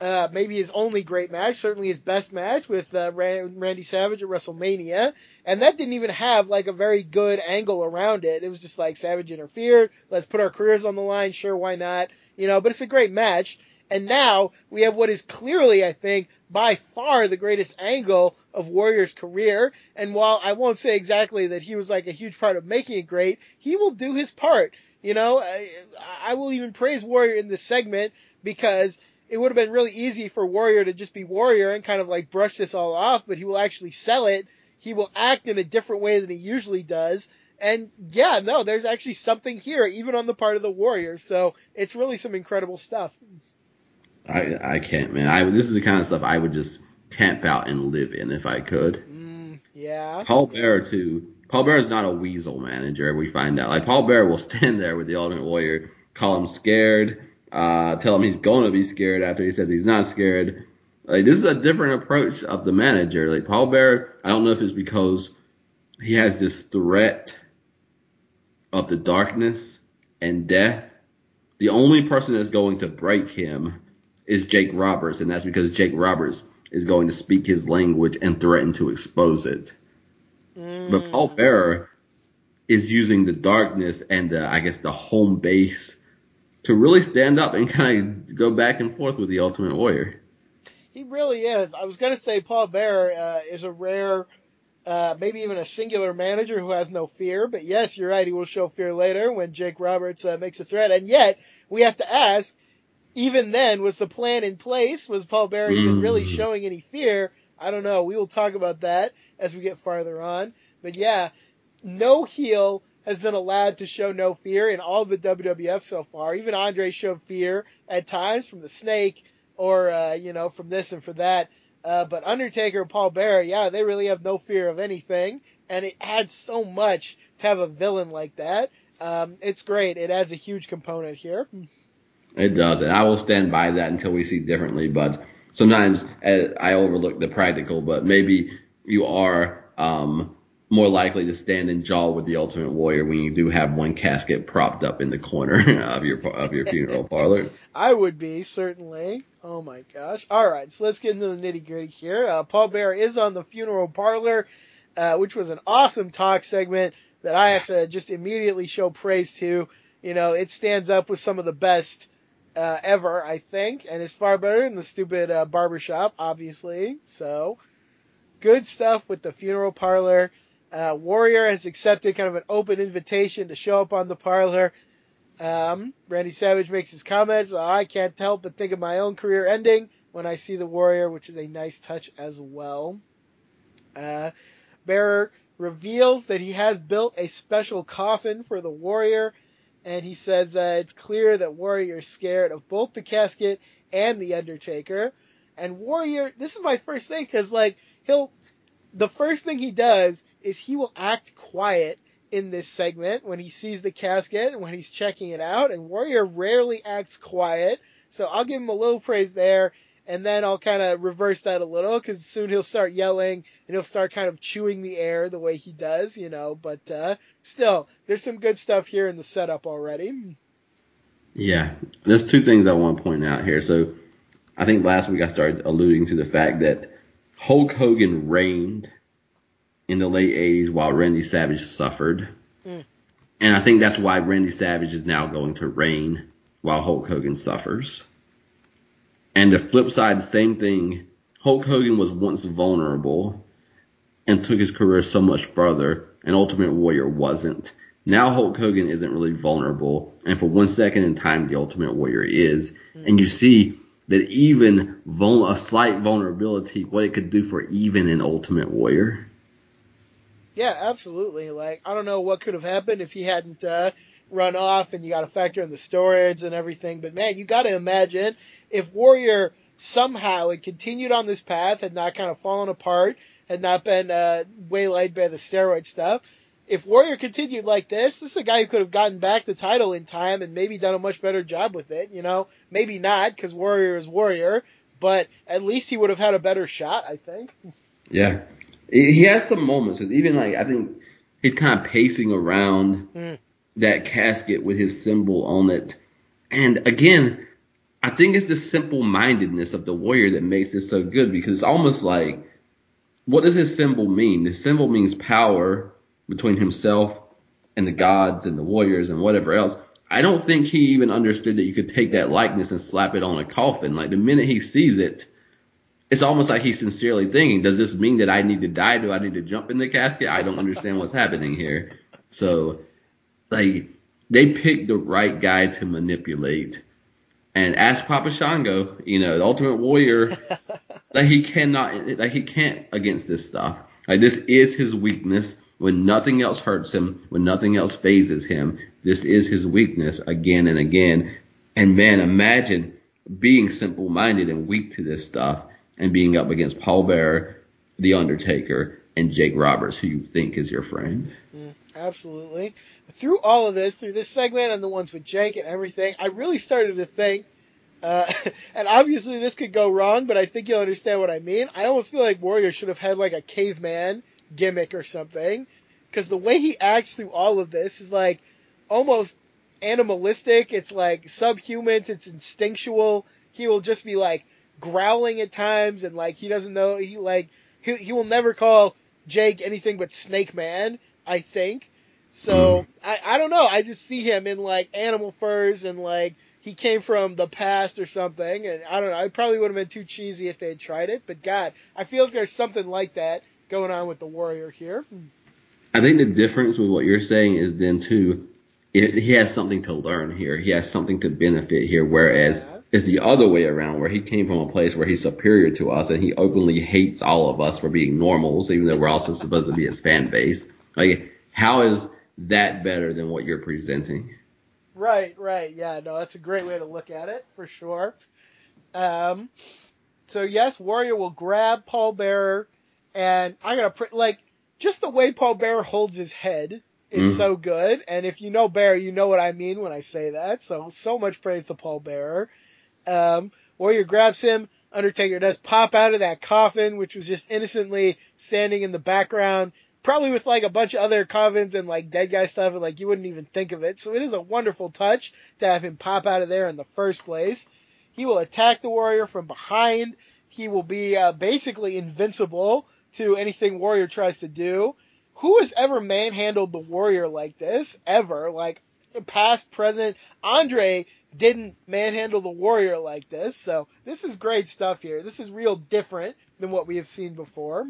uh, maybe his only great match, certainly his best match with uh, Randy Savage at WrestleMania, and that didn't even have like a very good angle around it. It was just like Savage interfered. Let's put our careers on the line. Sure, why not? You know, but it's a great match. And now we have what is clearly, I think, by far the greatest angle of Warrior's career. And while I won't say exactly that he was like a huge part of making it great, he will do his part. You know, I, I will even praise Warrior in this segment because it would have been really easy for Warrior to just be Warrior and kind of like brush this all off, but he will actually sell it. He will act in a different way than he usually does. And yeah, no, there's actually something here, even on the part of the Warrior. So it's really some incredible stuff. I I can't, man. I this is the kind of stuff I would just camp out and live in if I could. Mm, yeah. Paul Bearer too. Paul Bearer is not a weasel manager. We find out. Like Paul Bearer will stand there with the Ultimate Warrior, call him scared, uh, tell him he's going to be scared after he says he's not scared. Like this is a different approach of the manager. Like Paul Bearer, I don't know if it's because he has this threat of the darkness and death. The only person that's going to break him is Jake Roberts, and that's because Jake Roberts is going to speak his language and threaten to expose it. Mm. But Paul Bearer is using the darkness and the, I guess the home base to really stand up and kind of go back and forth with the Ultimate Warrior. He really is. I was gonna say Paul Bearer uh, is a rare, uh, maybe even a singular manager who has no fear. But yes, you're right. He will show fear later when Jake Roberts uh, makes a threat. And yet we have to ask, even then, was the plan in place? Was Paul Bearer mm. even really mm. showing any fear? I don't know. We will talk about that as we get farther on. But yeah, no heel has been allowed to show no fear in all of the WWF so far. Even Andre showed fear at times from the snake or, uh, you know, from this and for that. Uh, but Undertaker and Paul Bearer, yeah, they really have no fear of anything. And it adds so much to have a villain like that. Um, it's great. It adds a huge component here. It does, and I will stand by that until we see differently. But sometimes uh, I overlook the practical, but maybe you are um, more likely to stand and jaw with the Ultimate Warrior when you do have one casket propped up in the corner of your of your funeral parlor. I would be certainly. Oh my gosh! All right, so let's get into the nitty gritty here. Uh, Paul Bearer is on the funeral parlor, uh, which was an awesome talk segment that I have to just immediately show praise to. You know, it stands up with some of the best uh, ever, I think, and is far better than the stupid uh, barbershop, obviously. So, good stuff with the funeral parlor. Uh, Warrior has accepted kind of an open invitation to show up on the parlor. Um, Randy Savage makes his comments. Oh, I can't help but think of my own career ending when I see the Warrior, which is a nice touch as well. Uh, Bearer reveals that he has built a special coffin for the Warrior and he says uh, it's clear that Warrior is scared of both the casket and the Undertaker. And Warrior, this is my first thing because like he'll, the first thing he does is he will act quiet in this segment when he sees the casket and when he's checking it out. And Warrior rarely acts quiet, so I'll give him a little praise there and then I'll kind of reverse that a little because soon he'll start yelling and he'll start kind of chewing the air the way he does, you know. But uh, still, there's some good stuff here in the setup already. Yeah, there's two things I want to point out here. So I think last week I started alluding to the fact that Hulk Hogan reigned in the late 80s while Randy Savage suffered. Mm. And I think that's why Randy Savage is now going to reign while Hulk Hogan suffers. And the flip side, the same thing. Hulk Hogan was once vulnerable and took his career so much further, and Ultimate Warrior wasn't. Now Hulk Hogan isn't really vulnerable, and for one second in time, the Ultimate Warrior is. Mm-hmm. And you see that even vul- a slight vulnerability, what it could do for even an Ultimate Warrior. Yeah, absolutely. Like I don't know what could have happened if he hadn't uh, run off, and you got to factor in the storage and everything. But man, you got to imagine if Warrior somehow had continued on this path, had not kind of fallen apart, had not been uh, waylaid by the steroid stuff. If Warrior continued like this, this is a guy who could have gotten back the title in time and maybe done a much better job with it. You know, maybe not because Warrior is Warrior, but at least he would have had a better shot, I think. Yeah, he has some moments. Even like I think he's kind of pacing around. Mm that casket with his symbol on it. And again, I think it's the simple mindedness of the warrior that makes it so good because it's almost like, what does his symbol mean? The symbol means power between himself and the gods and the warriors and whatever else. I don't think he even understood that you could take that likeness and slap it on a coffin. Like the minute he sees it, it's almost like he's sincerely thinking, does this mean that I need to die? Do I need to jump in the casket? I don't understand what's happening here. So like they picked the right guy to manipulate And ask Papa Shango, you know, the Ultimate Warrior, that he cannot, that he can't against this stuff. Like this is his weakness. When nothing else hurts him, when nothing else phases him, this is his weakness again and again. And man, imagine being simple minded and weak to this stuff and being up against Paul Bearer, The Undertaker, and Jake Roberts, who you think is your friend. Mm, absolutely. Through all of this, through this segment and the ones with Jake and everything, I really started to think, uh, and obviously this could go wrong, but I think you'll understand what I mean. I almost feel like Warrior should have had like a caveman gimmick or something, because the way he acts through all of this is like almost animalistic. It's like subhuman. It's instinctual. He will just be like growling at times, and like he doesn't know. He like he he will never call Jake anything but Snake Man. I think. So hmm. I I don't know. I just see him in like animal furs and like he came from the past or something. And I don't know. It probably would have been too cheesy if they had tried it. But God, I feel like there's something like that going on with the Warrior here. I think the difference with what you're saying is then too, it, he has something to learn here. He has something to benefit here. Whereas Yeah. it's the other way around, where he came from a place where he's superior to us and he openly hates all of us for being normals, even though we're also supposed to be his fan base. Like, how is that better than what you're presenting? Right, right. Yeah, no, that's a great way to look at it for sure. Um, so yes, Warrior will grab Paul Bearer, and I gotta pr- like just the way Paul Bearer holds his head is Mhm. so good. And if you know Bearer, you know what I mean when I say that. So so much praise to Paul Bearer. Um, Warrior grabs him. Undertaker does pop out of that coffin, which was just innocently standing in the background, probably with like a bunch of other coffins and like dead guy stuff, and like you wouldn't even think of it. So it is a wonderful touch to have him pop out of there in the first place. He will attack the warrior from behind. He will be uh, basically invincible to anything warrior tries to do. Who has ever manhandled the warrior like this? Ever? Like past, present. Andre didn't manhandle the warrior like this. So this is great stuff here. This is real different than what we have seen before.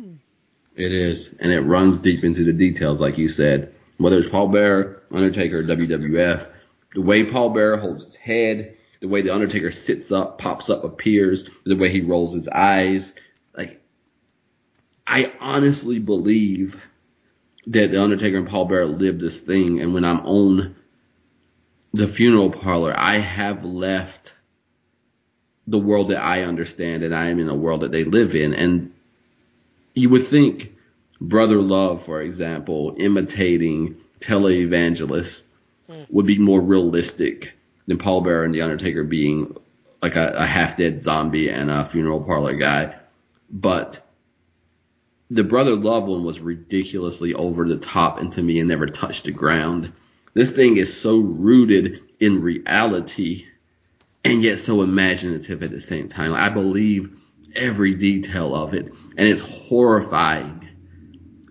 It is, and it runs deep into the details, like you said. Whether it's Paul Bearer, Undertaker, WWF, the way Paul Bearer holds his head, the way the Undertaker sits up, pops up, appears, the way he rolls his eyes, I honestly believe that the Undertaker and Paul Bearer lived this thing, and when I'm on the funeral parlor, I have left the world that I understand, and I am in a world that they live in, and you would think Brother Love, for example, imitating televangelists Mm. would be more realistic than Paul Bearer and The Undertaker being like a, a half dead zombie and a funeral parlor guy. But the Brother Love one was ridiculously over the top and to me and never touched the ground. This thing is so rooted in reality and yet so imaginative at the same time. I believe every detail of it, and it's horrifying.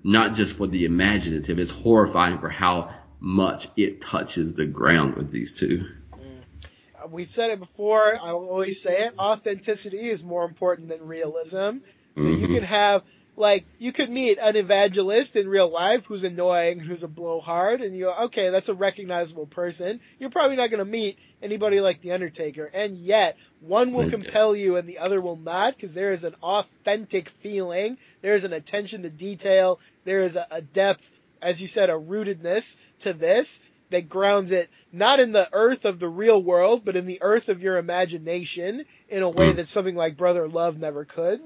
Not just for the imaginative, it's horrifying for how much it touches the ground with these two. Uh, We've said it before. I will always say it. Authenticity is more important than realism. So you Mhm. can have like you could meet an evangelist in real life who's annoying, who's a blowhard, and you go, okay, that's a recognizable person. You're probably not going to meet anybody like the Undertaker, and yet one will compel you and the other will not, because there is an authentic feeling, there is an attention to detail, there is a, a depth, as you said, a rootedness to this that grounds it not in the earth of the real world, but in the earth of your imagination in a way Mm. that something like Brother Love never could.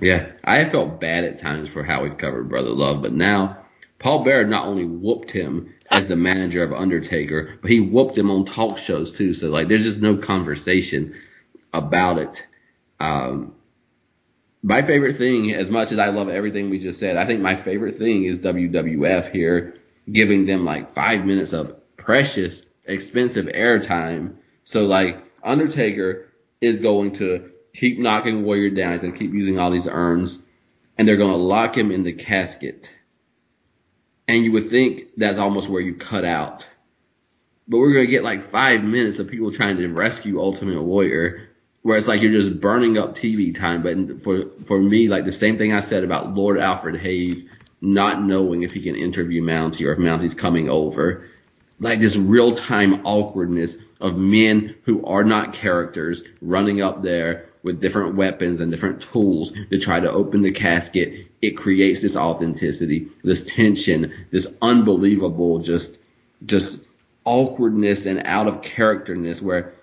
Yeah, I felt bad at times for how we've covered Brother Love, but now Paul Bearer not only whooped him as the manager of Undertaker, but he whooped him on talk shows too. So like, there's just no conversation about it. Um, my favorite thing, as much as I love everything we just said, I think my favorite thing is WWF here giving them like five minutes of precious, expensive airtime. So like, Undertaker is going to keep knocking Warrior down. He's going to keep using all these urns, and they're going to lock him in the casket. And you would think that's almost where you cut out. But we're going to get like five minutes of people trying to rescue Ultimate Warrior, where it's like you're just burning up TV time. But for for me, like the same thing I said about Lord Alfred Hayes not knowing if he can interview Mountie or if Mountie's coming over, like this real time awkwardness of men who are not characters running up there with different weapons and different tools to try to open the casket. It creates this authenticity, this tension, this unbelievable just just awkwardness and out of characterness where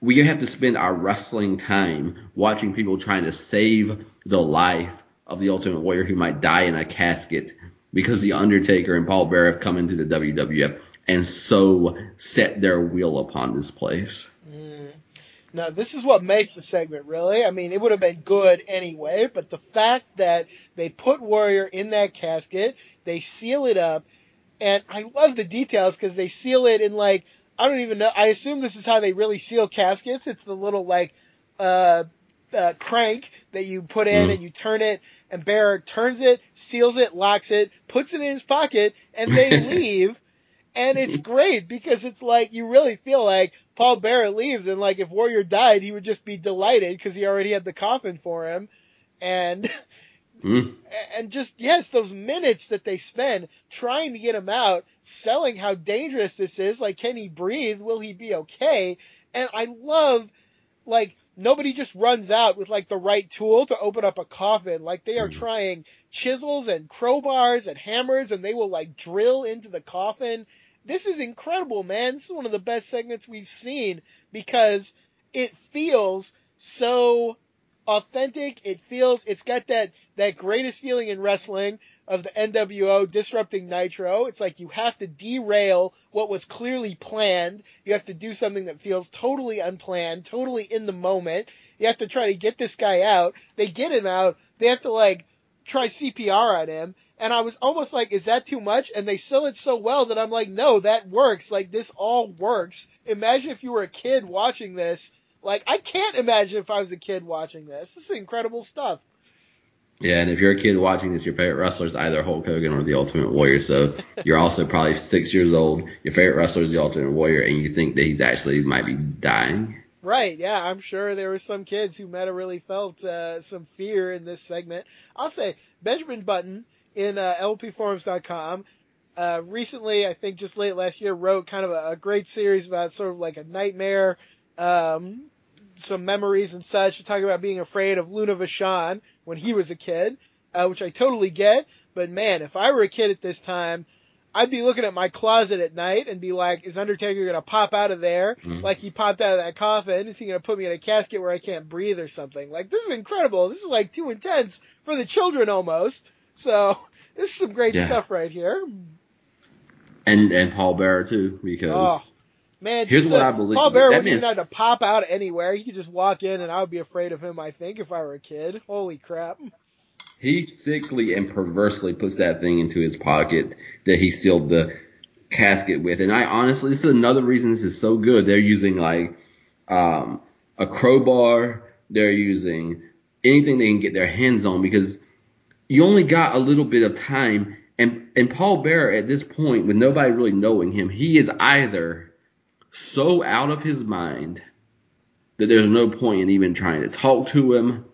we have to spend our wrestling time watching people trying to save the life of the Ultimate Warrior who might die in a casket because the Undertaker and Paul Bearer have come into the WWF and so set their will upon this place. Now, this is what makes the segment really. I mean, it would have been good anyway, but the fact that they put Warrior in that casket, they seal it up, and I love the details because they seal it in like I don't even know. I assume this is how they really seal caskets. It's the little like uh, uh, crank that you put in Mm. and you turn it, and Bearer turns it, seals it, locks it, puts it in his pocket, and they leave. And it's great because it's like you really feel like Paul Bearer leaves, and like if Warrior died, he would just be delighted because he already had the coffin for him, and Mm. and just yes, those minutes that they spend trying to get him out, selling how dangerous this is. Like, can he breathe? Will he be okay? And I love like nobody just runs out with like the right tool to open up a coffin. Like they are Mm. trying chisels and crowbars and hammers, and they will like drill into the coffin. This is incredible, man. This is one of the best segments we've seen because it feels so authentic. It feels it's got that that greatest feeling in wrestling of the NWO disrupting Nitro. It's like you have to derail what was clearly planned. You have to do something that feels totally unplanned, totally in the moment. You have to try to get this guy out. They get him out. They have to like try CPR on him. And I was almost like, is that too much? And they sell it so well that I'm like, no, that works. Like this all works. Imagine if you were a kid watching this. Like I can't imagine if I was a kid watching this. This is incredible stuff. Yeah, and if you're a kid watching this, your favorite wrestler is either Hulk Hogan or the Ultimate Warrior. So you're also probably six years old. Your favorite wrestler is the Ultimate Warrior, and you think that he's actually might be dying. Right, yeah, I'm sure there were some kids who might have really felt uh, some fear in this segment. I'll say Benjamin Button in uh, LPforums.com uh, recently, I think just late last year, wrote kind of a, a great series about sort of like a nightmare, um, some memories and such, talking about being afraid of Luna Vachon when he was a kid, uh, which I totally get. But man, if I were a kid at this time, I'd be looking at my closet at night and be like, is Undertaker going to pop out of there Mhm. like he popped out of that coffin? Is he going to put me in a casket where I can't breathe or something? Like, this is incredible. This is like too intense for the children almost. So, this is some great Yeah. stuff right here. And and Paul Bearer too, because Oh, man. Here's what the- I believe. Paul Bearer That wouldn't even have to pop out anywhere. He could just walk in and I would be afraid of him, I think, if I were a kid. Holy crap. he sickly and perversely puts that thing into his pocket that he sealed the casket with. And I honestly, this is another reason this is so good. They're using like um, a crowbar. They're using anything they can get their hands on because you only got a little bit of time. And and Paul Bearer at this point, with nobody really knowing him, he is either so out of his mind that there's no point in even trying to talk to him,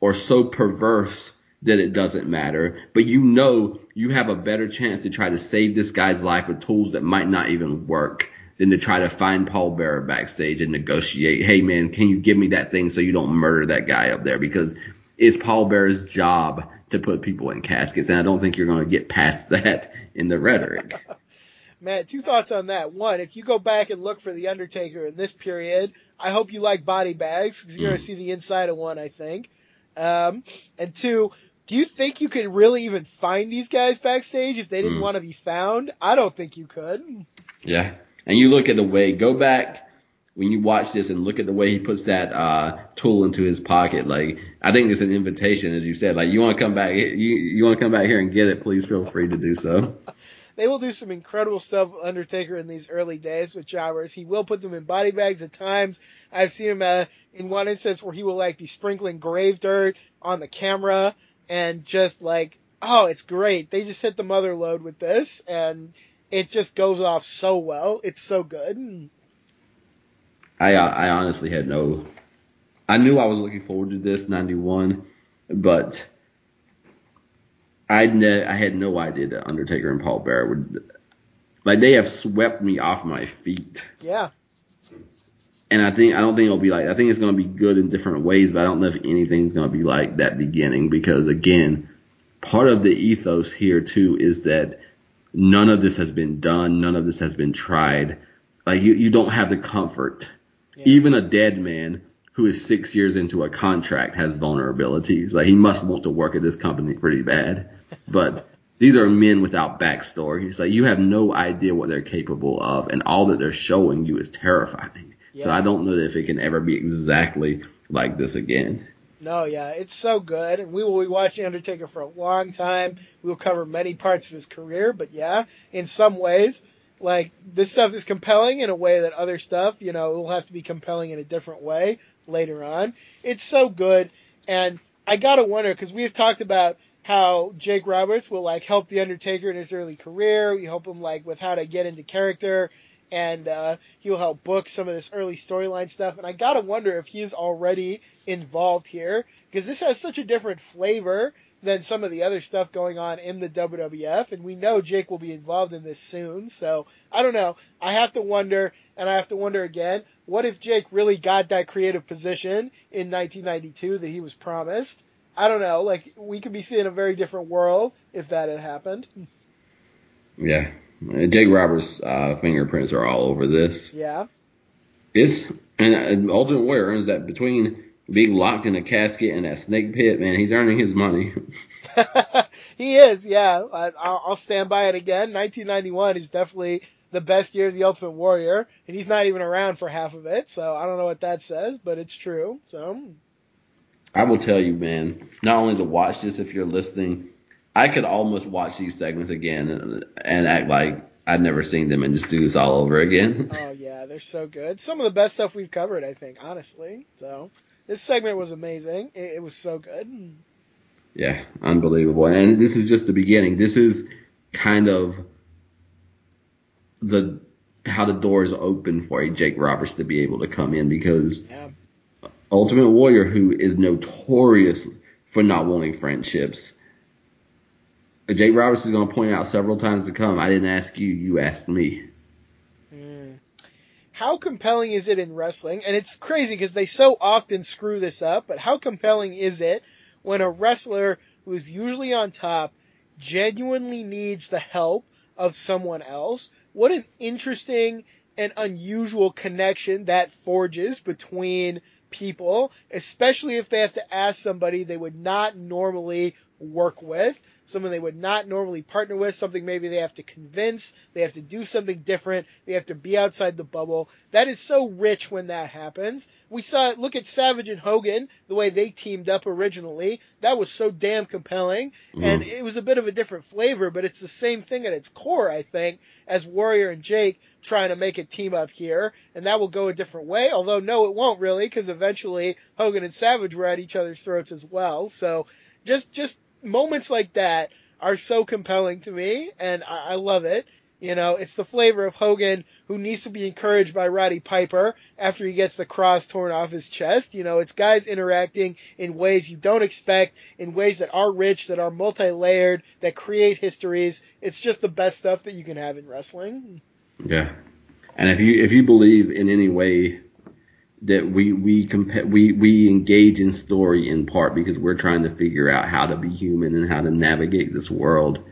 or so perverse that it doesn't matter. But you know you have a better chance to try to save this guy's life with tools that might not even work than to try to find Paul Bearer backstage and negotiate. Hey man, can you give me that thing so you don't murder that guy up there? Because it's Paul Bearer's job to put people in caskets, and I don't think you're going to get past that in the rhetoric. Matt, two thoughts on that. One, if you go back and look for The Undertaker in this period, I hope you like body bags because you're going Mm. to see the inside of one, I think. Um, and two, do you think you could really even find these guys backstage if they didn't Mm. want to be found? I don't think you could. Yeah. And you look at the way, go back when you watch this and look at the way he puts that uh, tool into his pocket. Like, I think it's an invitation, as you said. Like, you want to come back, you, you want to come back here and get it, please feel free to do so. They will do some incredible stuff with Undertaker in these early days with jobbers. He will put them in body bags at times. I've seen him uh, in one instance where he will like be sprinkling grave dirt on the camera and just like, oh, it's great. They just hit the mother load with this and it just goes off so well. It's so good. I I honestly had no. I knew I was looking forward to this '91, but I ne- I had no idea that Undertaker and Paul Bearer would like they have swept me off my feet. Yeah. and I think I don't think it'll be like I think it's going to be good in different ways, but I don't know if anything's going to be like that beginning because again, part of the ethos here too is that none of this has been done, none of this has been tried. Like you, you don't have the comfort. Yeah. Even a dead man who is six years into a contract has vulnerabilities. Like he must want to work at this company pretty bad. But these are men without backstories. Like you have no idea what they're capable of, and all that they're showing you is terrifying. So I don't know if it can ever be exactly like this again. No, yeah, it's so good, and we will be watching Undertaker for a long time. We will cover many parts of his career, but yeah, in some ways, like this stuff is compelling in a way that other stuff, you know, will have to be compelling in a different way later on. It's so good, and I gotta wonder because we've talked about how Jake Roberts will like help the Undertaker in his early career. We help him like with how to get into character, and uh, he'll help book some of this early storyline stuff. And I gotta wonder if he's already involved here because this has such a different flavor than some of the other stuff going on in the WWF, and we know Jake will be involved in this soon. So I don't know. I have to wonder, and I have to wonder again, what if Jake really got that creative position in 1992 that he was promised? I don't know. Like we could be seeing a very different world if that had happened. Yeah. Uh, Jake Roberts' uh, fingerprints are all over this. Yeah. It's and, and Ultimate Warrior earns that between being locked in a casket in that snake pit, man, he's earning his money. he is, yeah. I, I'll, I'll stand by it again. 1991 is definitely the best year of the Ultimate Warrior, and he's not even around for half of it. So I don't know what that says, but it's true. So I will tell you, man, not only to watch this if you're listening, I could almost watch these segments again and, and act like I'd never seen them and just do this all over again. Oh yeah, they're so good. Some of the best stuff we've covered, I think, honestly. So this segment was amazing. It, it was so good. Yeah, unbelievable. And this is just the beginning. This is kind of the how the doors open for a Jake Roberts to be able to come in because Yeah. Ultimate Warrior, who is notorious for not wanting friendships, Jake Roberts is going to point out several times to come. I didn't ask you, you asked me. How compelling is it in wrestling? And it's crazy because they so often screw this up, but how compelling is it when a wrestler who's usually on top genuinely needs the help of someone else? What an interesting and unusual connection that forges between people, especially if they have to ask somebody they would not normally work with, someone they would not normally partner with, something maybe they have to convince, they have to do something different, they have to be outside the bubble. That is so rich when that happens. We saw it, look at Savage and Hogan, the way they teamed up originally. That was so damn compelling. Mm-hmm. And it was a bit of a different flavor, but it's the same thing at its core, I think, as Warrior and Jake trying to make a team up here. And that will go a different way. Although, no, it won't really, because eventually Hogan and Savage were at each other's throats as well. So just, just moments like that are so compelling to me, and I, I love it. You know, it's the flavor of Hogan who needs to be encouraged by Roddy Piper after he gets the cross torn off his chest. You know, it's guys interacting in ways you don't expect, in ways that are rich, that are multi-layered, that create histories. It's just the best stuff that you can have in wrestling. Yeah. And if you if you believe in any way that we we compa- we we engage in story in part because we're trying to figure out how to be human and how to navigate this world,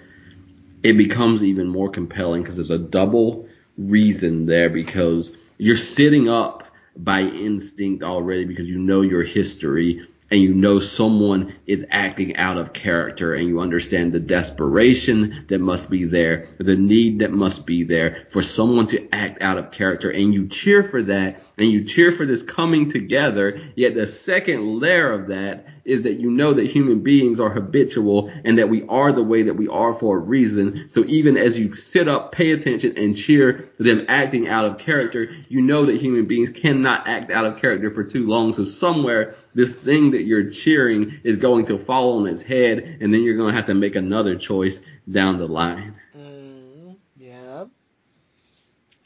it becomes even more compelling because there's a double reason there because you're sitting up by instinct already because you know your history and you know someone is acting out of character and you understand the desperation that must be there, the need that must be there for someone to act out of character and you cheer for that and you cheer for this coming together. Yet the second layer of that is that you know that human beings are habitual and that we are the way that we are for a reason. So even as you sit up, pay attention and cheer them acting out of character, you know that human beings cannot act out of character for too long. So somewhere this thing that you're cheering is going to fall on its head and then you're going to have to make another choice down the line. Mm, yeah.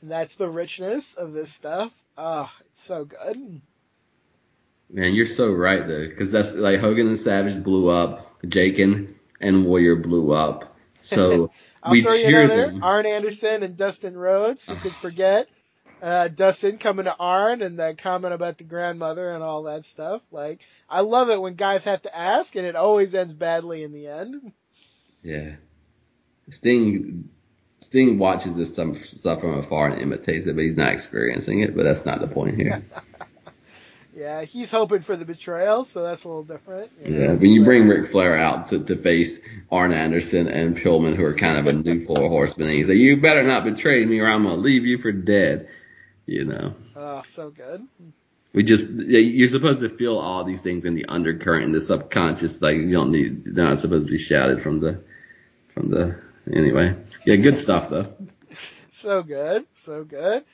And that's the richness of this stuff. Oh, it's so good. Man, you're so right though, because that's like Hogan and Savage blew up, Jakin and, Warrior blew up. So I'll we throw you cheer another. them. Arn Anderson and Dustin Rhodes. Who could forget? uh, Dustin coming to Arn and that comment about the grandmother and all that stuff. Like, I love it when guys have to ask and it always ends badly in the end. Yeah. Sting Sting watches this stuff, from afar and imitates it, but he's not experiencing it. But that's not the point here. Yeah, he's hoping for the betrayal, so that's a little different. you Yeah, when you bring Ric Flair out to, to face Arn Anderson and Pillman, who are kind of a new four horsemen, and he's like, "You better not betray me, or I'm gonna leave you for dead." You know, Oh, so good. we just you're supposed to feel all these things in the undercurrent, in the subconscious. Like you don't need, they're not supposed to be shouted from the from the anyway. Yeah, good stuff though. So good, so good.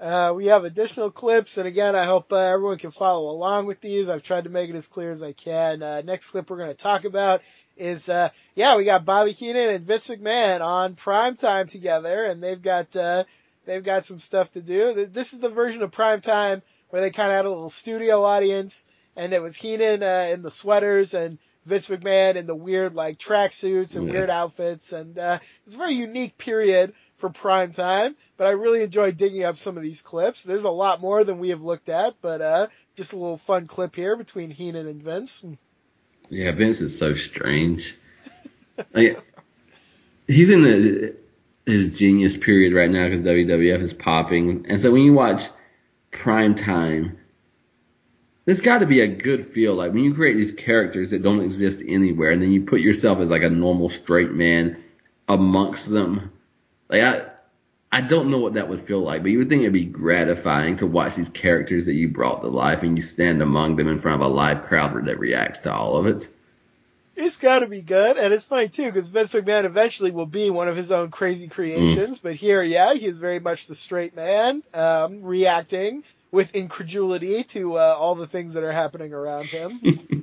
Uh, we have additional clips, and again, I hope uh, everyone can follow along with these. I've tried to make it as clear as I can. Uh, next clip we're going to talk about is, uh, yeah, we got Bobby Heenan and Vince McMahon on prime time together, and they've got uh, they've got some stuff to do. This is the version of prime time where they kind of had a little studio audience, and it was Heenan uh, in the sweaters and Vince McMahon in the weird like tracksuits and Yeah. weird outfits, and uh, it's a very unique period for prime time. But I really enjoyed digging up some of these clips. There's a lot more than we have looked at, but uh, just a little fun clip here between Heenan and Vince. Yeah, Vince is so strange. Like, he's in the his genius period right now because WWF is popping, and so when you watch prime time, there's got to be a good feel. Like when you create these characters that don't exist anywhere, and then you put yourself as like a normal straight man amongst them. Like I, I don't know what that would feel like, but you would think it'd be gratifying to watch these characters that you brought to life, and you stand among them in front of a live crowd that reacts to all of it. It's got to be good, and it's funny too because Vince McMahon eventually will be one of his own crazy creations. But here, yeah, he is very much the straight man, um, reacting with incredulity to uh, all the things that are happening around him.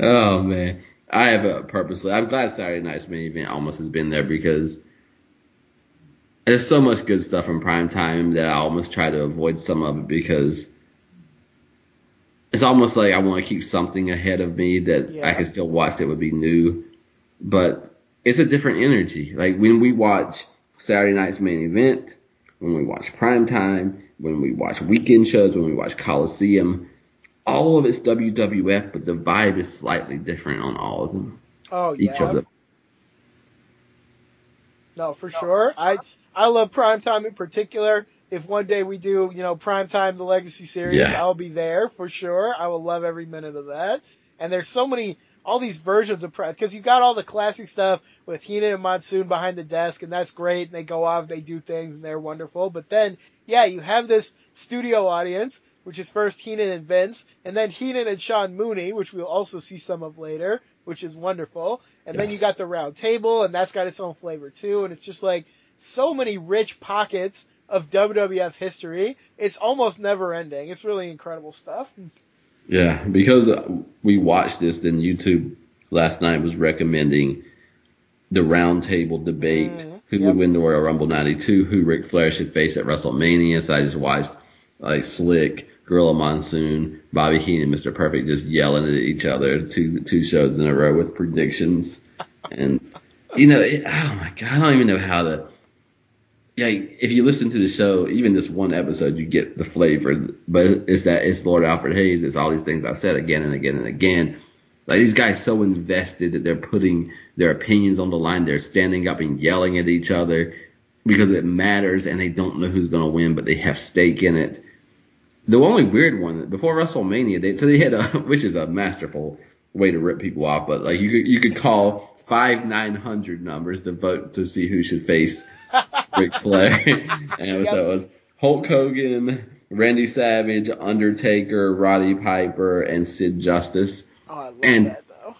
Oh man, I have a purposely. I'm glad Saturday Night's main event almost has been there because there's so much good stuff in prime time that I almost try to avoid some of it because it's almost like I want to keep something ahead of me that Yeah. I can still watch that would be new, but it's a different energy. Like when we watch Saturday Night's main event, when we watch prime time, when we watch weekend shows, when we watch Coliseum, all of it's WWF, but the vibe is slightly different on all of them. Oh Each yeah, of them. no, for sure. I I love primetime in particular. If one day we do, you know, primetime the Legacy series, Yeah. I'll be there for sure. I will love every minute of that. And there's so many, all these versions of prime because you got all the classic stuff with Heenan and Monsoon behind the desk, and that's great. And they go off, they do things, and they're wonderful. But then, yeah, you have this studio audience, which is first Heenan and Vince, and then Heenan and Sean Mooney, which we'll also see some of later, which is wonderful. And then you Yes. got the round table, and that's got its own flavor too. And it's just like so many rich pockets of WWF history. It's almost never ending. It's really incredible stuff. Yeah, because uh, we watched this, then YouTube last night was recommending the roundtable debate: Mhm, who yep. would win the Royal Rumble '92, who Ric Flair should face at WrestleMania. So I just watched like Slick, Gorilla Monsoon, Bobby Heenan, Mr. Perfect just yelling at each other two two shows in a row with predictions, and you know, it, oh my god, I don't even know how to. Yeah, if you listen to the show, even this one episode, you get the flavor. But it's that it's Lord Alfred Hayes. It's all these things I said again and again and again. Like these guys so invested that they're putting their opinions on the line. They're standing up and yelling at each other because it matters, and they don't know who's gonna win, but they have stake in it. The only weird one before WrestleMania, they so they had a which is a masterful way to rip people off, but like you could you could call five nine hundred numbers to vote to see who should face Ric Flair, and so it was Hulk Hogan, Randy Savage, Undertaker, Roddy Piper, and Sid Justice. Oh, I love And- that though.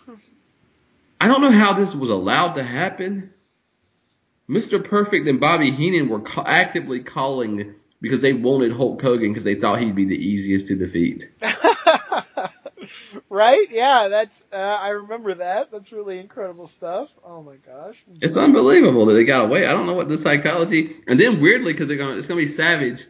I don't know how this was allowed to happen. Mr. Perfect and Bobby Heenan were ca- actively calling because they wanted Hulk Hogan because they thought he'd be the easiest to defeat. right? Yeah, that's. Uh, I remember that. That's really incredible stuff. Oh my gosh. It's unbelievable that they got away. I don't know what the psychology. And then weirdly, because they're gonna, it's gonna be Savage,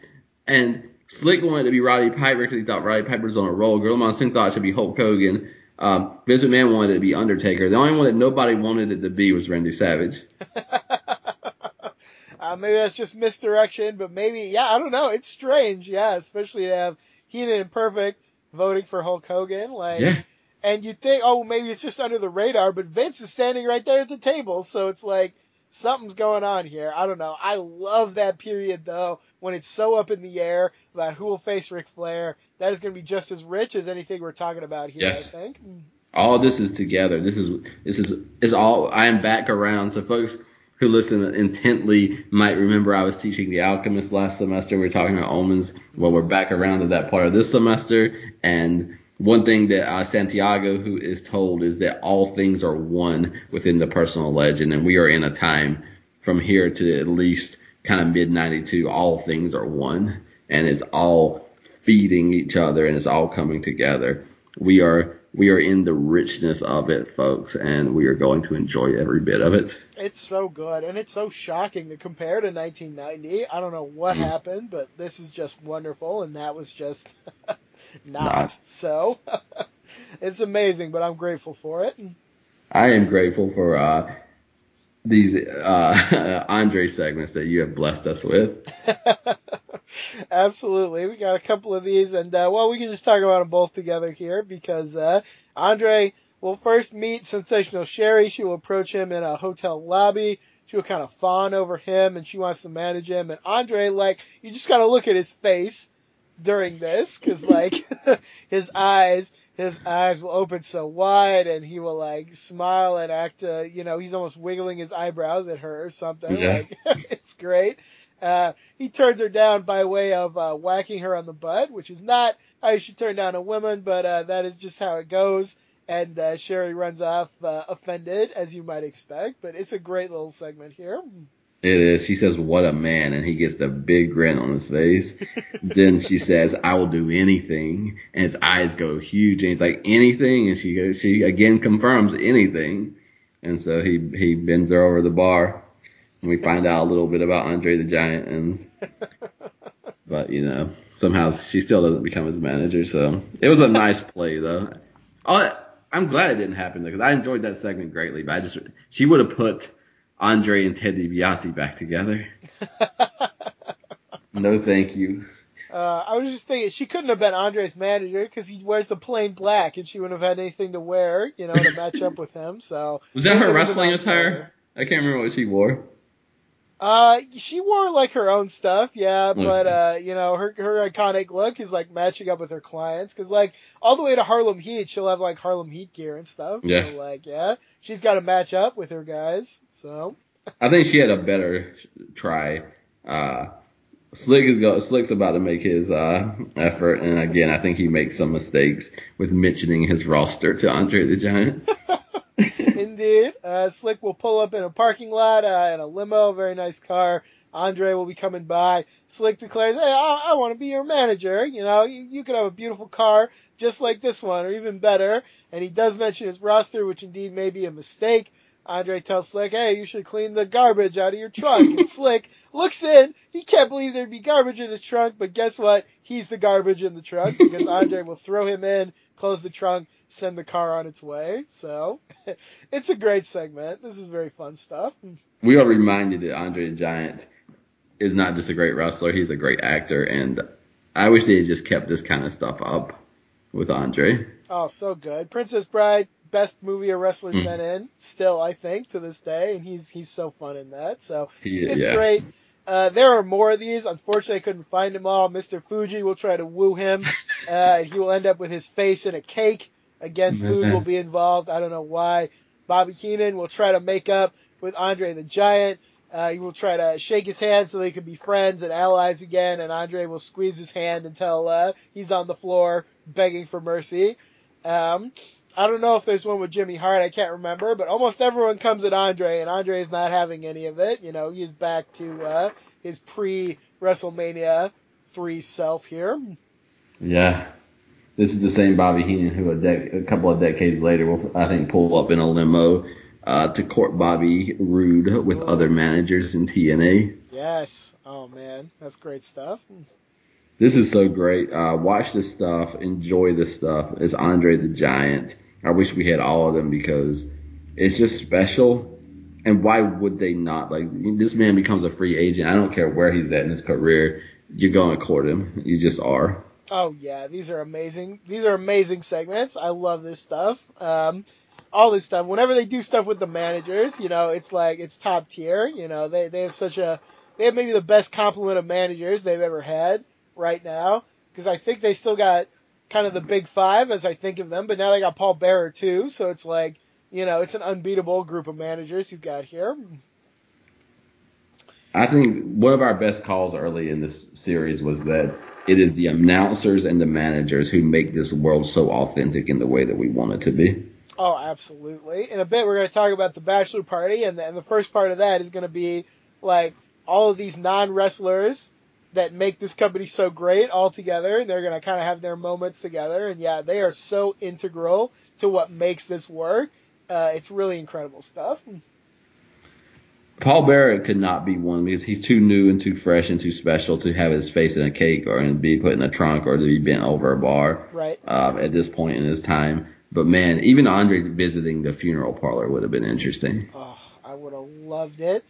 and Slick wanted to be Roddy Piper because he thought Roddy Piper was on a roll. Gorilla Monsoon thought it should be Hulk Hogan. Um, Vince McMahon wanted it to be Undertaker. The only one that nobody wanted it to be was Randy Savage. Uh, maybe that's just misdirection, but maybe, yeah, I don't know. It's strange, yeah, especially to have Heenan and Perfect voting for Hulk Hogan. Like, Yeah. and you think, oh, maybe it's just under the radar, but Vince is standing right there at the table, so it's like something's going on here. I don't know. I love that period though, when it's so up in the air about who will face Ric Flair. That is going to be just as rich as anything we're talking about here. Yes. I think. all this is together. This is this is is all. I am back around. So folks who listen intently might remember I was teaching the Alchemist last semester. We were talking about omens. Well, we're back around to that part of this semester. And one thing that uh, Santiago, who is told, is that all things are one within the personal legend, and we are in a time from here to at least kind of mid '92. All things are one, and it's all feeding each other, and it's all coming together. We are we are in the richness of it, folks, and we are going to enjoy every bit of it. It's so good, and it's so shocking to compare to 1990. I don't know what Mm. happened, but this is just wonderful, and that was just not. Not. So it's amazing, but I'm grateful for it. I am grateful for uh, these uh, Andre segments that you have blessed us with. Absolutely. We got a couple of these, and uh, well, we can just talk about them both together here because uh, Andre will first meet Sensational Sherri. She will approach him in a hotel lobby. She will kind of fawn over him, and she wants to manage him. And Andre, like, you just got to look at his face during this because, like, his eyes. His eyes will open so wide, and he will like smile and act. Uh, you know, he's almost wiggling his eyebrows at her or something. Yeah. Like, it's great. Uh, he turns her down by way of uh, whacking her on the butt, which is not how you should turn down a woman, but uh, that is just how it goes. And uh, Sherri runs off uh, offended, as you might expect. But it's a great little segment here. It is. She says, "What a man," and he gets the big grin on his face. then she says, "I will do anything," and his eyes go huge, and he's like, "Anything?" And she goes, she again confirms anything, and so he he bends her over the bar, and we find out a little bit about Andre the Giant, and but you know somehow she still doesn't become his manager. So it was a nice play though. Oh, I'm glad it didn't happen because I enjoyed that segment greatly. But I just she would have put Andre and Ted DiBiase back together. No, thank you. Uh, I was just thinking she couldn't have been Andre's manager because he wears the plain black, and she wouldn't have had anything to wear, you know, to match up with him. So Was that her wrestling attire? I can't remember what she wore. Uh, she wore like her own stuff, yeah, Okay. but uh, you know, her her iconic look is like matching up with her clients because like all the way to Harlem Heat, she'll have like Harlem Heat gear and stuff. Yeah. So like, yeah, she's got to match up with her guys. So I think she had a better try. Uh, Slick is go, Slick's about to make his uh, effort, and again, I think he makes some mistakes with mentioning his roster to Andre the Giant. indeed, uh, Slick will pull up in a parking lot uh, in a limo, very nice car. Andre will be coming by. Slick declares, "Hey, I, I want to be your manager. You know, you, you could have a beautiful car just like this one, or even better." And he does mention his roster, which indeed may be a mistake. Andre tells Slick, "Hey, you should clean the garbage out of your trunk." And Slick looks in. He can't believe there'd be garbage in his trunk, but guess what? He's the garbage in the trunk because Andre will throw him in, close the trunk, send the car on its way. So, it's a great segment. This is very fun stuff. we are reminded that Andre the Giant is not just a great wrestler, he's a great actor, and I wish they had just kept this kind of stuff up with Andre. Oh, so good. Princess Bride, best movie a wrestler's Mm. been in, still I think to this day, and he's he's so fun in that. So He, it's yeah. great. Uh, there are more of these. Unfortunately, I couldn't find them all. Mr. Fuji will try to woo him, uh, and he will end up with his face in a cake. Again, food will be involved. I don't know why. Bobby Heenan will try to make up with Andre the Giant. Uh, he will try to shake his hand so they can be friends and allies again, and Andre will squeeze his hand until uh, he's on the floor begging for mercy. Um, I don't know if there's one with Jimmy Hart. I can't remember, but almost everyone comes at Andre, and Andre is not having any of it. You know, he's back to uh, his pre WrestleMania three self here. Yeah. This is the same Bobby Heenan who a, dec- a couple of decades later will, I think, pull up in a limo uh, to court Bobby Roode with Oh. other managers in TNA. Yes. Oh man, that's great stuff. This is so great. Uh, watch this stuff. Enjoy this stuff. It's Andre the Giant. I wish we had all of them because it's just special. And why would they not? Like this man becomes a free agent. I don't care where he's at in his career. You're going to court him. You just are. Oh yeah, these are amazing. These are amazing segments. I love this stuff. Um, all this stuff. Whenever they do stuff with the managers, you know, it's like it's top tier. You know, they they have such a they have maybe the best complement of managers they've ever had right now because I think they still got kind of the big five as I think of them, but now they got Paul Bearer too, so it's like you know it's an unbeatable group of managers you've got here. I think one of our best calls early in this series was that it is the announcers and the managers who make this world so authentic in the way that we want it to be. Oh, absolutely. In a bit, we're going to talk about the bachelor party, and the, and the first part of that is going to be like all of these non wrestlers that make this company so great all together. They're going to kind of have their moments together, and yeah, they are so integral to what makes this work. Uh, it's really incredible stuff. Paul Bearer could not be one because he's too new and too fresh and too special to have his face in a cake or to be put in a trunk or to be bent over a bar. Right. Um, at this point in his time. But man, even Andre visiting the funeral parlor would have been interesting. Oh, I would have loved it.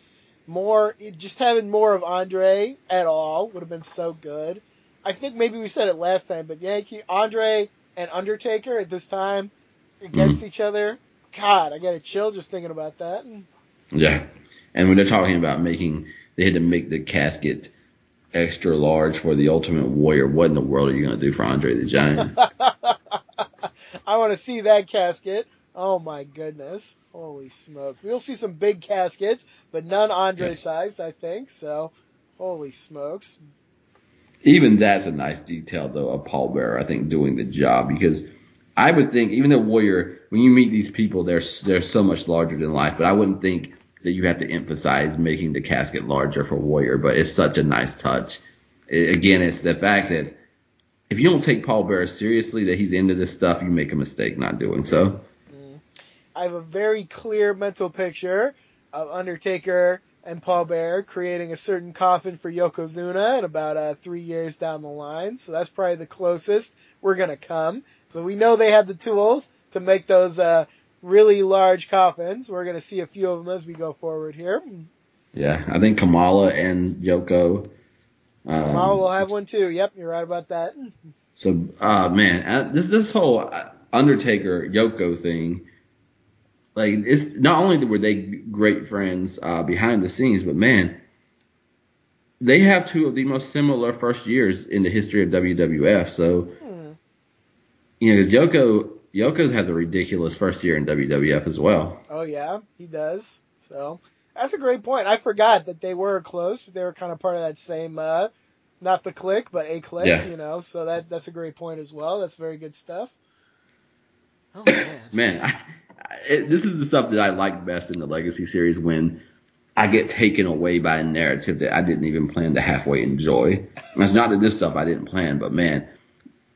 More, just having more of Andre at all would have been so good. I think maybe we said it last time, but Yankee, Andre, and Undertaker at this time against mm-hmm. each other. God, I got a chill just thinking about that. Yeah. And when they're talking about making, they had to make the casket extra large for the Ultimate Warrior. What in the world are you going to do for Andre the Giant? I want to see that casket. Oh my goodness. Holy smoke. We'll see some big caskets, but none Andre Yes. sized, I think. So, holy smokes. even that's a nice detail though of Paul Bearer, I think, doing the job because I would think even though Warrior, when you meet these people, they're they're so much larger than life, but I wouldn't think that you have to emphasize making the casket larger for Warrior, but it's such a nice touch. I- again, it's the fact that if you don't take Paul Bearer seriously, that he's into this stuff, you make a mistake not doing so. I have a very clear mental picture of Undertaker and Paul Bearer creating a certain coffin for Yokozuna in about uh, three years down the line. So that's probably the closest we're going to come. So we know they had the tools to make those uh, really large coffins. We're going to see a few of them as we go forward here. Yeah, I think Kamala and Yoko. Um, Kamala will have one too. Yep, you're right about that. So, uh, man, uh, this this whole Undertaker Yoko thing, like it's not only were they great friends uh, behind the scenes, but man, they have two of the most similar first years in the history of WWF. So, Hmm. you know, because Yoko Yoko has a ridiculous first year in WWF as well. Oh yeah, he does. So that's a great point. I forgot that they were close, but they were kind of part of that same, uh, not the Kliq, but a clique. Yeah. You know, so that that's a great point as well. That's very good stuff. Oh man. Man, I, I, it, this is the stuff that I like best in the Legacy series when I get taken away by a narrative that I didn't even plan to halfway enjoy. And It's not that this stuff I didn't plan, but man,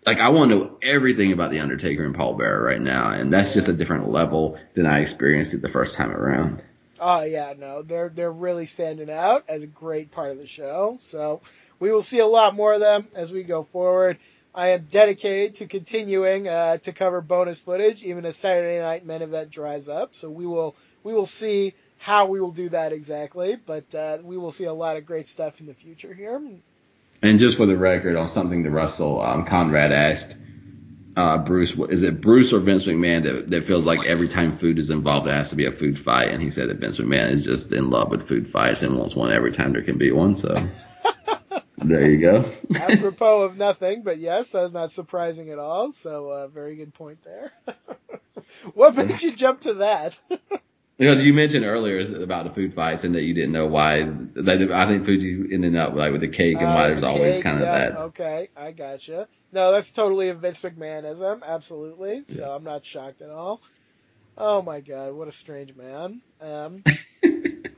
like I want to know everything about the Undertaker and Paul Bearer right now, and that's just a different level than I experienced it the first time around. Oh yeah, no, they're they're really standing out as a great part of the show. So we will see a lot more of them as we go forward. I am dedicated to continuing uh, to cover bonus footage, even as Saturday Night Main Event dries up. So we will we will see how we will do that exactly, but uh, we will see a lot of great stuff in the future here. And just for the record, on something that Russell, um, Conrad asked uh, Bruce, is it Bruce or Vince McMahon that, that feels like every time food is involved, it has to be a food fight? And he said that Vince McMahon is just in love with food fights and wants one every time there can be one. So there you go. Apropos of nothing, but yes, that's not surprising at all. So uh, very good point there. what made you jump to that? Because you mentioned earlier about the food fights and that you didn't know why. That I think Fuji ended up like with the cake and why Uh, there's always cake, kind of yeah, that. Okay, I gotcha. No, that's totally a Vince McMahonism, absolutely. So I'm not shocked at all. Oh my god, what a strange man. Um,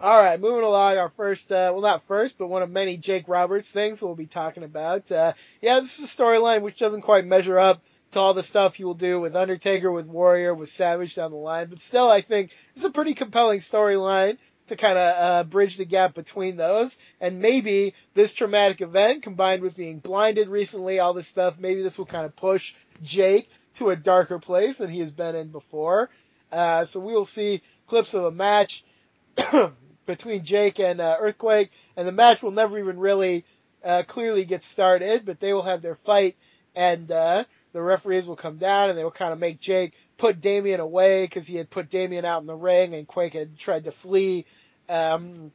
all right, moving along. Our first, uh, well, not first, but one of many Jake Roberts things we'll be talking about. Uh, yeah, this is a storyline which doesn't quite measure up to all the stuff he will do with Undertaker, with Warrior, with Savage down the line, but still, I think it's a pretty compelling storyline to kind of uh, bridge the gap between those. And maybe this traumatic event combined with being blinded recently, all this stuff, maybe this will kind of push Jake to a darker place than he has been in before. Uh, so we will see clips of a match between Jake and uh, Earthquake, and the match will never even really uh, clearly get started, but they will have their fight, and uh, the referees will come down and they will kind of make Jake put Damien away because he had put Damien out in the ring and Quake had tried to flee. Um,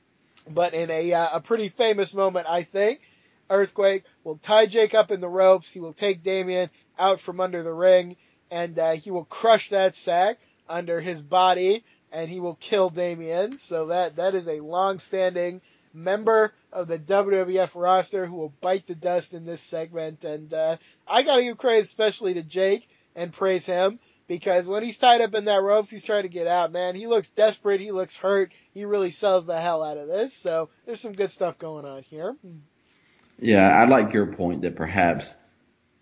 but in a, uh, a pretty famous moment, I think, Earthquake will tie Jake up in the ropes. He will take Damien out from under the ring and uh, he will crush that sack under his body and he will kill Damien. So that that is a long-standing member of the WWF roster who will bite the dust in this segment. And uh, I gotta give credit especially to Jake and praise him because when he's tied up in that ropes, he's trying to get out. Man, he looks desperate. He looks hurt. He really sells the hell out of this. So there's some good stuff going on here. Yeah, I like your point that perhaps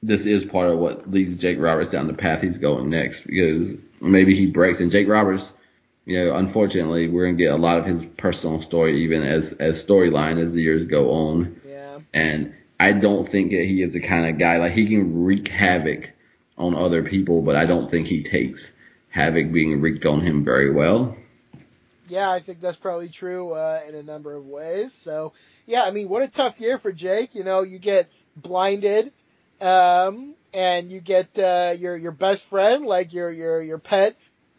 this is part of what leads Jake Roberts down the path he's going next because maybe he breaks and Jake Roberts, you know, unfortunately we're gonna get a lot of his personal story even as as storyline as the years go on. Yeah. And I don't think that he is the kind of guy like he can wreak havoc on other people, but I don't think he takes havoc being wreaked on him very well. Yeah, I think that's probably true uh, in a number of ways. So, yeah, I mean, what a tough year for Jake. You know, you get blinded, um, and you get uh, your your best friend, like your your your pet,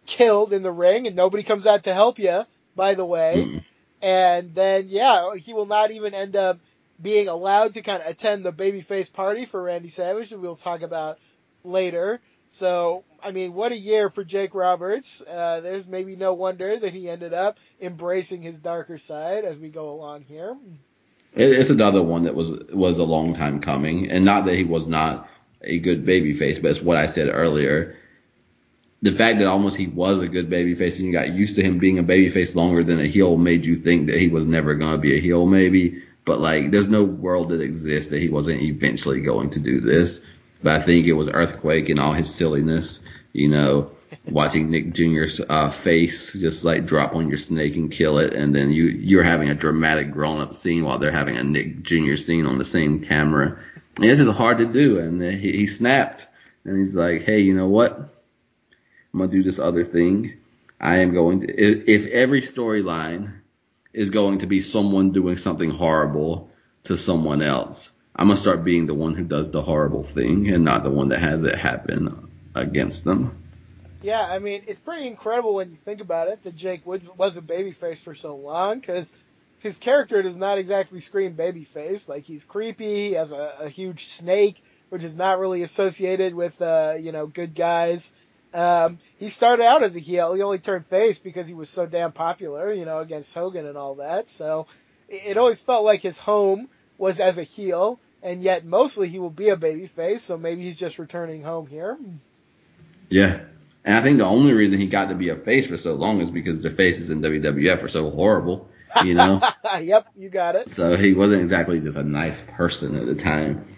killed in the ring, and nobody comes out to help you. By the way, Mm. and then yeah, he will not even end up being allowed to kind of attend the babyface party for Randy Savage, that we'll talk about later. So, I mean, what a year for Jake Roberts. Uh, there's maybe no wonder that he ended up embracing his darker side as we go along here. It's another one that was was a long time coming, and not that he was not a good babyface, but it's what I said earlier. The fact that almost he was a good babyface and you got used to him being a babyface longer than a heel made you think that he was never going to be a heel, maybe. But like, there's no world that exists that he wasn't eventually going to do this. But I think it was Earthquake and all his silliness, you know, watching Nick Jr.'s uh, face just like drop on your snake and kill it, and then you you're having a dramatic grown up scene while they're having a Nick Jr. scene on the same camera. And this is hard to do, and he, he snapped, and he's like, hey, you know what? I'm gonna do this other thing. I am going to if, if every storyline is going to be someone doing something horrible to someone else. I'm gonna start being the one who does the horrible thing and not the one that has it happen against them. Yeah, I mean, it's pretty incredible when you think about it that Jake Wood was a babyface for so long because his character does not exactly scream babyface. Like he's creepy, he has a, a huge snake, which is not really associated with uh, you know good guys. Um, he started out as a heel. He only turned face because he was so damn popular, you know, against Hogan and all that. So it, always felt like his home was as a heel, and yet mostly he will be a babyface. So maybe he's just returning home here. Yeah. And I think the only reason he got to be a face for so long is because the faces in WWF are so horrible, you know? yep, you got it. so he wasn't exactly just a nice person at the time.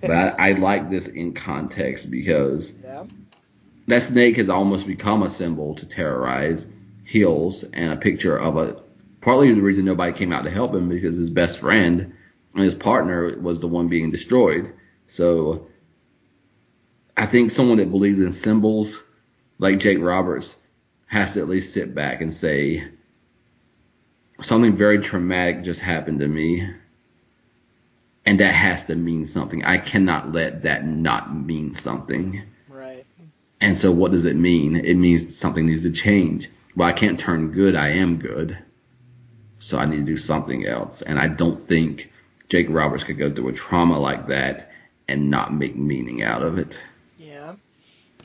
But I, I like this in context because Yeah. That snake has almost become a symbol to terrorize heels and a picture of a partly the reason nobody came out to help him because his best friend and his partner was the one being destroyed. So I think someone that believes in symbols like Jake Roberts has to at least sit back and say something very traumatic just happened to me and that has to mean something. I cannot let that not mean something. And so what does it mean? It means something needs to change. Well, I can't turn good. I am good. So I need to do something else. And I don't think Jake Roberts could go through a trauma like that and not make meaning out of it. Yeah,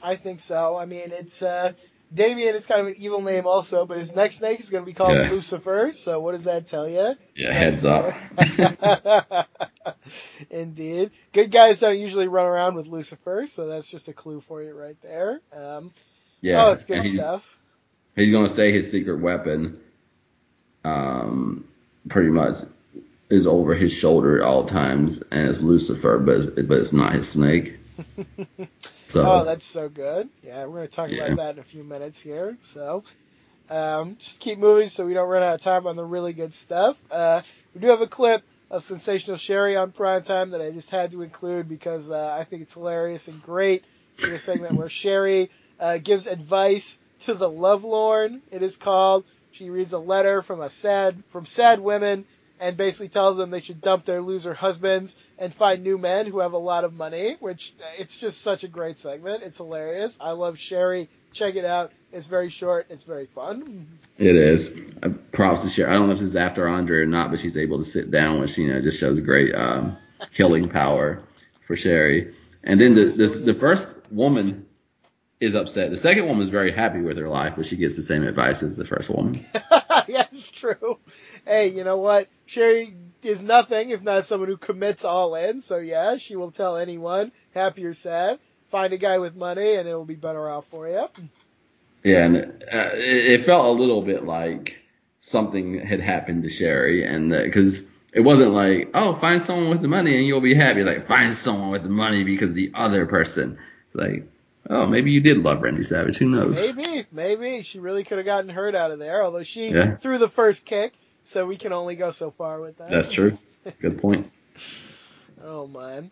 I think so. I mean, it's uh, Damien is kind of an evil name also, but his next snake is going to be called Yeah. Lucifer. So what does that tell you? Yeah, heads up. Indeed, good guys don't usually run around with Lucifer, so that's just a clue for you right there. Um, Yeah. oh, it's good and he- stuff. He's gonna say his secret weapon, um, pretty much is over his shoulder at all times, and it's Lucifer, but it's, but it's not his snake. So Oh, that's so good. Yeah, we're going to talk Yeah. about that in a few minutes here. So, um, just keep moving so we don't run out of time on the really good stuff. Uh, we do have a clip of Sensational Sherri on primetime that I just had to include because uh, I think it's hilarious and great in a segment where Sherri uh, gives advice to the Lovelorn, it is called, She reads a letter from a sad from sad women and basically tells them they should dump their loser husbands and find new men who have a lot of money, which it's just such a great segment. It's hilarious. I love Sherri. Check it out. It's very short. It's very fun. It is. Uh, props to Sherri. I don't know if this is after Andre or not, but she's able to sit down, which you know just shows great um, healing power for Sherri. And then the, the the first woman is upset. The second woman is very happy with her life, but she gets the same advice as the first woman. it's true. Hey, you know what? Sherri is nothing if not someone who commits all in. So yeah, she will tell anyone, happy or sad, find a guy with money and it'll be better off for you. Yeah, and uh, it, it felt a little bit like something had happened to Sherri, and because it wasn't like, oh, find someone with the money and you'll be happy. Like, find someone with the money because the other person. It's like, oh, maybe you did love Randy Savage. Who knows? Maybe, maybe she really could have gotten hurt out of there. Although she Yeah. threw the first kick, so we can only go so far with that. That's true. Good point. Oh man.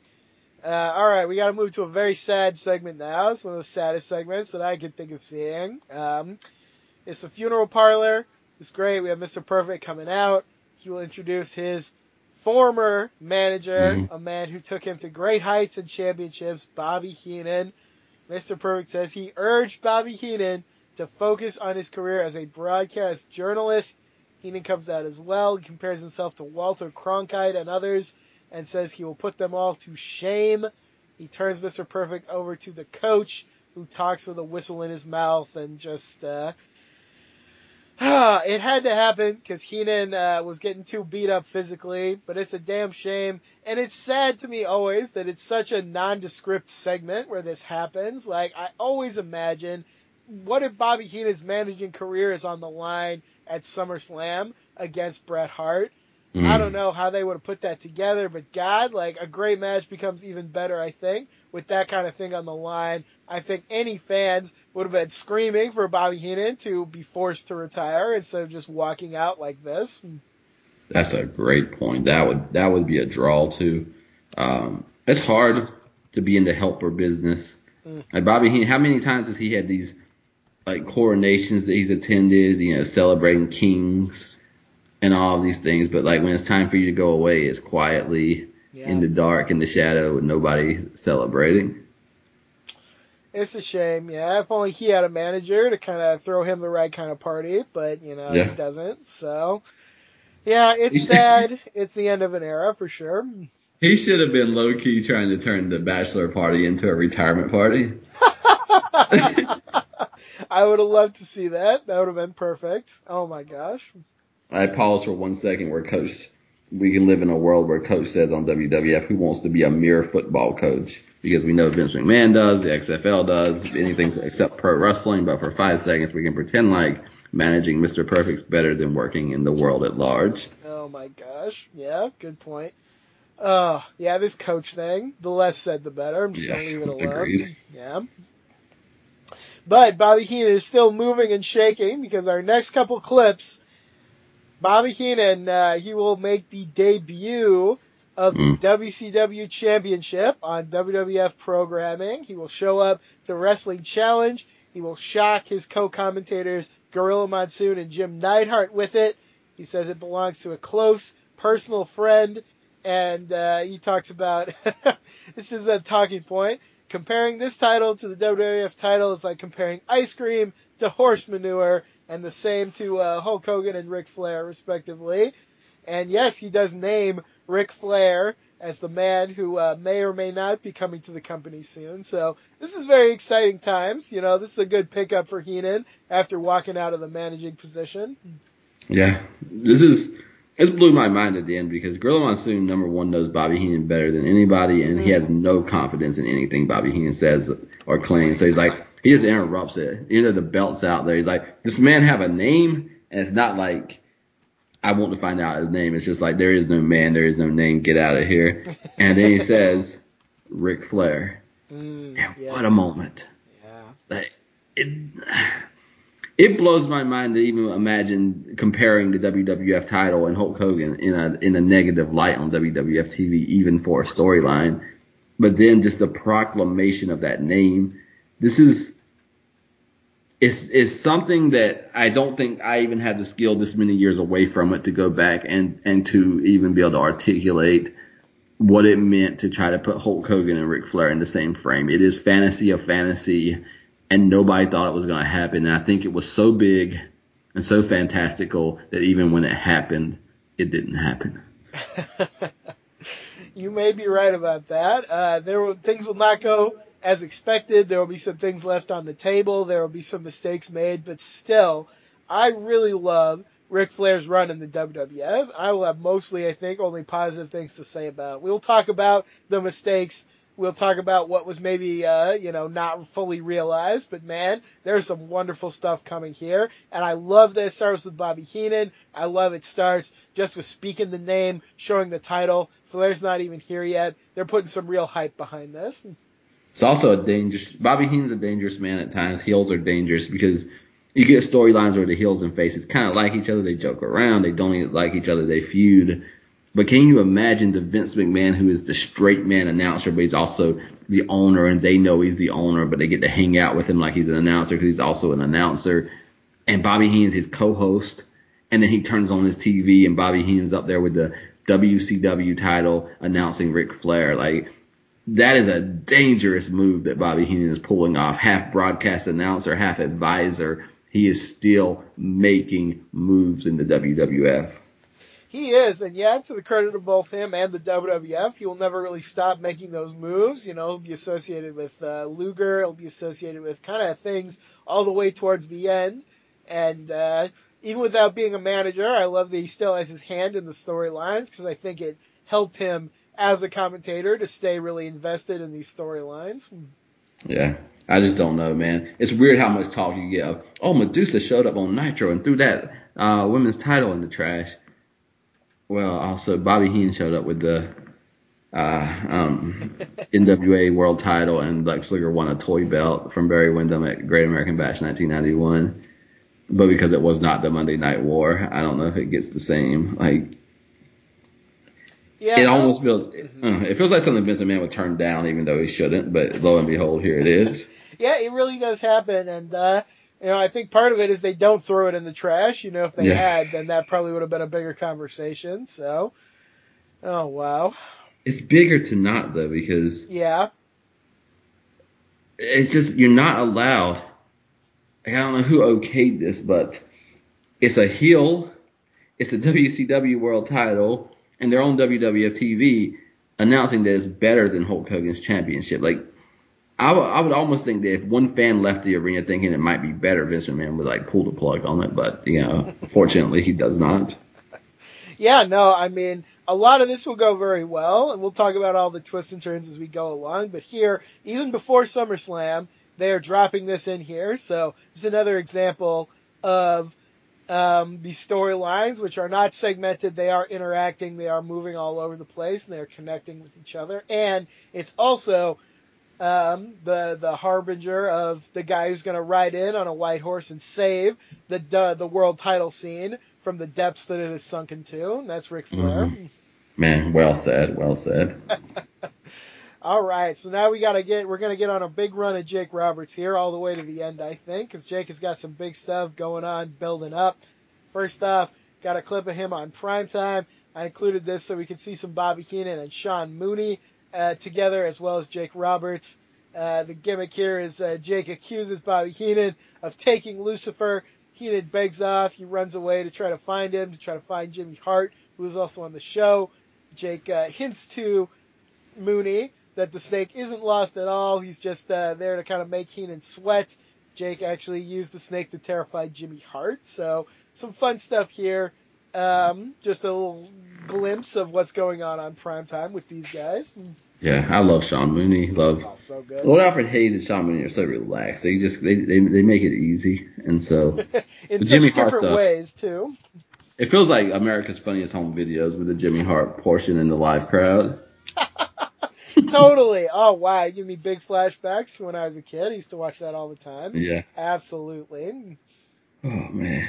Uh, all right, we got to move to a very sad segment now. It's one of the saddest segments that I can think of seeing. Um, it's the funeral parlor. It's great. We have Mr. Perfect coming out. He will introduce his former manager, Mhm. a man who took him to great heights and championships, Bobby Heenan. Mr. Perfect says he urged Bobby Heenan to focus on his career as a broadcast journalist. Heenan comes out as well. He compares himself to Walter Cronkite and others and says he will put them all to shame. He turns Mr. Perfect over to the coach, who talks with a whistle in his mouth and just. Uh, it had to happen because Heenan uh, was getting too beat up physically, but it's a damn shame. And it's sad to me always that it's such a nondescript segment where this happens. Like, I always imagine what if Bobby Heenan's managing career is on the line at SummerSlam against Bret Hart? Mm. I don't know how they would have put that together, but God, like a great match becomes even better, I think, with that kind of thing on the line. I think any fans would have been screaming for Bobby Heenan to be forced to retire instead of just walking out like this. That's a great point. That would that would be a draw too. Um, it's hard to be in the helper business. Mm. Like Bobby Heenan, how many times has he had these like coronations that he's attended? You know, celebrating kings and all of these things. But like when it's time for you to go away, it's quietly Yeah. in the dark, in the shadow, with nobody celebrating. It's a shame, yeah. If only he had a manager to kind of throw him the right kind of party, but you know Yeah. he doesn't. So, yeah, it's sad. it's the end of an era for sure. He should have been low key trying to turn the bachelor party into a retirement party. I would have loved to see that. That would have been perfect. Oh my gosh. I pause for one second where coach we can live in a world where coach says on WWF who wants to be a mere football coach because we know Vince McMahon does, the XFL does, anything except pro wrestling, but for five seconds we can pretend like managing Mr. Perfect's better than working in the world at large. Oh my gosh. Yeah, good point. Oh, yeah, this coach thing. The less said, the better. I'm just Yeah, gonna leave it alone. agreed. Yeah. But Bobby Heenan is still moving and shaking because our next couple clips, Bobby Heenan, uh, he will make the debut of the Mm. WCW Championship on WWF programming. He will show up to Wrestling Challenge. He will shock his co-commentators Gorilla Monsoon and Jim Neidhart with it. He says it belongs to a close personal friend, and uh, he talks about this is a talking point. Comparing this title to the WWF title is like comparing ice cream to horse manure, and the same to uh, Hulk Hogan and Ric Flair, respectively. And yes, he does name Ric Flair as the man who uh, may or may not be coming to the company soon. So this is very exciting times. You know, this is a good pickup for Heenan after walking out of the managing position. Yeah, this is it blew my mind at the end because Gorilla Monsoon number one knows Bobby Heenan better than anybody, and he has no confidence in anything Bobby Heenan says or claims. So he's like he just interrupts it. You know the belt's out there. He's like, this man have a name? And it's not like I want to find out his name. It's just like there is no man, there is no name. Get out of here. And then he says, Ric Flair. Mm, And yeah, what a moment. yeah. Like it it blows my mind to even imagine comparing the WWF title and Hulk Hogan in a in a negative light on WWF TV, even for a storyline. But then just the proclamation of that name. This is it's it's something that I don't think I even had the skill this many years away from it to go back and and to even be able to articulate what it meant to try to put Hulk Hogan and Ric Flair in the same frame. It is fantasy of fantasy, and nobody thought it was going to happen. And I think it was so big and so fantastical that even when it happened, it didn't happen. you may be right about that. Uh, there will, things will not go as expected. There will be some things left on the table. There will be some mistakes made, but still, I really love Ric Flair's run in the WWF. I will have mostly, I think, only positive things to say about it. We'll talk about the mistakes. We'll talk about what was maybe, uh, you know, not fully realized, but man, there's some wonderful stuff coming here. And I love that it starts with Bobby Heenan. I love it starts just with speaking the name, showing the title. Flair's not even here yet. They're putting some real hype behind this. It's also a dangerous. Bobby Heenan's a dangerous man at times. Heels are dangerous because you get storylines where the heels and faces kind of like each other. They joke around. They don't like each other. They feud. But can you imagine the Vince McMahon who is the straight man announcer, but he's also the owner, and they know he's the owner, but they get to hang out with him like he's an announcer because he's also an announcer. And Bobby Heenan's his co-host, and then he turns on his TV, and Bobby Heenan's up there with the WCW title announcing Ric Flair. Like that is a dangerous move that Bobby Heenan is pulling off. Half broadcast announcer, half advisor. He is still making moves in the WWF. He is, and yeah, to the credit of both him and the WWF, he will never really stop making those moves. You know, he'll be associated with uh, Luger, he'll be associated with kind of things all the way towards the end. And uh, even without being a manager, I love that he still has his hand in the storylines because I think it helped him as a commentator to stay really invested in these storylines. Yeah. I just don't know, man. It's weird how much talk you get of, oh, Medusa showed up on Nitro and threw that uh, women's title in the trash. Well, also Bobby Heenan showed up with the uh, um, NWA World Title, and Lex Luger won a toy belt from Barry Windham at Great American Bash 1991. But because it was not the Monday Night War, I don't know if it gets the same. Like, Yeah, it no, almost feels, uh, it feels like something Vince McMahon would turn down, even though he shouldn't. But lo and behold, here it is. yeah, it really does happen, and uh, you know, I think part of it is they don't throw it in the trash. You know, if they Yeah. had, then that probably would have been a bigger conversation. So, oh wow, It's bigger to not though because yeah, it's just you're not allowed. Like, I don't know who okayed this, but it's a heel. It's a WCW World Title, and they're on WWF TV announcing that it's better than Hulk Hogan's championship. Like, I would- almost think that if one fan left the arena thinking it might be better, Vince McMahon would like pull the plug on it. But you know, fortunately, he does not. yeah. No, I mean, a lot of this will go very well, and we'll talk about all the twists and turns as we go along. But here, even before SummerSlam, they are dropping this in here. So this is another example of um, these storylines, which are not segmented. They are interacting. They are moving all over the place, and they are connecting with each other. And it's also um, the the harbinger of the guy who's going to ride in on a white horse and save the the, the world title scene from the depths that it has sunk into. And that's Ric Flair. Mhm. Man, well said, well said. All right, so now we gotta get we're gonna get on a big run of Jake Roberts here, all the way to the end, I think, because Jake has got some big stuff going on, building up. First off, got a clip of him on primetime. I included this so we could see some Bobby Heenan and Sean Mooney uh, together, as well as Jake Roberts. Uh, the gimmick here is uh, Jake accuses Bobby Heenan of taking Lucifer. Heenan begs off. He runs away to try to find him, to try to find Jimmy Hart, who is also on the show. Jake uh, hints to Mooney that the snake isn't lost at all. He's just uh, there to kind of make Heenan sweat. Jake actually used the snake to terrify Jimmy Hart. So some fun stuff here. Um, just a little glimpse of what's going on on primetime with these guys. Yeah, I love Sean Mooney. Love Oh, so good. Lord Alfred Hayes and Sean Mooney are so relaxed. They just they they, they make it easy, and so In Jimmy Hart different stuff. ways too. it feels like America's Funniest Home Videos with the Jimmy Hart portion in the live crowd. totally. Oh wow, you give me big flashbacks to when I was a kid. I used to watch that all the time. Yeah. Absolutely. Oh man.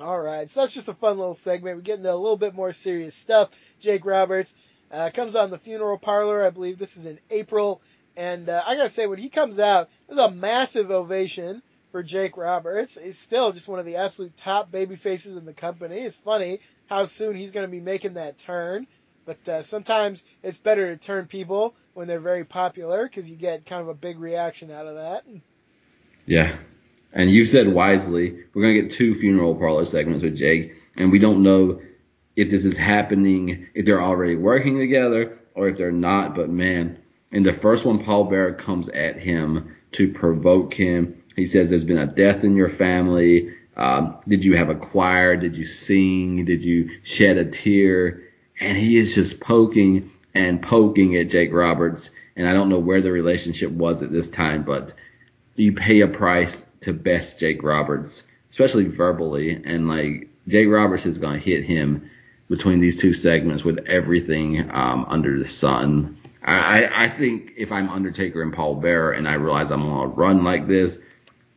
All right, so that's just a fun little segment. We get into a little bit more serious stuff. Jake Roberts uh, comes on the funeral parlor. I believe this is in April, and uh, I gotta say, when he comes out, There's a massive ovation for Jake Roberts. He's still just one of the absolute top baby faces in the company. It's funny how soon he's going to be making that turn. But uh, sometimes it's better to turn people when they're very popular because you get kind of a big reaction out of that. Yeah. And you said wisely, we're going to get two funeral parlor segments with Jake, and we don't know if this is happening, if they're already working together or if they're not. But man, in the first one, Paul Bearer comes at him to provoke him. He says, There's been a death in your family. Um, did you have a choir? Did you sing? Did you shed a tear? And he is just poking and poking at Jake Roberts. And I don't know where the relationship was at this time, but you pay a price to best Jake Roberts, especially verbally. And like Jake Roberts is going to hit him between these two segments with everything um, under the sun. I, I think if I'm Undertaker and Paul Bearer and I realize I'm on a run like this,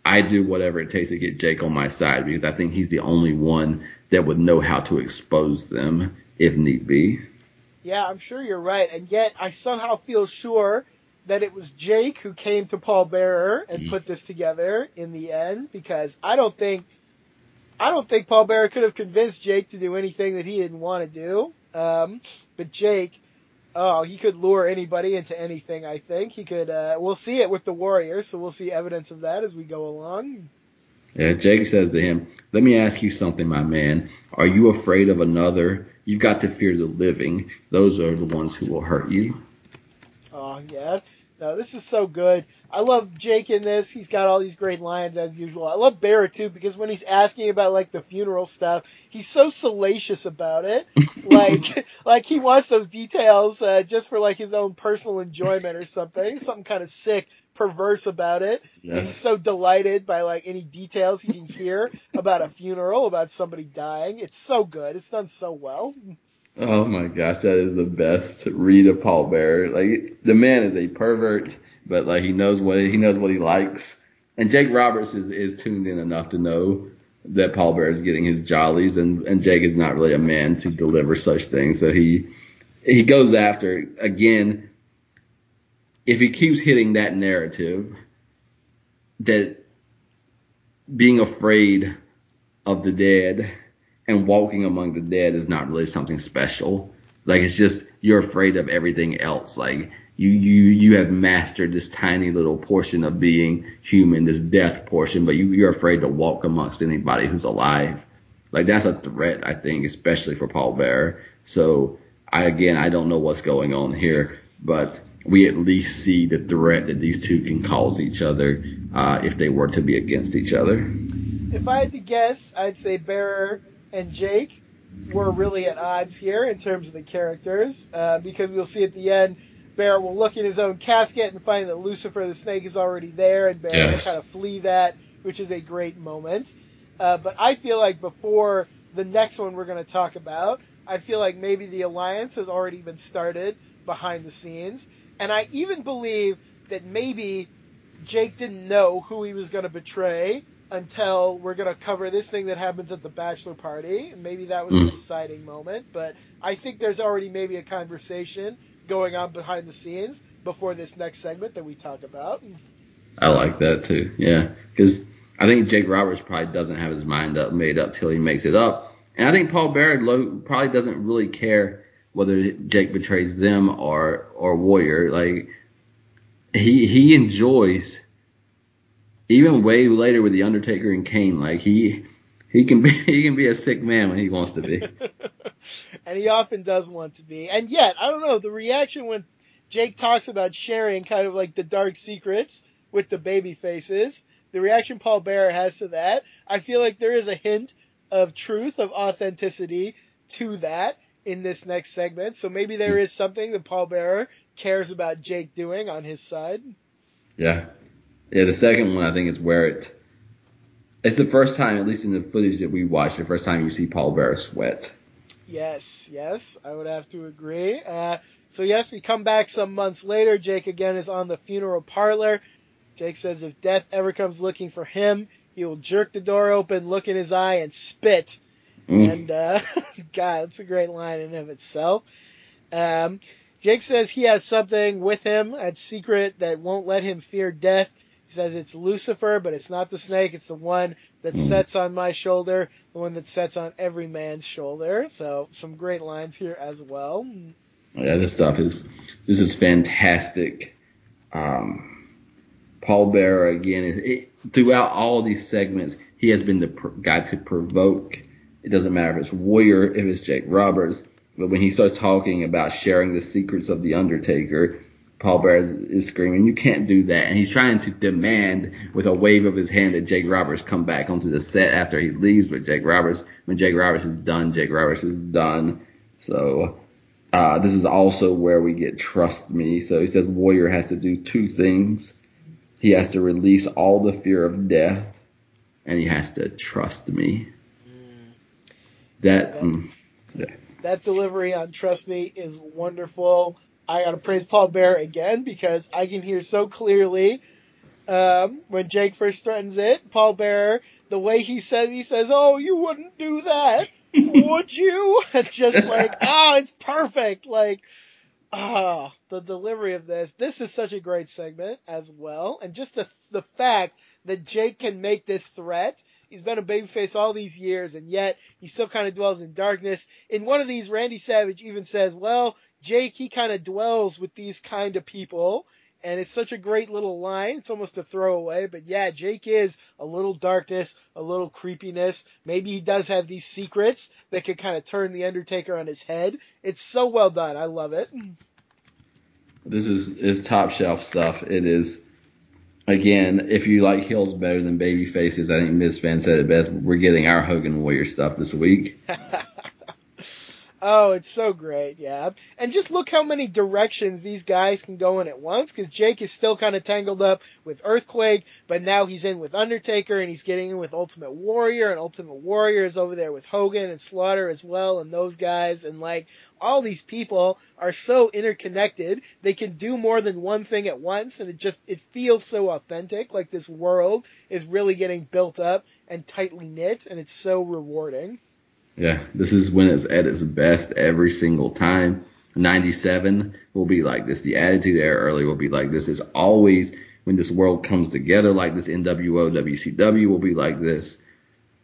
I do whatever it takes to get Jake on my side because I think he's the only one that would know how to expose them if need be. Yeah, I'm sure you're right. And yet I somehow feel sure that it was Jake who came to Paul Bearer and mm. put this together in the end because I don't think I don't think Paul Bearer could have convinced Jake to do anything that he didn't want to do. Um, but Jake, oh, he could lure anybody into anything. I think he could. Uh, we'll see it with the Warriors, so we'll see evidence of that as we go along. Yeah, Jake says to him, "Let me ask you something, my man. Are you afraid of another? You've got to fear the living. Those are the ones who will hurt you." Oh yeah, no, this is so good. I love Jake in this. He's got all these great lines as usual. I love Bearer too because when he's asking about like the funeral stuff, he's so salacious about it. like like he wants those details uh, just for like his own personal enjoyment or something. Something kind of sick, perverse about it. Yeah. he's so delighted by like any details he can hear about a funeral, about somebody dying. It's so good. It's done so well. Oh my gosh, that is the best read of Paul Bearer. Like the man is a pervert but like he knows what he knows what he likes. And Jake Roberts is, is tuned in enough to know that Paul Bearer is getting his jollies, and, and Jake is not really a man to deliver such things. So he he goes after again. If he keeps hitting that narrative, that being afraid of the dead and walking among the dead is not really something special. Like it's just you're afraid of everything else. Like you you you have mastered this tiny little portion of being human, this death portion, but you you're afraid to walk amongst anybody who's alive. Like that's a threat, I think, especially for Paul Bearer. So I again I don't know what's going on here, but we at least see the threat that these two can cause each other uh, if they were to be against each other. If I had to guess, I'd say Bearer and Jake were really at odds here in terms of the characters, uh, because we'll see at the end Bearer will look in his own casket and find that Lucifer the snake is already there, and Bearer yes. will kind of flee that, which is a great moment. Uh, but I feel like before the next one we're going to talk about, I feel like maybe the alliance has already been started behind the scenes, and I even believe that maybe Jake didn't know who he was going to betray until we're going to cover this thing that happens at the bachelor party. Maybe that was mm. a deciding moment, but I think there's already maybe a conversation going on behind the scenes before this next segment that we talk about. I like that too. Yeah, because I think Jake Roberts probably doesn't have his mind up made up till he makes it up, and I think Paul Bearer probably doesn't really care whether Jake betrays them or or Warrior. Like he he enjoys even way later with the Undertaker and Kane. Like he he can be he can be a sick man when he wants to be. and he often does want to be. And yet, I don't know, the reaction when Jake talks about sharing kind of like the dark secrets with the baby faces, the reaction Paul Bearer has to that, I feel like there is a hint of truth, of authenticity to that in this next segment. So maybe there is something that Paul Bearer cares about Jake doing on his side. Yeah. Yeah, the second one I think is where it it's the first time, at least in the footage that we watched, the first time you see Paul Bearer sweat. Yes, yes, I would have to agree. Uh, so yes, we come back some months later. Jake again is on the funeral parlor. Jake says if death ever comes looking for him, he will jerk the door open, look in his eye, and spit. Mm. And uh, God, it's a great line in of itself. Um, Jake says he has something with him, a secret that won't let him fear death. He says it's Lucifer, but it's not the snake. It's the one that Mm. sets on my shoulder, the one that sets on every man's shoulder. So some great lines here as well. Yeah, this stuff is this is fantastic. Um, Paul Bearer again is it, throughout all these segments, he has been the pr- guy to provoke. It doesn't matter if it's Warrior, if it's Jake Roberts, but when he starts talking about sharing the secrets of the Undertaker, Paul Bearer is, is screaming, "You can't do that!" And he's trying to demand with a wave of his hand that Jake Roberts come back onto the set after he leaves. But Jake Roberts, when Jake Roberts is done, Jake Roberts is done. So uh, this is also where we get trust me. So he says Warrior has to do two things. He has to release all the fear of death, and he has to trust me. That, mm, yeah. That delivery on Trust Me is wonderful. I gotta praise Paul Bearer again because I can hear so clearly um, when Jake first threatens it. Paul Bearer, the way he says, he says, "Oh, you wouldn't do that, would you?" It's just like, oh, it's perfect. Like, ah, the delivery of this. This is such a great segment as well, and just the the fact that Jake can make this threat. He's been a babyface all these years, and yet he still kind of dwells in darkness. In one of these, Randy Savage even says, "Well, Jake, he kind of dwells with these kind of people." And it's such a great little line. It's almost a throwaway, but yeah, Jake is a little darkness, a little creepiness. Maybe he does have these secrets that could kind of turn the Undertaker on his head. It's so well done. I love it. This is is top shelf stuff. It is again, if you like heels better than baby faces, I think Miz Fan said it best. We're getting our Hogan Warrior stuff this week. Oh, it's so great, yeah. And just look how many directions these guys can go in at once, because Jake is still kind of tangled up with Earthquake, but now he's in with Undertaker, and he's getting in with Ultimate Warrior, and Ultimate Warrior is over there with Hogan and Slaughter as well, and those guys, and like, all these people are so interconnected, they can do more than one thing at once, and it just, it feels so authentic, like this world is really getting built up and tightly knit, and it's so rewarding. Yeah, this is when it's at its best every single time. 97 will be like this. The Attitude Era early will be like this. It's always when this world comes together like this. NWO, WCW will be like this.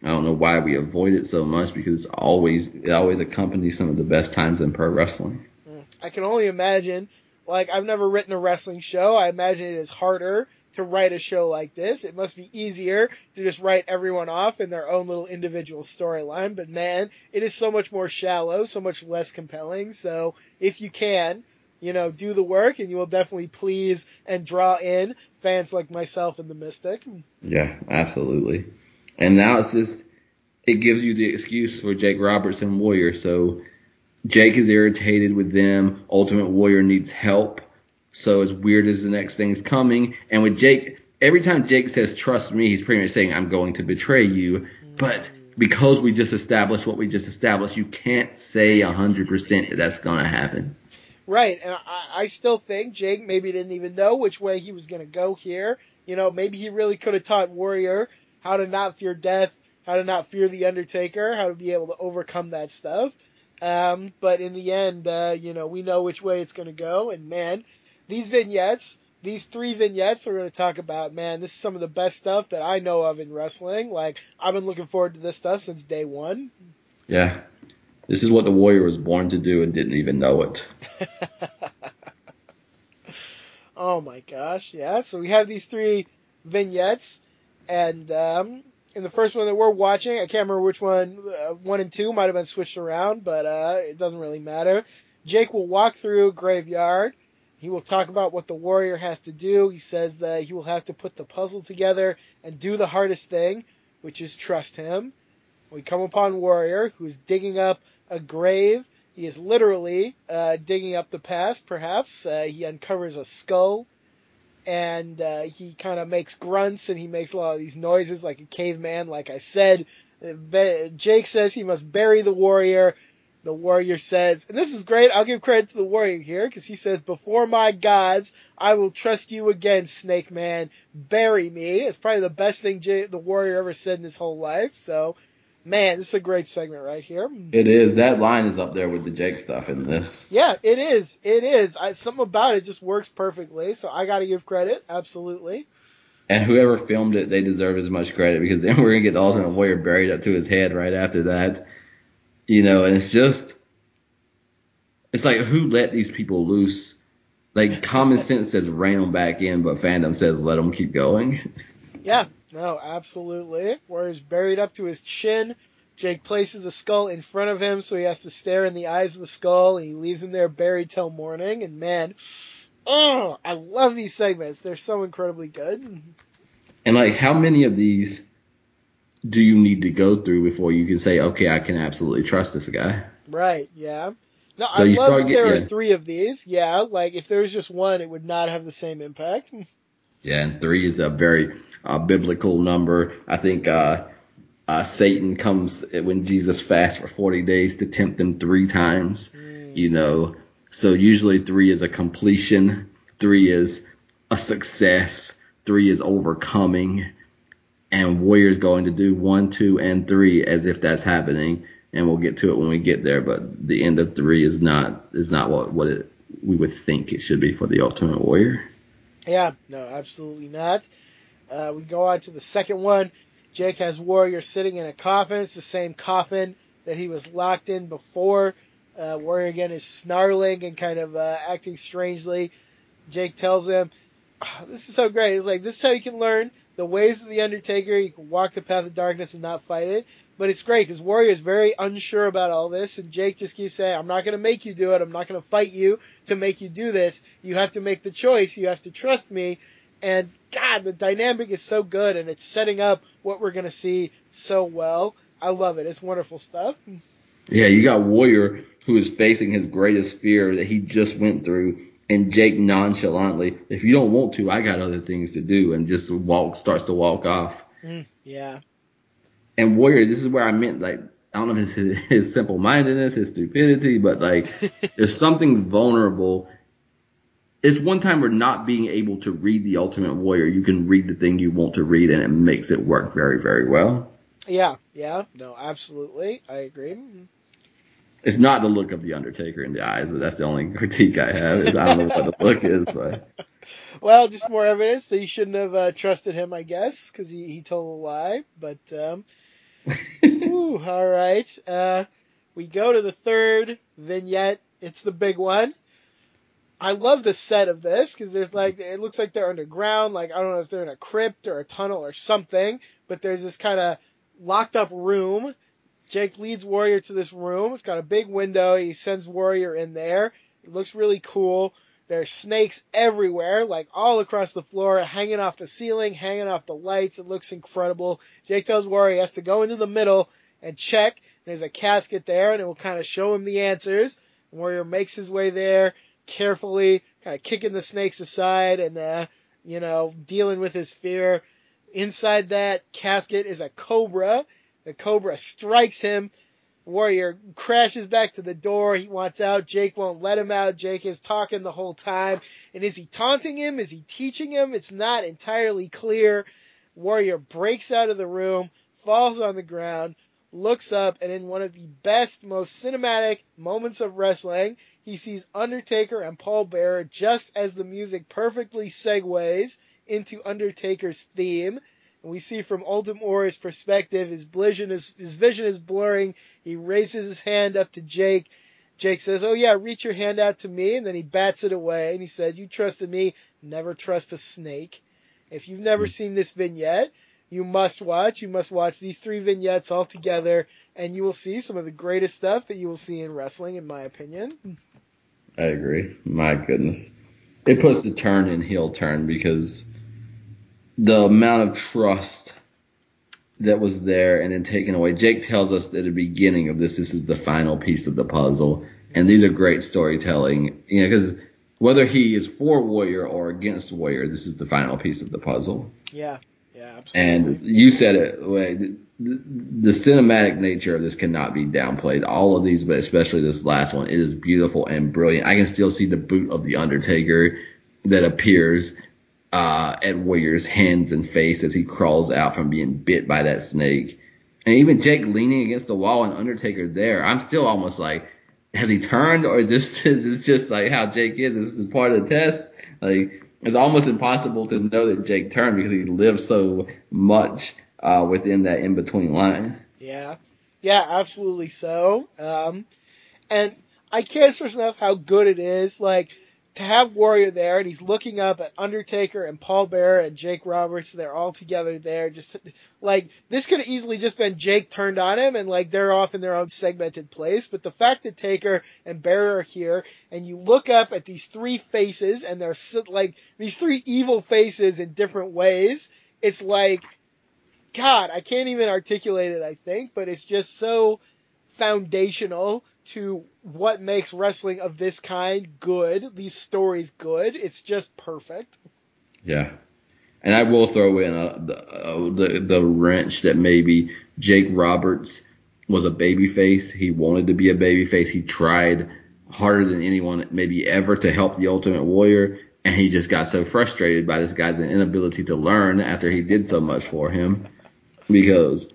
I don't know why we avoid it so much because it's always it always accompanies some of the best times in pro wrestling. Mm. I can only imagine. Like I've never written a wrestling show. I imagine it is harder to write a show like this. It must be easier to just write everyone off in their own little individual storyline. But man, it is so much more shallow, so much less compelling. So if you can, you know, do the work and you will definitely please and draw in fans like myself and the Mystic. Yeah, absolutely. And now it's just it gives you the excuse for Jake Roberts and Warrior. So Jake is irritated with them. Ultimate Warrior needs help. So as weird as the next thing is coming, and with Jake, every time Jake says "trust me," he's pretty much saying "I'm going to betray you." But because we just established what we just established, you can't say hundred percent that that's gonna happen. Right, and I, I still think Jake maybe didn't even know which way he was going to go here. You know, maybe he really could have taught Warrior how to not fear death, how to not fear the Undertaker, how to be able to overcome that stuff. Um, but in the end, uh, you know, we know which way it's going to go. And man, these vignettes, these three vignettes we're going to talk about, man, this is some of the best stuff that I know of in wrestling. Like, I've been looking forward to this stuff since day one. Yeah, this is what the Warrior was born to do and didn't even know it. oh my gosh, yeah. So we have these three vignettes, and um, in the first one that we're watching, I can't remember which one, uh, one and two might have been switched around, but uh, it doesn't really matter. Jake will walk through graveyard. He will talk about what the warrior has to do. He says that he will have to put the puzzle together and do the hardest thing, which is trust him. We come upon Warrior, who's digging up a grave. He is literally uh, digging up the past, perhaps. Uh, he uncovers a skull, and uh, he kind of makes grunts, and he makes a lot of these noises like a caveman, like I said. Jake says he must bury the warrior. The warrior says, and this is great, I'll give credit to the warrior here, because he says, Before my gods, I will trust you again, Snake Man. Bury me. It's probably the best thing Jay, the warrior ever said in his whole life, so Man, this is a great segment right here. It is. That line is up there with the Jake stuff in this. Yeah, it is. It is. I, something about it just works perfectly. So I got to give credit. Absolutely. And whoever filmed it, they deserve as much credit because then we're gonna get the Ultimate Warrior buried up to his head right after that. You know, and it's just, it's like who let these people loose? Like common sense says rein them back in, but fandom says let them keep going. Yeah, no, absolutely. Warrior's buried up to his chin. Jake places the skull in front of him, so he has to stare in the eyes of the skull, and he leaves him there buried till morning. And man, oh, I love these segments. They're so incredibly good. And like, how many of these do you need to go through before you can say, okay, I can absolutely trust this guy? Right, yeah. No, So I love that there are three of these. Yeah, like if there was just one, it would not have the same impact. Yeah, and three is a very uh, biblical number. I think uh, uh, Satan comes when Jesus fasts for 40 days to tempt him three times. You know, so usually three is a completion, three is a success, three is overcoming, and Warrior's going to do one, two, and three as if that's happening, and we'll get to it when we get there. But the end of three is not is not what what it we would think it should be for the Ultimate Warrior. Yeah, no, absolutely not. Uh, we go on to the second one. Jake has Warrior sitting in a coffin. It's the same coffin that he was locked in before. Uh, Warrior again is snarling and kind of uh, acting strangely. Jake tells him, "Ah, "This is so great. It's like this is how you can learn the ways of the Undertaker. You can walk the path of darkness and not fight it." But it's great because Warrior is very unsure about all this, and Jake just keeps saying, "I'm not going to make you do it. I'm not going to fight you to make you do this. You have to make the choice. You have to trust me." And God, the dynamic is so good, and it's setting up what we're going to see so well. I love it. It's wonderful stuff. Yeah, you got Warrior who is facing his greatest fear that he just went through, and Jake nonchalantly, if you don't want to, I got other things to do, and just walk starts to walk off. Mm, yeah. And Warrior, this is where I meant like I don't know if it's his, his simple mindedness, his stupidity, but like there's something vulnerable. It's one time where not being able to read the Ultimate Warrior, you can read the thing you want to read, and it makes it work very, very well. Yeah, yeah, no, absolutely. I agree. It's not the look of the Undertaker in the eyes, but that's the only critique I have. Is I don't know what the look is, but Well, just more evidence that you shouldn't have uh, trusted him, I guess, because he, he told a lie. But, um, whew, all right. Uh, we go to the third vignette. It's the big one. I love the set of this because there's like it looks like they're underground. Like I don't know if they're in a crypt or a tunnel or something, but there's this kind of locked up room. Jake leads Warrior to this room. It's got a big window. He sends Warrior in there. It looks really cool. There's snakes everywhere, like all across the floor, hanging off the ceiling, hanging off the lights. It looks incredible. Jake tells Warrior he has to go into the middle and check. There's a casket there, and it will kind of show him the answers. Warrior makes his way there carefully, kind of kicking the snakes aside and, uh, you know, dealing with his fear. Inside that casket is a cobra. The cobra strikes him. Warrior crashes back to the door. He wants out. Jake won't let him out. Jake is talking the whole time. And is he taunting him? Is he teaching him? It's not entirely clear. Warrior breaks out of the room, falls on the ground, looks up, and in one of the best, most cinematic moments of wrestling, he sees Undertaker and Paul Bearer just as the music perfectly segues into Undertaker's theme. And we see from Warrior's perspective, his vision is his vision is blurring. He raises his hand up to Jake. Jake says, "Oh yeah, reach your hand out to me," and then he bats it away and he says, "You trusted me, never trust a snake." If you've never hmm. seen this vignette, you must watch. You must watch these three vignettes all together, and you will see some of the greatest stuff that you will see in wrestling, in my opinion. I agree. My goodness. It puts the turn in heel turn because the amount of trust that was there and then taken away. Jake tells us at the beginning of this, this is the final piece of the puzzle. And these are great storytelling, you know, because whether he is for Warrior or against Warrior, this is the final piece of the puzzle. Yeah, absolutely. And you said it, the, the cinematic nature of this cannot be downplayed. All of these, but especially this last one, it is beautiful and brilliant. I can still see the boot of the Undertaker that appears uh, at Warrior's hands and face as he crawls out from being bit by that snake. And even Jake leaning against the wall and Undertaker there, I'm still almost like, has he turned or is this is this just like how Jake is? This is part of the test. Like it's almost impossible to know that Jake turned because he lived so much uh, within that in between line. Yeah. Yeah, absolutely so. Um, and I can't stress enough how good it is. Like, to have Warrior there and he's looking up at Undertaker and Paul Bearer and Jake Roberts. They're all together there. Just like this could have easily just been Jake turned on him and like they're off in their own segmented place. But the fact that Taker and Bearer are here and you look up at these three faces and they're like these three evil faces in different ways. It's like, God, I can't even articulate it, I think, but it's just so foundational to what makes wrestling of this kind good, these stories good. It's just perfect. Yeah. And I will throw in a, the, uh, the the wrench that maybe Jake Roberts was a babyface. He wanted to be a babyface. He tried harder than anyone maybe ever to help the Ultimate Warrior, and he just got so frustrated by this guy's inability to learn after he did so much for him because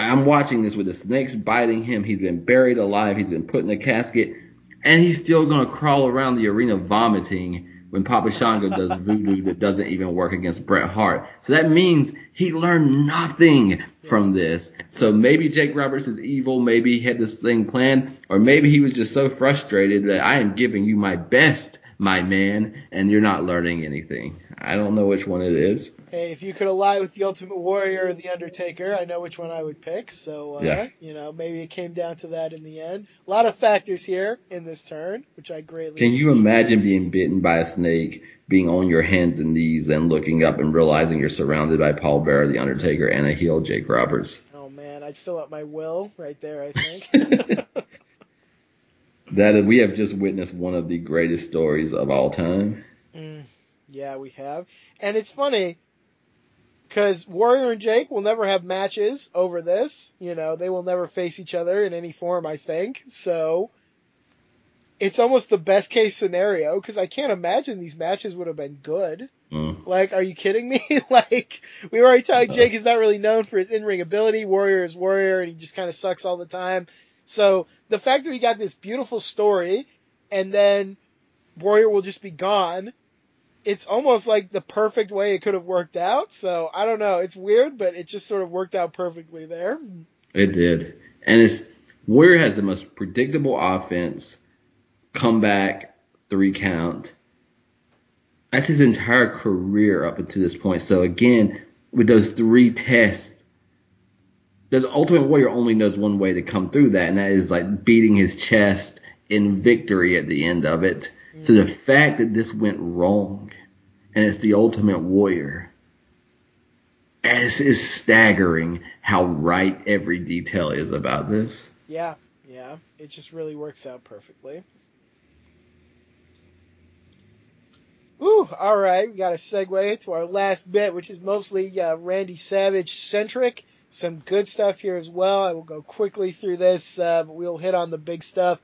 I'm watching this with the snakes biting him. He's been buried alive. He's been put in a casket, and he's still gonna crawl around the arena vomiting when Papa Shango does voodoo that doesn't even work against Bret Hart. So that means he learned nothing from this. So maybe Jake Roberts is evil. Maybe he had this thing planned, or maybe he was just so frustrated that I am giving you my best, my man, and you're not learning anything. I don't know which one it is. Hey, if you could ally with the Ultimate Warrior or the Undertaker, I know which one I would pick. So, uh, Yeah. you know, maybe it came down to that in the end. A lot of factors here in this turn, which I greatly. Can you imagine being bitten by a snake, being on your hands and knees, and looking up and realizing you're surrounded by Paul Bearer, The Undertaker, and a heel Jake Roberts? Oh man, I'd fill up my will right there. I think. That we have just witnessed one of the greatest stories of all time. Mm, yeah, we have, and it's funny because Warrior and Jake will never have matches over this. You know, they will never face each other in any form. I think so. It's almost the best case scenario because I can't imagine these matches would have been good. Mm. Like, are you kidding me? like, we were already talking, Jake is not really known for his in-ring ability. Warrior is Warrior, and he just kind of sucks all the time. So the fact that we got this beautiful story, and then Warrior will just be gone, it's almost like the perfect way it could have worked out. So I don't know. It's weird, but it just sort of worked out perfectly there. It did. And it's Warrior has the most predictable offense, comeback, three count. That's his entire career up until this point. So again, with those three tests, does Ultimate Warrior only knows one way to come through that, and that is like beating his chest in victory at the end of it. So the fact that this went wrong, and it's the Ultimate Warrior, as is staggering how right every detail is about this. Yeah, yeah. It just really works out perfectly. Ooh, all right. We got a segue to our last bit, which is mostly uh, Randy Savage centric. Some good stuff here as well. I will go quickly through this, uh, but we'll hit on the big stuff.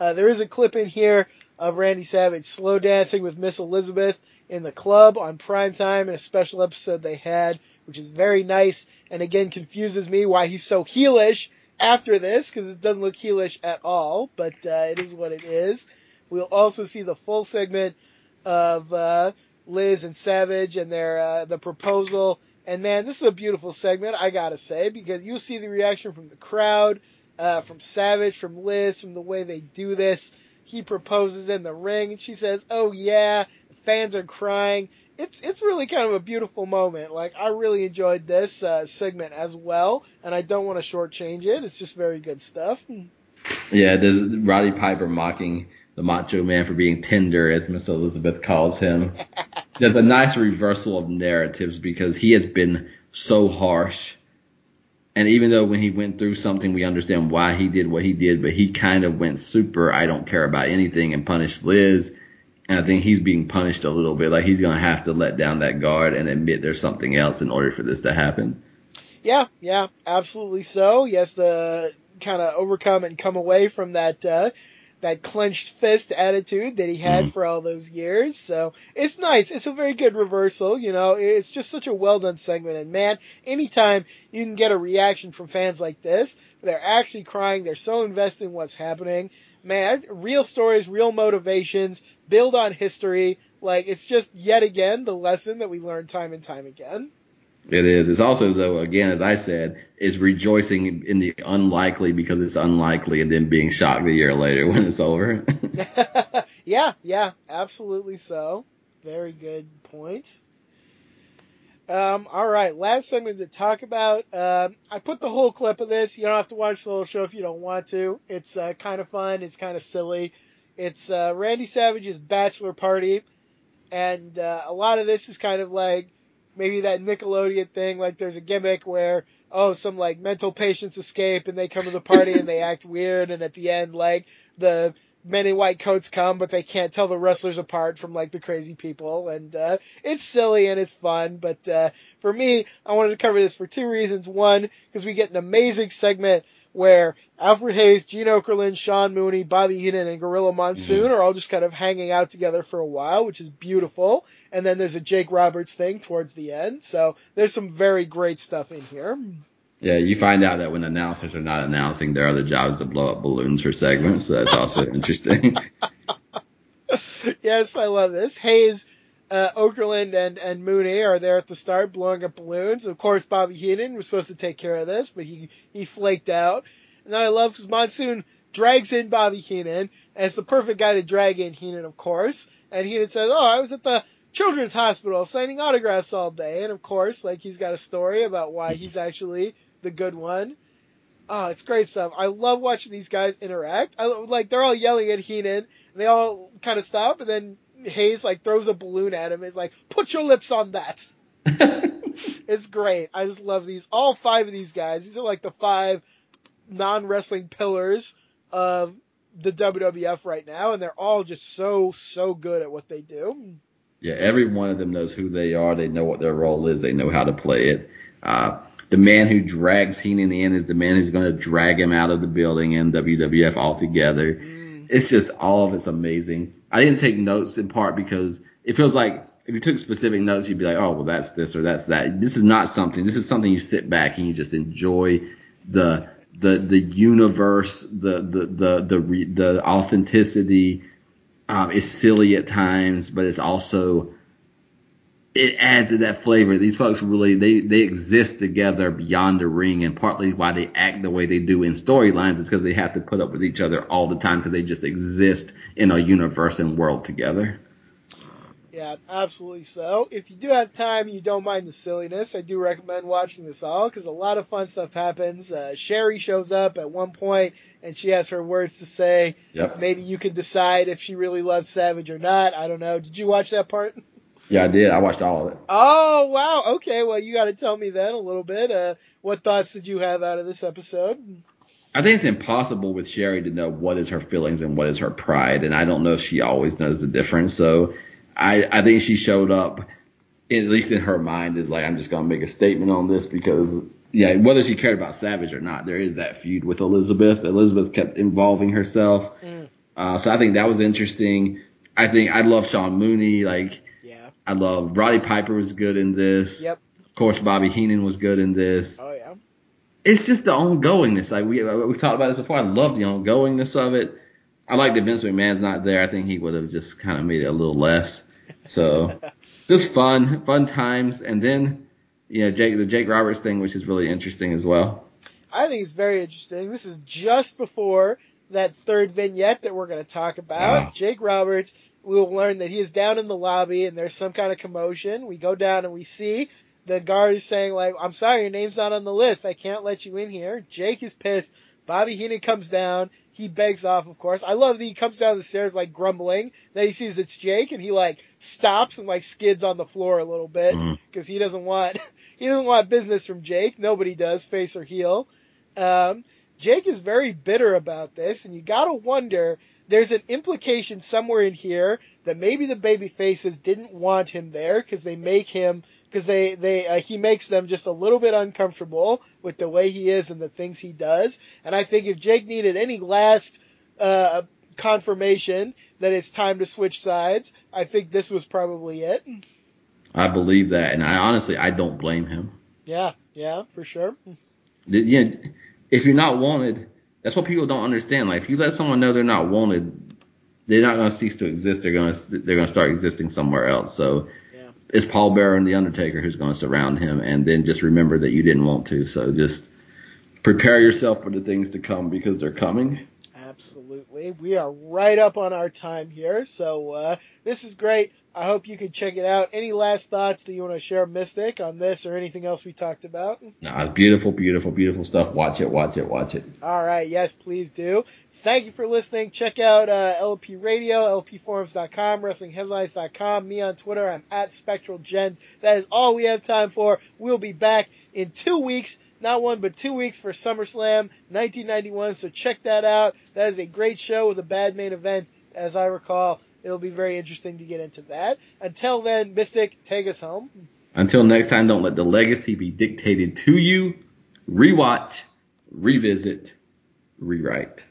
Uh, there is a clip in here of Randy Savage slow dancing with Miss Elizabeth in the club on primetime in a special episode they had, which is very nice and again confuses me why he's so heelish after this because it doesn't look heelish at all, but uh, it is what it is. We'll also see the full segment of uh, Liz and Savage and their uh, the proposal. And man, this is a beautiful segment, I gotta say, because you'll see the reaction from the crowd, uh, from Savage, from Liz, from the way they do this. He proposes in the ring, and she says, "Oh yeah." Fans are crying. It's it's really kind of a beautiful moment. Like I really enjoyed this uh, segment as well, and I don't want to shortchange it. It's just very good stuff. Yeah, there's Roddy Piper mocking the Macho Man for being tender, as Miss Elizabeth calls him. there's a nice reversal of narratives because he has been so harsh. And even though when he went through something, we understand why he did what he did, but he kind of went super, I don't care about anything and punished Liz. And I think he's being punished a little bit. Like he's going to have to let down that guard and admit there's something else in order for this to happen. Yeah, yeah, absolutely so. Yes, the kind of overcome and come away from that uh, that clenched fist attitude that he had Mhm. for all those years. So it's nice. It's a very good reversal. You know, it's just such a well done segment. And man, anytime you can get a reaction from fans like this, they're actually crying. They're so invested in what's happening. Man, real stories, real motivations, build on history. Like it's just yet again the lesson that we learn time and time again. It is. It's also though again, as I said, is rejoicing in the unlikely because it's unlikely, and then being shocked a year later when it's over. yeah, yeah, absolutely so. Very good point. Um, all right, last segment to talk about. Um, I put the whole clip of this. You don't have to watch the whole show if you don't want to. It's uh, kind of fun. It's kind of silly. It's uh, Randy Savage's bachelor party, and uh, a lot of this is kind of like maybe that Nickelodeon thing. Like there's a gimmick where oh some like mental patients escape and they come to the party and they act weird, and at the end like the men in white coats come, but they can't tell the wrestlers apart from like the crazy people. And uh, it's silly and it's fun. But uh, for me, I wanted to cover this for two reasons. One, because we get an amazing segment where Alfred Hayes, Gene Okerlund, Sean Mooney, Bobby Heenan, and Gorilla Monsoon mm-hmm. are all just kind of hanging out together for a while, which is beautiful. And then there's a Jake Roberts thing towards the end. So there's some very great stuff in here. Yeah, you find out that when announcers are not announcing, their other job is to blow up balloons for segments. So that's also interesting. yes, I love this. Hayes, uh, Okerlund, and, and Mooney are there at the start blowing up balloons. Of course, Bobby Heenan was supposed to take care of this, but he, he flaked out. And then I love because Monsoon drags in Bobby Heenan, and it's the perfect guy to drag in Heenan, of course. And Heenan says, Oh, I was at the children's hospital signing autographs all day. And of course, like he's got a story about why he's actually the good one. Oh, it's great stuff. I love watching these guys interact. I like they're all yelling at Heenan, and they all kind of stop, and then Hayes like throws a balloon at him. It's like, put your lips on that. it's great. I just love these. All five of these guys. These are like the five non wrestling pillars of the WWF right now, and they're all just so so good at what they do. Yeah, every one of them knows who they are. They know what their role is. They know how to play it. Uh, the man who drags Heenan in is the man who's going to drag him out of the building in WWF altogether. Mm. It's just all of it's amazing. I didn't take notes in part because it feels like if you took specific notes, you'd be like, oh, well, that's this or that's that. This is not something. This is something you sit back and you just enjoy the the the universe, the the the the the authenticity. Um, is silly at times, but it's also it adds to that flavor. These folks really they they exist together beyond the ring, and partly why they act the way they do in storylines is because they have to put up with each other all the time because they just exist in a universe and world together. Yeah, absolutely so. If you do have time, and you don't mind the silliness, I do recommend watching this all because a lot of fun stuff happens. Uh, Sherri shows up at one point and she has her words to say. Yep. Maybe you can decide if she really loves Savage or not. I don't know. Did you watch that part? Yeah, I did. I watched all of it. Oh wow. Okay. Well, you got to tell me then a little bit. Uh, what thoughts did you have out of this episode? I think it's impossible with Sherri to know what is her feelings and what is her pride, and I don't know if she always knows the difference. So I I think she showed up, at least in her mind, is like I'm just gonna make a statement on this because yeah, whether she cared about Savage or not, there is that feud with Elizabeth. Elizabeth kept involving herself, mm. uh, so I think that was interesting. I think I love Sean Mooney, like yeah, I love Roddy Piper was good in this. Yep. Of course, Bobby Heenan was good in this. Oh. It's just the ongoingness. Like we uh, we talked about this before. I love the ongoingness of it. I like that Vince McMahon's not there. I think he would have just kind of made it a little less. So just fun, fun times. And then you know Jake the Jake Roberts thing, which is really interesting as well. I think it's very interesting. This is just before that third vignette that we're going to talk about. Wow. Jake Roberts we will learn that he is down in the lobby and there's some kind of commotion. We go down and we see the guard is saying like, "I'm sorry, your name's not on the list. I can't let you in here." Jake is pissed. Bobby Heenan comes down. He begs off, of course. I love that he comes down the stairs like grumbling. Then he sees it's Jake and he like stops and like skids on the floor a little bit because mm. he doesn't want he doesn't want business from Jake. Nobody does, face or heel. Um, Jake is very bitter about this, and you gotta wonder there's an implication somewhere in here that maybe the baby faces didn't want him there because they make him because they they uh, he makes them just a little bit uncomfortable with the way he is and the things he does. And I think if Jake needed any last uh, confirmation that it's time to switch sides, I think this was probably it. I believe that, and I honestly I don't blame him. Yeah, yeah, for sure. Yeah, if you're not wanted that's what people don't understand. Like if you let someone know they're not wanted, they're not going to cease to exist. They're going to they're going to start existing somewhere else. So. It's Paul Bearer and the Undertaker who's going to surround him, and then just remember that you didn't want to. So just prepare yourself for the things to come because they're coming. Absolutely. We are right up on our time here, so uh, this is great. I hope you can check it out. Any last thoughts that you want to share, Mystic, on this or anything else we talked about? Nah, beautiful, beautiful, beautiful stuff. Watch it, watch it, watch it. All right. Yes, please do. Thank you for listening. Check out uh, LP Radio, lpforums.com, wrestlingheadlines.com. Me on Twitter, I'm at SpectralGent. That is all we have time for. We'll be back in two weeks. Not one, but two weeks for SummerSlam 1991. So check that out. That is a great show with a bad main event, as I recall. It'll be very interesting to get into that. Until then, Mystic, take us home. Until next time, don't let the legacy be dictated to you. Rewatch, revisit, rewrite.